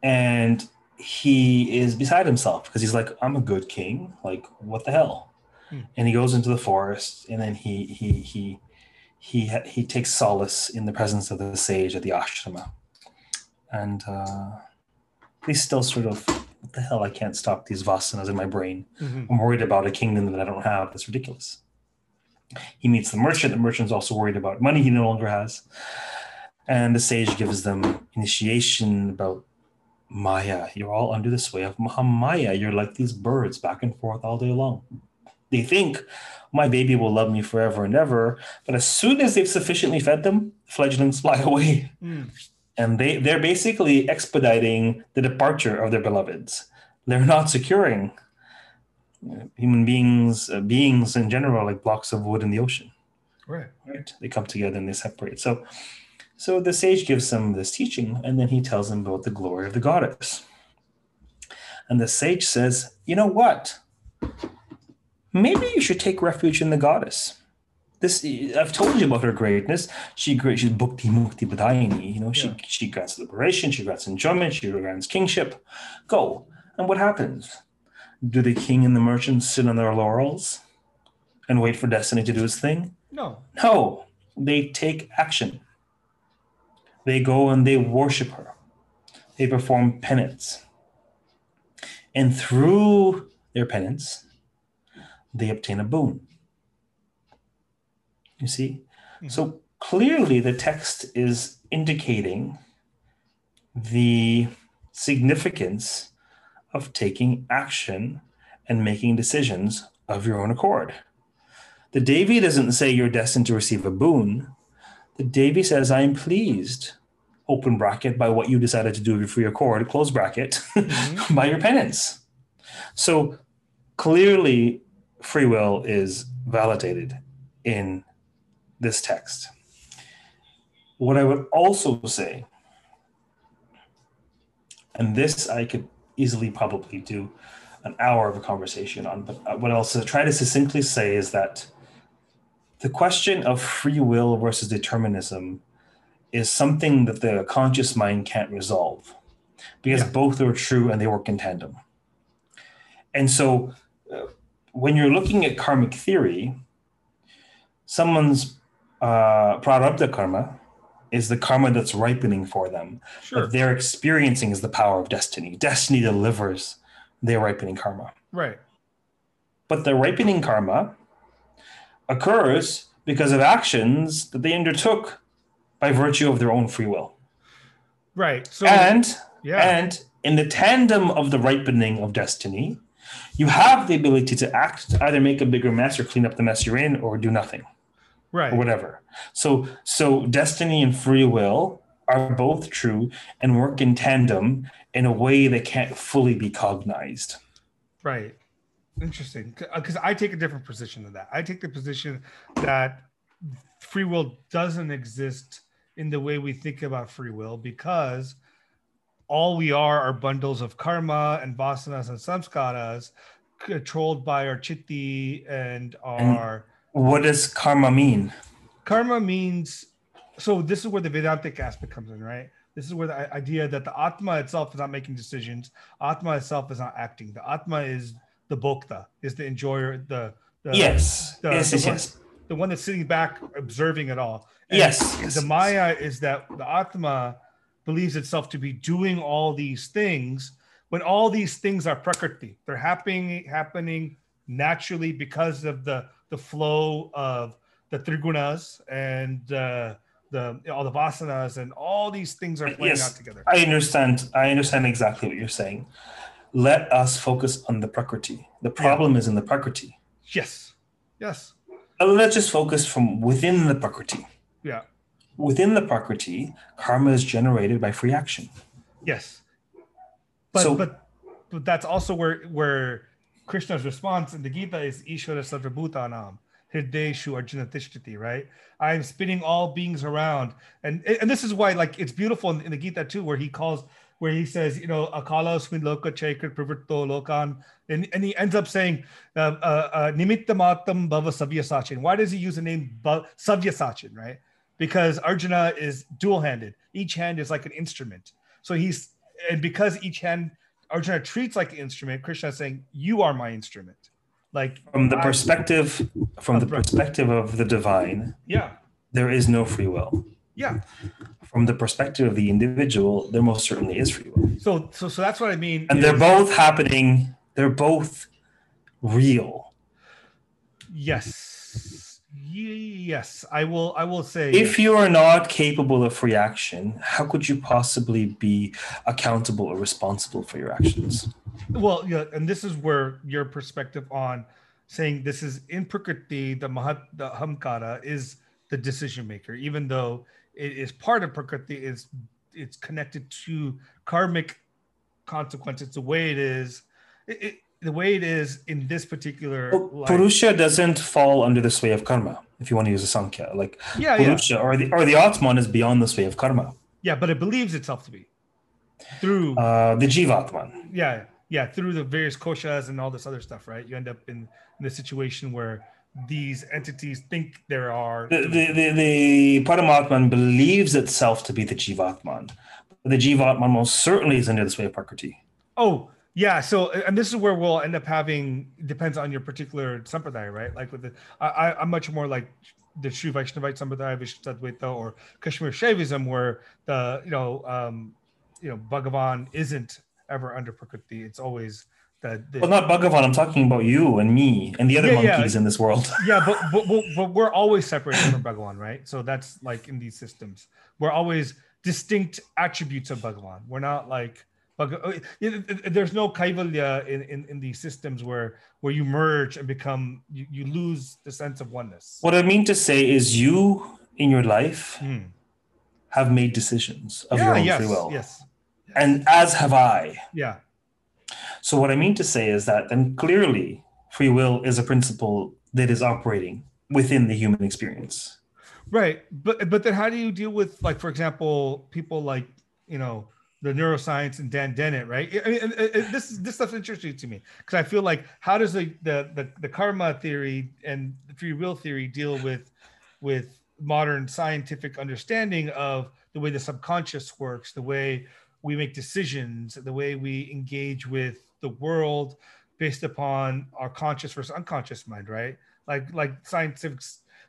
And he is beside himself because he's like, I'm a good king. Like, what the hell? Hmm. And he goes into the forest and then he he he he he takes solace in the presence of the sage at the ashrama. And uh, he's still sort of, what the hell? I can't stop these vasanas in my brain. Mhm. I'm worried about a kingdom that I don't have. That's ridiculous. He meets the merchant. The merchant's also worried about money he no longer has. And the sage gives them initiation about Maya. You're all under the sway of Mahamaya. You're like these birds back and forth all day long. They think my baby will love me forever and ever. But as soon as they've sufficiently fed them, fledglings fly away Mm. and they they're basically expediting the departure of their beloveds. They're not securing uh, human beings, uh, beings in general, like blocks of wood in the ocean. Right. Right? They come together and they separate. So, so the sage gives them this teaching, and then he tells them about the glory of the goddess. And the sage says, "You know what? Maybe you should take refuge in the goddess." This I've told you about her greatness. She great. She's bhukti mukti pradayini. You know, she Yeah. she grants liberation. She grants enjoyment. She grants kingship. Go. And what happens? Do the king and the merchant sit on their laurels and wait for destiny to do its thing? No. No, they take action. They go and they worship her. They perform penance. And through their penance, they obtain a boon. You see? Mhm. So clearly, the text is indicating the significance of taking action and making decisions of your own accord. The Devi doesn't say you're destined to receive a boon. The Devi says, I'm pleased, open bracket, by what you decided to do of your free accord, close bracket, Mhm. by your penance. So clearly, free will is validated in this text. What I would also say, and this I could easily probably do an hour of a conversation on, but uh, what I'll try to succinctly say is that the question of free will versus determinism is something that the conscious mind can't resolve because Yeah. both are true and they work in tandem. And so uh, when you're looking at karmic theory, someone's uh, prarabdha karma is the karma that's ripening for them. Sure. What they're experiencing is the power of destiny. Destiny delivers their ripening karma. Right. But the ripening karma occurs because of actions that they undertook by virtue of their own free will. Right. So and yeah. and in the tandem of the ripening of destiny, you have the ability to act, to either make a bigger mess or clean up the mess you're in, or do nothing, right. or whatever. So so destiny and free will are both true and work in tandem in a way that can't fully be cognized. Right. Interesting. Because uh, I take a different position than that. I take the position that free will doesn't exist in the way we think about free will because all we are are bundles of karma and vasanas and samskaras controlled by our chitti and our What does karma mean? karma means so this is where the vedantic aspect comes in right this is where the idea that the atma itself is not making decisions atma itself is not acting the atma is the bhokta is the enjoyer the, the yes. the- yes, the yes, yes. The one that's sitting back observing it all Yes, yes, the maya is that the atma believes itself to be doing all these things when all these things are prakriti they're happening happening naturally because of the the flow of the trigunas and uh, the all the vasanas and all these things are playing Yes. out together I understand. I understand exactly what you're saying. Let us focus on the prakriti. The problem is in the prakriti. yes yes Uh, let's just focus from within the Prakriti. Yeah. Within the Prakriti, karma is generated by free action. Yes. But So- but but that's also where where Krishna's response in the Gita is Ishvara Sarvabhutanam. Hirdeshu Arjuna Tishtati, right? I'm spinning all beings around. And and this is why like it's beautiful in, in the Gita too, where he calls where he says, you know, Akala Swin Loka Lokan. And, and he ends up saying, uh, uh, uh, Nimitta Bhava Savyasachin. Why does he use the name Savyasachin, right? Because Arjuna is dual handed. Each hand is like an instrument. So he's, and because each hand Arjuna treats like an instrument, Krishna is saying, You are my instrument. Like, From the I- perspective, from the perspective of the divine, yeah, there is no free will. Yeah. From the perspective of the individual, there most certainly is free will. So, so, so that's what I mean. And they're both happening, they're both real. Yes. Yes, I will. I will say. If you are not capable of free action, how could you possibly be accountable or responsible for your actions? Well, yeah, and this is where your perspective on saying this is in Prakriti, the Mahat, the Ahamkara is the decision maker, even though it is part of Prakriti, is it's connected to karmic consequences. The way it is, it, it, the way it is in this particular Well. Purusha doesn't fall under the sway of karma, if you want to use a Sankhya. Like Yeah, yeah, Purusha or the or the Atman is beyond the sway of karma. yeah, but it believes itself to be through Uh, the Jivatman. yeah yeah through the various koshas and all this other stuff right you end up in, in a situation where these entities think there are The, the, the, the Paramatman believes itself to be the Jivatman. The Jivatman most certainly is under the sway of Prakriti. oh yeah so and this is where we'll end up having depends on your particular sampradaya right like with the i I- i'm much more like the Sri Vaishnavite Sampradaya, Vishishtadvaita, or Kashmir Shaivism, where the you know um, you know Bhagavan isn't ever under Prakriti. It's always the Well, not Bhagavan. I'm talking about you and me and the other Yeah, yeah. monkeys in this world. yeah, but, but but but we're always separated from Bhagavan, right? So that's like in these systems, we're always distinct attributes of Bhagavan. We're not like uh, there's no kaivalya in, in in these systems where where you merge and become you, you lose the sense of oneness. What I mean to say is, you in your life Hmm. have made decisions of Yeah, your own yes, free will, yes, and as have I. yeah, So what I mean to say is that then clearly free will is a principle that is operating within the human experience. right. But but then how do you deal with like for example people like you know the neuroscience and Dan Dennett, right? I mean, and- and this this stuff's interesting to me because I feel like how does the, the the the karma theory and the free will theory deal with with modern scientific understanding of the way the subconscious works, the way we make decisions, the way we engage with the world based upon our conscious versus unconscious mind, right? Like like scientific,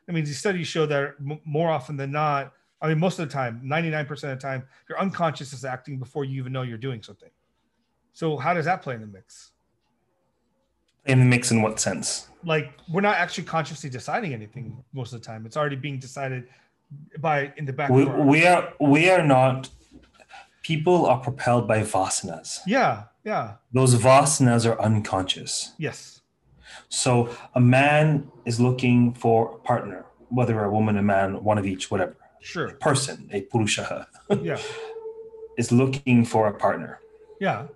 I mean, these studies show that more often than not, I mean, most of the time, 99% of the time, your unconscious is acting before you even know you're doing something. So how does that play in the mix? In the mix, in what sense? Like we're not actually consciously deciding anything most of the time. It's already being decided by in the back We, we are we are not. People are propelled by vasanas. Yeah, yeah, Those vasanas are unconscious. yes. So a man is looking for a partner, whether a woman, a man, one of each, whatever. Sure. A Person, a purusha, Yeah. is looking for a partner. Yeah.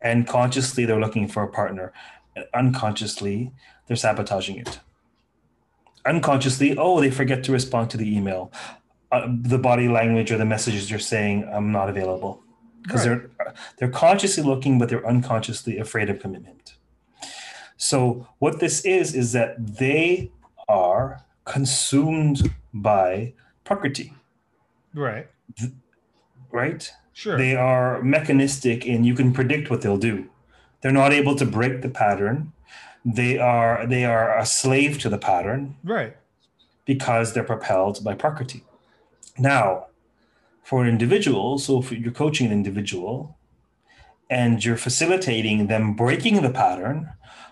And consciously, they're looking for a partner. And unconsciously, they're sabotaging it. Unconsciously, oh, they forget to respond to the email. Uh, the body language or the messages they're saying, I'm not available. Because Right. they're they're consciously looking, but they're unconsciously afraid of commitment. So what this is is that they are consumed by prakriti, Right. right? Sure. They are mechanistic and you can predict what they'll do. They're not able to break the pattern. They are they are a slave to the pattern right. because they're propelled by prakriti. Now, for an individual, so if you're coaching an individual and you're facilitating them breaking the pattern,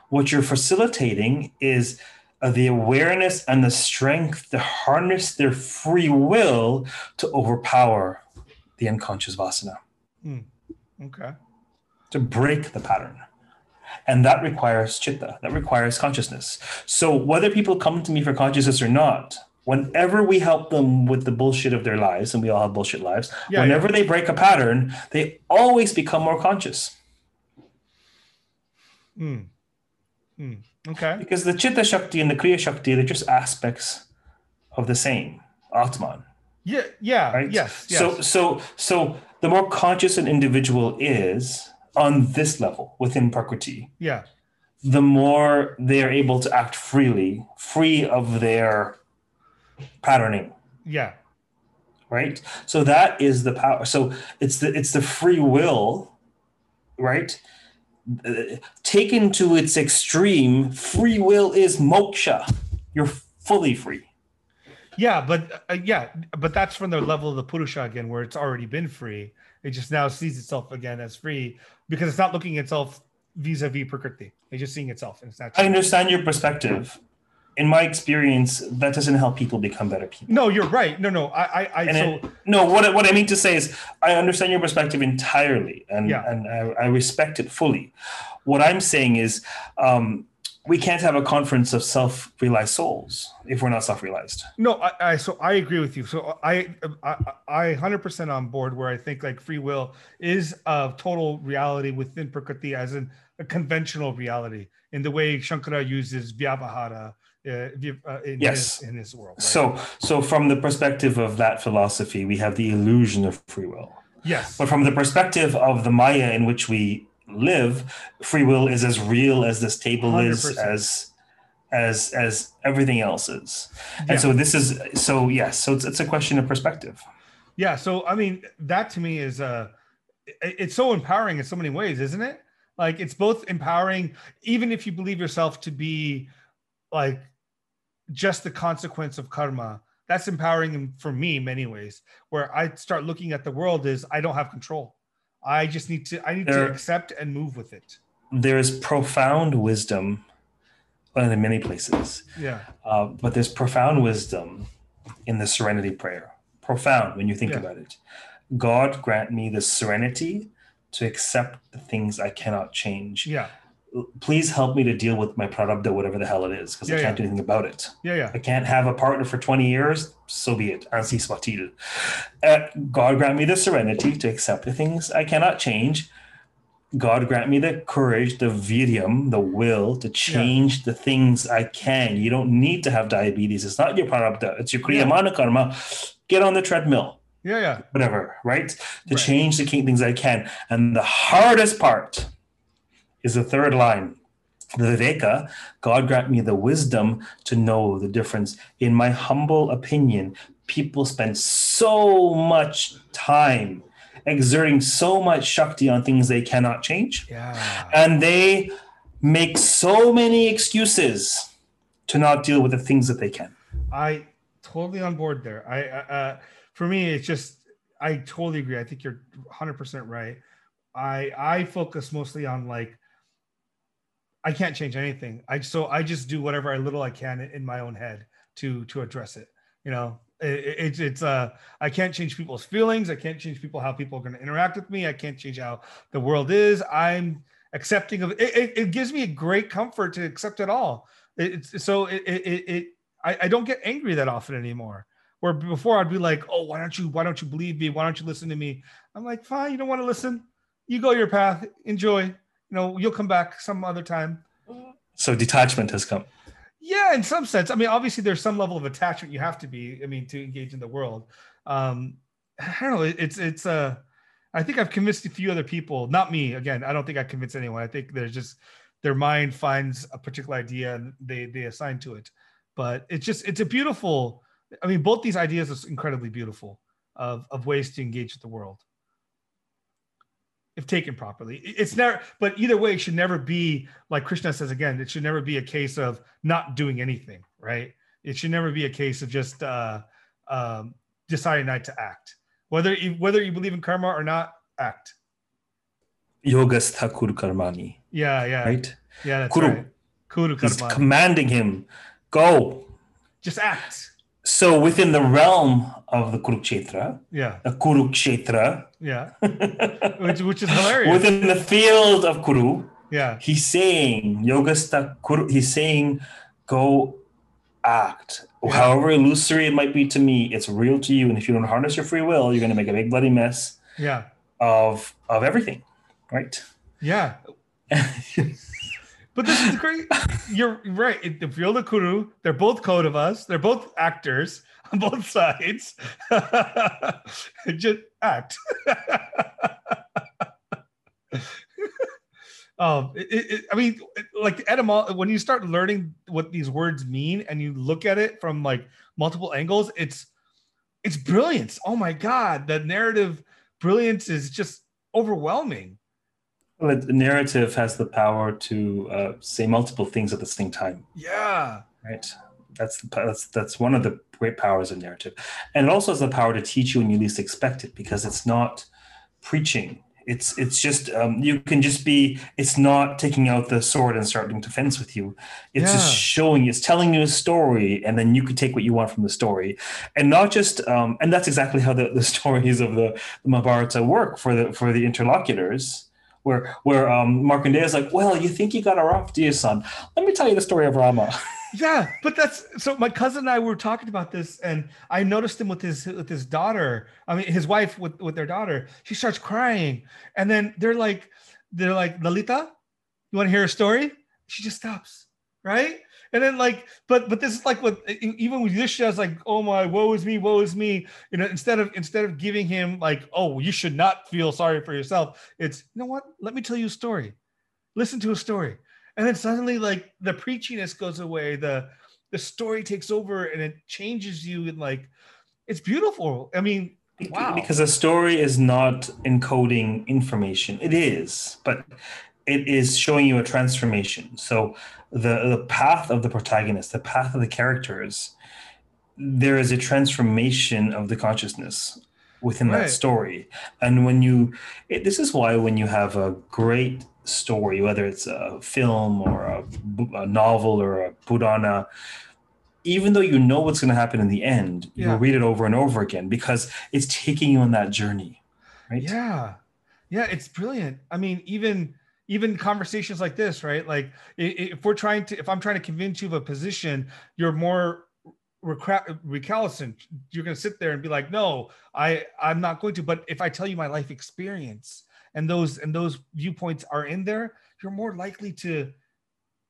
what you're facilitating is the awareness and the strength to harness their free will to overpower the unconscious vasana hmm. Okay. to break the pattern. And that requires chitta, that requires consciousness. So whether people come to me for consciousness or not, whenever we help them with the bullshit of their lives, and we all have bullshit lives, Yeah, whenever they break a pattern, they always become more conscious. Mm. Mm. Okay. Because the chitta shakti and the kriya shakti, they're just aspects of the same Atman. Yeah. Yeah. right? Yes. Yes. So so so the more conscious an individual is on this level within Prakriti, yeah. the more they are able to act freely, free of their patterning. Yeah. Right. So that is the power. So it's the it's the free will, right? Uh, taken to its extreme, free will is moksha. You're fully free. Yeah, but uh, yeah, but that's from the level of the Purusha again, where it's already been free. It just now sees itself again as free because it's not looking at itself vis-a-vis Prakriti. It's just seeing itself, and it's. I understand your perspective. In my experience, that doesn't help people become better people. No, you're right. No, no, I, I, so it- no, what what I mean to say is, I understand your perspective entirely, and Yeah. and I, I respect it fully. What I'm saying is, um, we can't have a conference of self-realized souls if we're not self-realized. no, I, I, so I agree with you. So I, I, I, hundred percent on board. Where I think like free will is a total reality within Prakriti, as in a conventional reality, in the way Shankara uses Vyavahara in Yes. his in his world. right? So, so from the perspective of that philosophy, we have the illusion of free will. yes, But from the perspective of the Maya in which we live, free will is as real as this table is, 100%. as as as everything else is. And Yeah. so this is so yes, so it's, it's a question of perspective. Yeah, so I mean, that to me is uh it's so empowering in so many ways, isn't it? Like it's both empowering, even if you believe yourself to be like just the consequence of karma. That's empowering in- for me in many ways. Where I start looking at the world is I don't have control. I just need to I need to accept and move with it. There is profound wisdom in many places, Yeah. uh, but there's profound wisdom in the serenity prayer. Profound when you think Yeah. about it. God grant me the serenity to accept the things I cannot change. Yeah. Please help me to deal with my prarabdha, whatever the hell it is, because Yeah, I can't yeah. do anything about it. Yeah. Yeah. I can't have a partner for 20 years, so be it. Ansi swatil. Uh, God grant me the serenity to accept the things I cannot change. God grant me the courage, the viryam, the will to change the things I can. You don't need to have diabetes. It's not your prarabdha. It's your kriya Yeah. mana karma. Get on the treadmill, Yeah. Yeah. whatever, right? To Right. change the things I can. And the hardest part is the third line. The Viveka, God grant me the wisdom to know the difference. In my humble opinion, people spend so much time exerting so much Shakti on things they cannot change, Yeah. and they make so many excuses to not deal with the things that they can. I totally on board there. I uh, uh, for me, it's just I totally agree. I think you're 100 percent right. I I focus mostly on like I can't change anything. I so I just do whatever I little I can in my own head to to address it. You know, it, it- it's it's uh I can't change people's feelings. I can't change people how people are going to interact with me. I can't change how the world is. I'm accepting of it. It, it gives me a great comfort to accept it all. It- It's so it it, it, it I, I don't get angry that often anymore. Where before I'd be like, oh, why don't you why don't you believe me? Why don't you listen to me? I'm like, fine, you don't want to listen. You go your path, enjoy. You know, you'll come back some other time. So detachment has come. Yeah, in some sense. I mean, obviously there's some level of attachment you have to be, I mean, to engage in the world. Um, I don't know, it's it's uh I think I've convinced a few other people, not me. Again, I don't think I convinced anyone. I think there's just their mind finds a particular idea and they they assign to it. But it's just it's a beautiful, I mean, both these ideas are incredibly beautiful of of ways to engage with the world. If taken properly. It's never, but either way, it should never be like Krishna says again, it should never be a case of not doing anything, right? It should never be a case of just uh, um, deciding not to act. Whether you, whether you believe in karma or not, act. Yogastha kur karmani, Yeah, yeah, right? yeah. That's Kuru. right. Kuru He's karma. commanding him, go. just act. So within the realm of the Kurukshetra, Yeah, the Kurukshetra, yeah. Which which is hilarious. within the field of Kuru, Yeah. He's saying yogastha kuru. He's saying go act. Yeah. However illusory it might be to me, it's real to you. And if you don't harness your free will, you're gonna make a big bloody mess Yeah. of of everything. Right? Yeah. But this is great. You're right. The of Kuru, they're both Kauravas. They're both actors on both sides. Just act. um, it, it, I mean, like the etymology, when you start learning what these words mean and you look at it from like multiple angles, it's it's brilliance. Oh my god, the narrative brilliance is just overwhelming. Well, the narrative has the power to uh, say multiple things at the same time. Yeah. right? That's the, that's that's one of the great powers of narrative. And it also has the power to teach you when you least expect it because it's not preaching. It's it's just um, you can just be it's not taking out the sword and starting to fence with you. It's just showing you it's telling you a story and then you can take what you want from the story. And not just um, and that's exactly how the, the stories of the, the mahabharata work for the for the interlocutors where where um, Markandeya is like, well, you think you got her off, you, son? Let me tell you the story of Rama. Yeah, but that's so. My cousin and I were talking about this, and I noticed him with his with his daughter. I mean, his wife with with their daughter. She starts crying, and then they're like, they're like, Lalita, you want to hear a story? She just stops, right? And then like, but but this is like what even with this show, it's like, oh my, woe is me, woe is me. You know, instead of instead of giving him like, oh, you should not feel sorry for yourself. It's you know what? Let me tell you a story. Listen to a story and then suddenly like the preachiness goes away the the story takes over and it changes you and like it's beautiful i mean wow Because a story is not encoding information. It is, but it is showing you a transformation. So the the path of the protagonist, the path of the characters, there is a transformation of the consciousness within Right. that story. And when you, it, this is why when you have a great story, whether it's a film or a, a novel or a Purana, even though you know what's going to happen in the end, Yeah. you'll read it over and over again because it's taking you on that journey, right? yeah yeah it's brilliant i mean even even conversations like this right? Like if we're trying to if i'm trying to convince you of a position you're more recalcitrant. You're going to sit there and be like no i i'm not going to. But if i tell you my life experience and those and those viewpoints are in there you're more likely to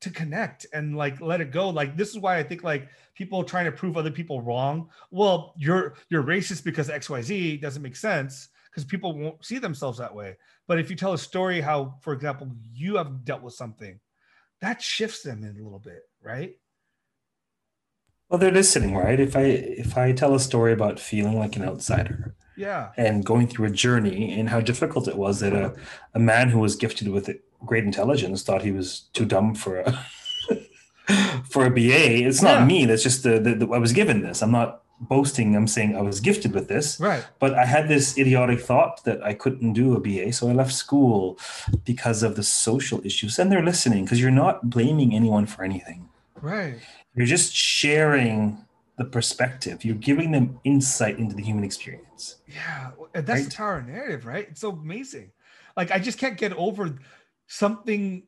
to connect and like let it go. Like this is why i think like people trying to prove other people wrong. Well you're you're racist because xyz doesn't make sense because people won't see themselves that way but if you tell a story how for example you have dealt with something that shifts them in a little bit right Well, they're listening, right? If I if I tell a story about feeling like an outsider yeah and going through a journey and how difficult it was that a, a man who was gifted with great intelligence thought he was too dumb for a for a BA. It's not Yeah. me. That's just the, the, the I was given this. I'm not boasting. I'm saying I was gifted with this. right But I had this idiotic thought that I couldn't do a BA, so I left school because of the social issues. And they're listening because you're not blaming anyone for anything. right You're just sharing the perspective. You're giving them insight into the human experience. Yeah, that's Right. the power of narrative, right? It's so amazing. Like I just can't get over something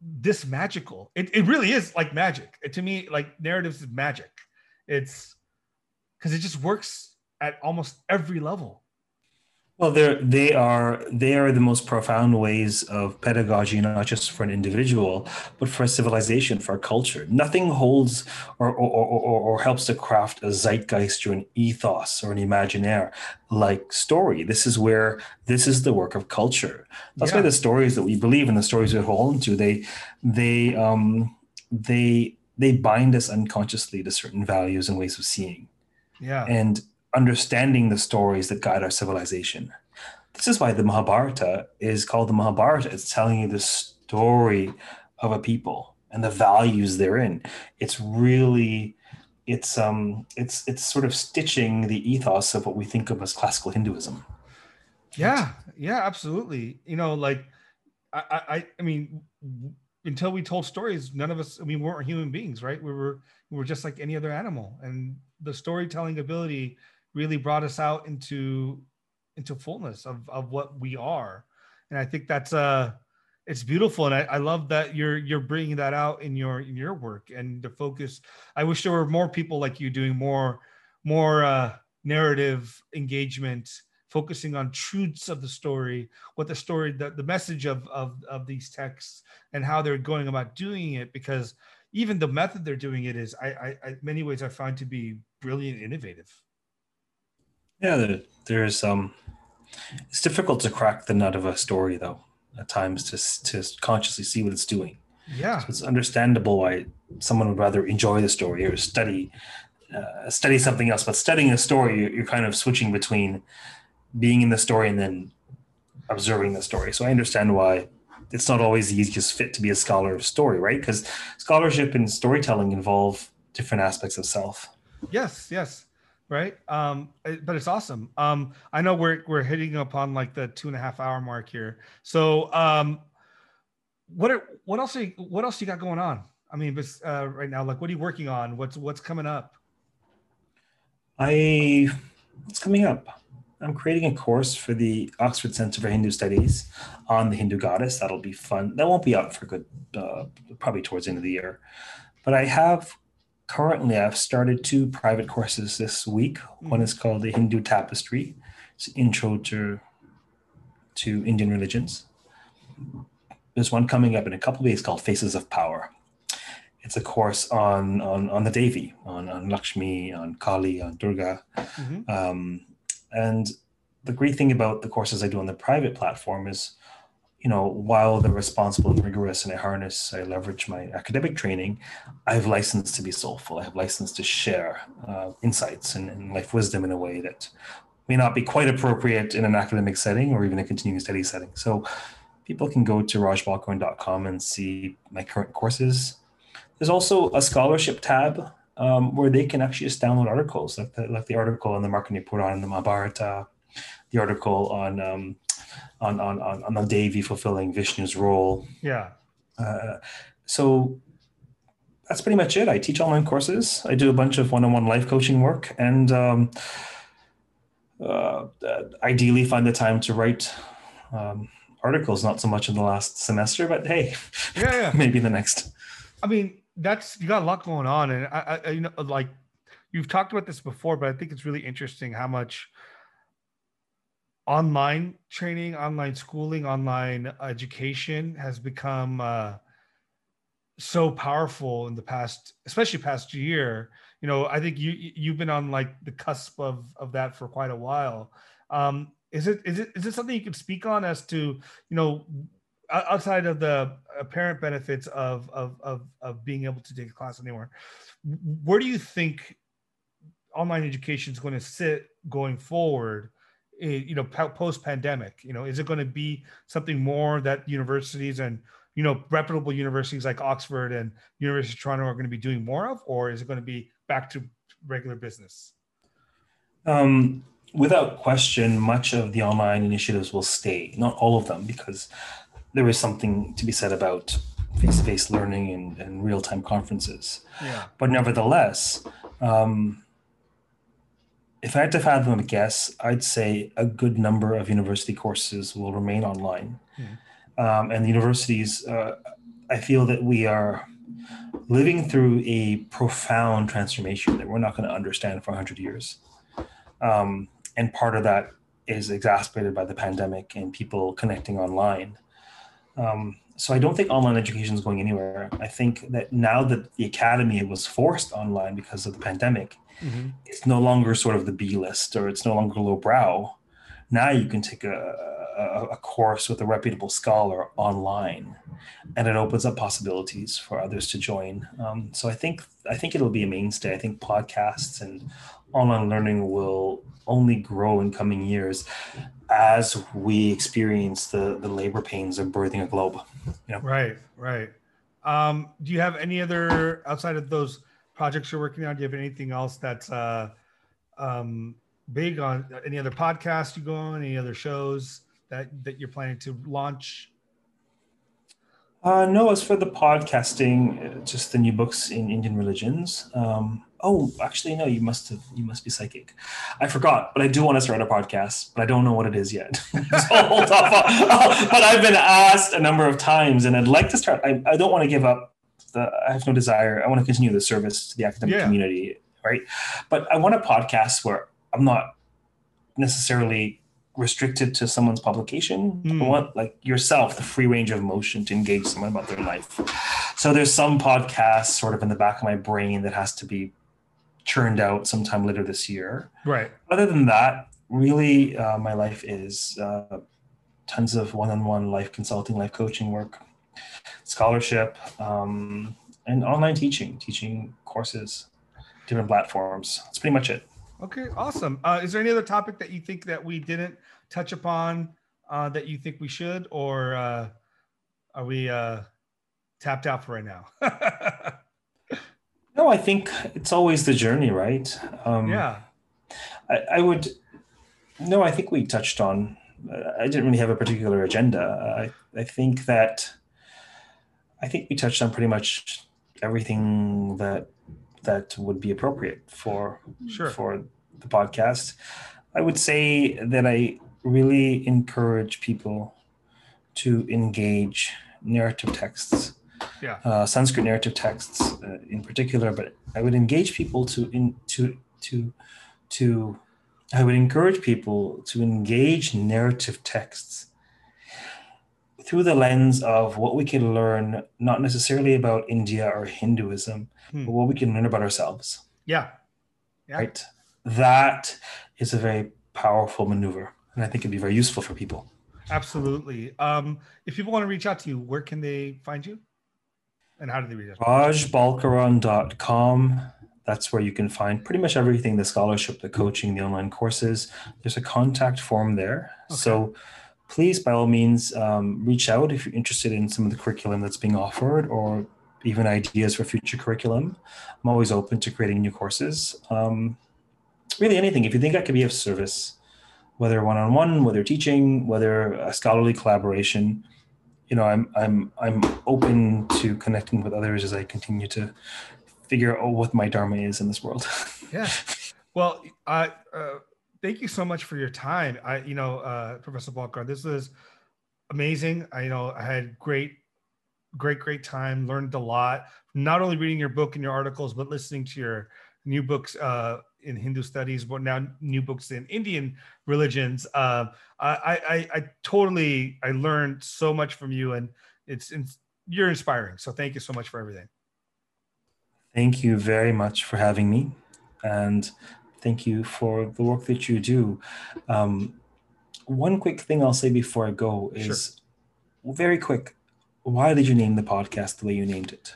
this magical. It, it really is like magic. It- to me, like narratives is magic. It's because it just works at almost every level. Well, they're they are they are the most profound ways of pedagogy, not just for an individual, but for a civilization, for a culture. Nothing holds or or, or, or, helps to craft a zeitgeist or an ethos or an imaginaire like story. This is where this is the work of culture. That's why the stories that we believe in, the stories we hold into, they they um they they bind us unconsciously to certain values and ways of seeing Yeah, and understanding the stories that guide our civilization. This is why the Mahabharata is called the Mahabharata. It's telling you the story of a people and the values therein. It's really it's um it's it's sort of stitching the ethos of what we think of as classical Hinduism. yeah, yeah, absolutely. You know, like I, I, I- mean, until we told stories, none of us. I mean, we weren't human beings, right? We were, we were just like any other animal, and the storytelling ability really brought us out into, into fullness of of what we are, and I think that's uh, it's beautiful. And I, I love that you're you're bringing that out in your in your work and the focus. I wish there were more people like you doing more more uh narrative engagement focusing on truths of the story what the story the, the message of, of of these texts and how they're going about doing it. Because even the method they're doing it is i i, I many ways i find to be brilliant innovative yeah there, there's um it's difficult to crack the nut of a story though at times to to consciously see what it's doing. Yeah, so it's understandable why someone would rather enjoy the story or study uh, study something else. But studying a story, you're, you're kind of switching between being in the story and then observing the story. So I understand why it's not always the easiest fit to be a scholar of story, right? Because scholarship and storytelling involve different aspects of self. Yes, yes right? Um but it's awesome. Um i know we're we're hitting upon like the two and a half hour mark here. So um what are what else are you, what else you got going on? I mean uh, right now like what are you working on? What's what's coming up? I what's coming up i'm creating a course for the oxford center for hindu studies on the hindu goddess that'll be fun that won't be out for good uh, probably towards the end of the year but i have currently I've started two private courses this week. One is called the Hindu Tapestry. It's intro to to Indian religions. There's one coming up in a couple days called Faces of Power. It's a course on on, on the Devi, on, on Lakshmi, on Kali, on Durga. Mm-hmm. Um, and the great thing about the courses I do on the private platform is you know, while they're responsible and rigorous and I harness, I leverage my academic training, I have license to be soulful. I have license to share uh, insights and, and, life wisdom in a way that may not be quite appropriate in an academic setting or even a continuing study setting. So people can go to rajbalkaran.com and see my current courses. There's also a scholarship tab um, where they can actually just download articles, like the, like the article on the Markandeya Puran and the Mahabharata, the article on um, on on on, on the Devi fulfilling Vishnu's role. Yeah. Uh, so that's pretty much it. I teach online courses. I do a bunch of one-on-one life coaching work, and um, uh, ideally find the time to write um, articles. Not so much in the last semester, but hey, yeah, yeah. maybe the next. I mean, that's you got a lot going on, and I, I, you know, like you've talked about this before, but I think it's really interesting how much online training, online schooling, online education has become uh, so powerful in the past, especially past year. You know, I think you you've been on like the cusp of of that for quite a while. Um, is it is it is it something you can speak on as to you know outside of the apparent benefits of of of, of being able to take a class anywhere? Where do you think online education is going to sit going forward? you know post pandemic you know is it going to be something more that universities and you know reputable universities like oxford and university of toronto are going to be doing more of or is it going to be back to regular business um, without question much of the online initiatives will stay not all of them because there is something to be said about face-to-face learning and, and real-time conferences yeah. but nevertheless um, if I had to fathom a guess, I'd say a good number of university courses will remain online. Mm. Um, and the universities, uh, I feel that we are living through a profound transformation that we're not going to understand for 100 years. Um, and part of that is exacerbated by the pandemic and people connecting online. Um, so I don't think online education is going anywhere. I think that now that the academy was forced online because of the pandemic, mm-hmm. it's no longer sort of the B list or it's no longer low brow. Now you can take a, a, a course with a reputable scholar online, and it opens up possibilities for others to join. Um, so I think I think it'll be a mainstay. I think podcasts and online learning will only grow in coming years as we experience the the labor pains of birthing a globe. You know? Right, right. Um, do you have any other outside of those projects you're working on? Do you have anything else that's uh, um, big on any other podcasts you go on, any other shows that that you're planning to launch? Uh, no, as for the podcasting, just the new books in Indian religions. Um, Oh, actually, no. You must have. You must be psychic. I forgot, but I do want to start a podcast, but I don't know what it is yet. so hold off. but I've been asked a number of times, and I'd like to start. I, I don't want to give up. The, I have no desire. I want to continue the service to the academic Yeah. community, right? But I want a podcast where I'm not necessarily restricted to someone's publication. Hmm. I want like yourself the free range of motion to engage someone about their life. So there's some podcasts sort of in the back of my brain that has to be churned out sometime later this year. Right. Other than that, really, uh, my life is uh, tons of one-on-one life consulting, life coaching work, scholarship, um, and online teaching, teaching courses, different platforms. That's pretty much it. Okay. Awesome. Uh, is there any other topic that you think that we didn't touch upon uh, that you think we should, or uh, are we uh, tapped out for right now? No, I think it's always the journey, right? Um, yeah. I, I would. No, I think we touched on. Uh, I didn't really have a particular agenda. I, I think that. I think we touched on pretty much everything that that would be appropriate for Sure. for the podcast. I would say that I really encourage people to engage narrative texts Yeah. uh, Sanskrit narrative texts uh, in particular, but I would engage people to in to to to I would encourage people to engage narrative texts through the lens of what we can learn, not necessarily about India or Hinduism, Hmm. but what we can learn about ourselves. Yeah. Yeah. Right? That is a very powerful maneuver, and I think it'd be very useful for people. Absolutely. Um, if people want to reach out to you, where can they find you? And how do they reach out? rajbalkaran.com. That's where you can find pretty much everything the scholarship, the coaching, the online courses. There's a contact form there. So please, by all means, um, reach out if you're interested in some of the curriculum that's being offered or even ideas for future curriculum. I'm always open to creating new courses. Um, really, anything. If you think I could be of service, whether one on one, whether teaching, whether a scholarly collaboration, you know, I'm I'm I'm open to connecting with others as I continue to figure out what my dharma is in this world. Yeah. Well, I uh, thank you so much for your time. I, you know, uh, Professor Balkar, this was amazing. I you know I had great, great, great time. Learned a lot. Not only reading your book and your articles, but listening to your new books uh, in Hindu studies, but now new books in Indian religions. Uh, I, I, I totally, I learned so much from you, and it's, it's you're inspiring. So thank you so much for everything. thank you very much for having me, and thank you for the work that you do. Um, one quick thing I'll say before I go is very quick. Why did you name the podcast the way you named it?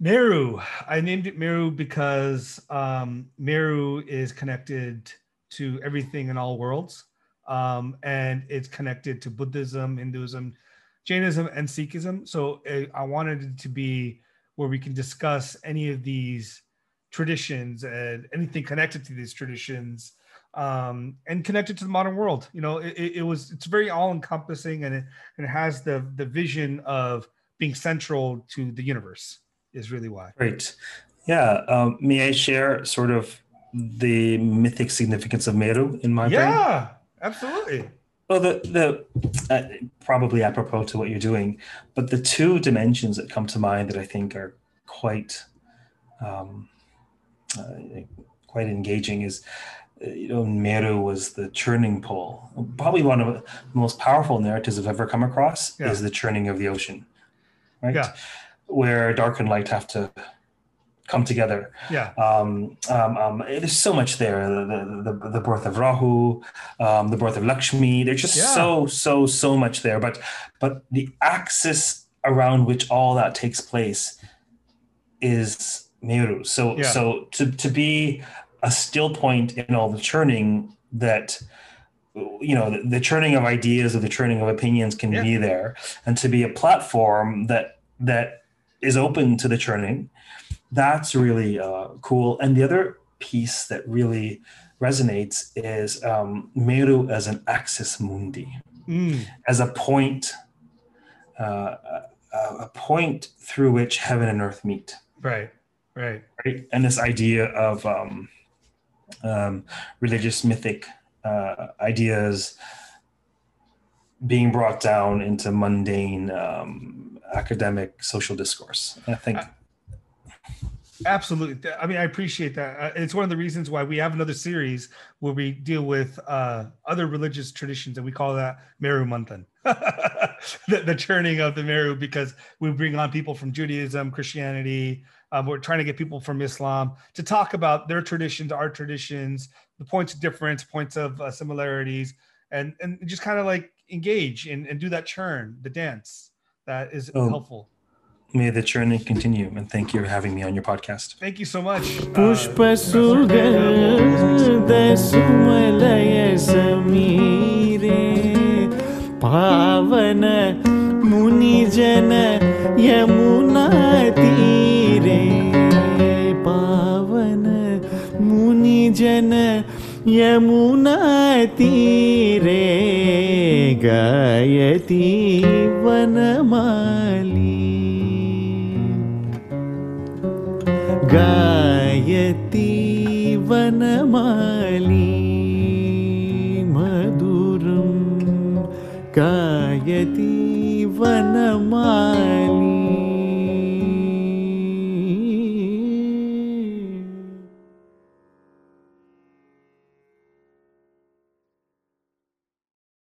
Meru. I named it Meru because um, Meru is connected to everything in all worlds. Um, and it's connected to Buddhism, Hinduism, Jainism, and Sikhism. So uh, I wanted it to be where we can discuss any of these traditions and anything connected to these traditions um, and connected to the modern world. You know, it, it, it was it's very all encompassing and it, and it has the the vision of being central to the universe is really why. Great. Yeah. Um, may I share sort of the mythic significance of Meru in my brain? Yeah, absolutely. Well, the the uh, probably apropos to what you're doing, but the two dimensions that come to mind that I think are quite um, uh, quite engaging is uh, you know Meru was the churning pole. Probably one of the most powerful narratives I've ever come across Yeah. is the churning of the ocean, right? Yeah. Where dark and light have to come together Yeah, um, um, um, there's so much there. The, the, the, birth of Rahu, um, the birth of Lakshmi. There's just Yeah. so, so, so much there. But, but the axis around which all that takes place is Meru. So, Yeah. so to, to be a still point in all the churning that, you know, the, the churning of ideas or the churning of opinions can Yeah. be there, and to be a platform that that is open to the churning that's really uh, cool. And the other piece that really resonates is um, Meru as an axis mundi, Mm, as a point, uh, a, point through which heaven and earth meet. right, right. right? And this idea of um, um, religious mythic uh, ideas being brought down into mundane um, academic social discourse. I think Absolutely. I mean, I appreciate that. Uh, it's one of the reasons why we have another series where we deal with uh, other religious traditions, and we call that Meru Manthan, the, the churning of the Meru, because we bring on people from Judaism, Christianity. Um, we're trying to get people from Islam to talk about their traditions, our traditions, the points of difference, points of uh, similarities, and and just kind of like engage and, and do that churn, the dance that is Oh. helpful. may the journey continue. And thank you for having me on your podcast. Thank you so much. uh, पुष्पसुगन्ध सुमलय समीरे पावन मुनिजन यमुना तीरे पावन मुनिजन यमुना तीरे गायती वनमाली। गायती वनमाली मधुरं गायती वनमाली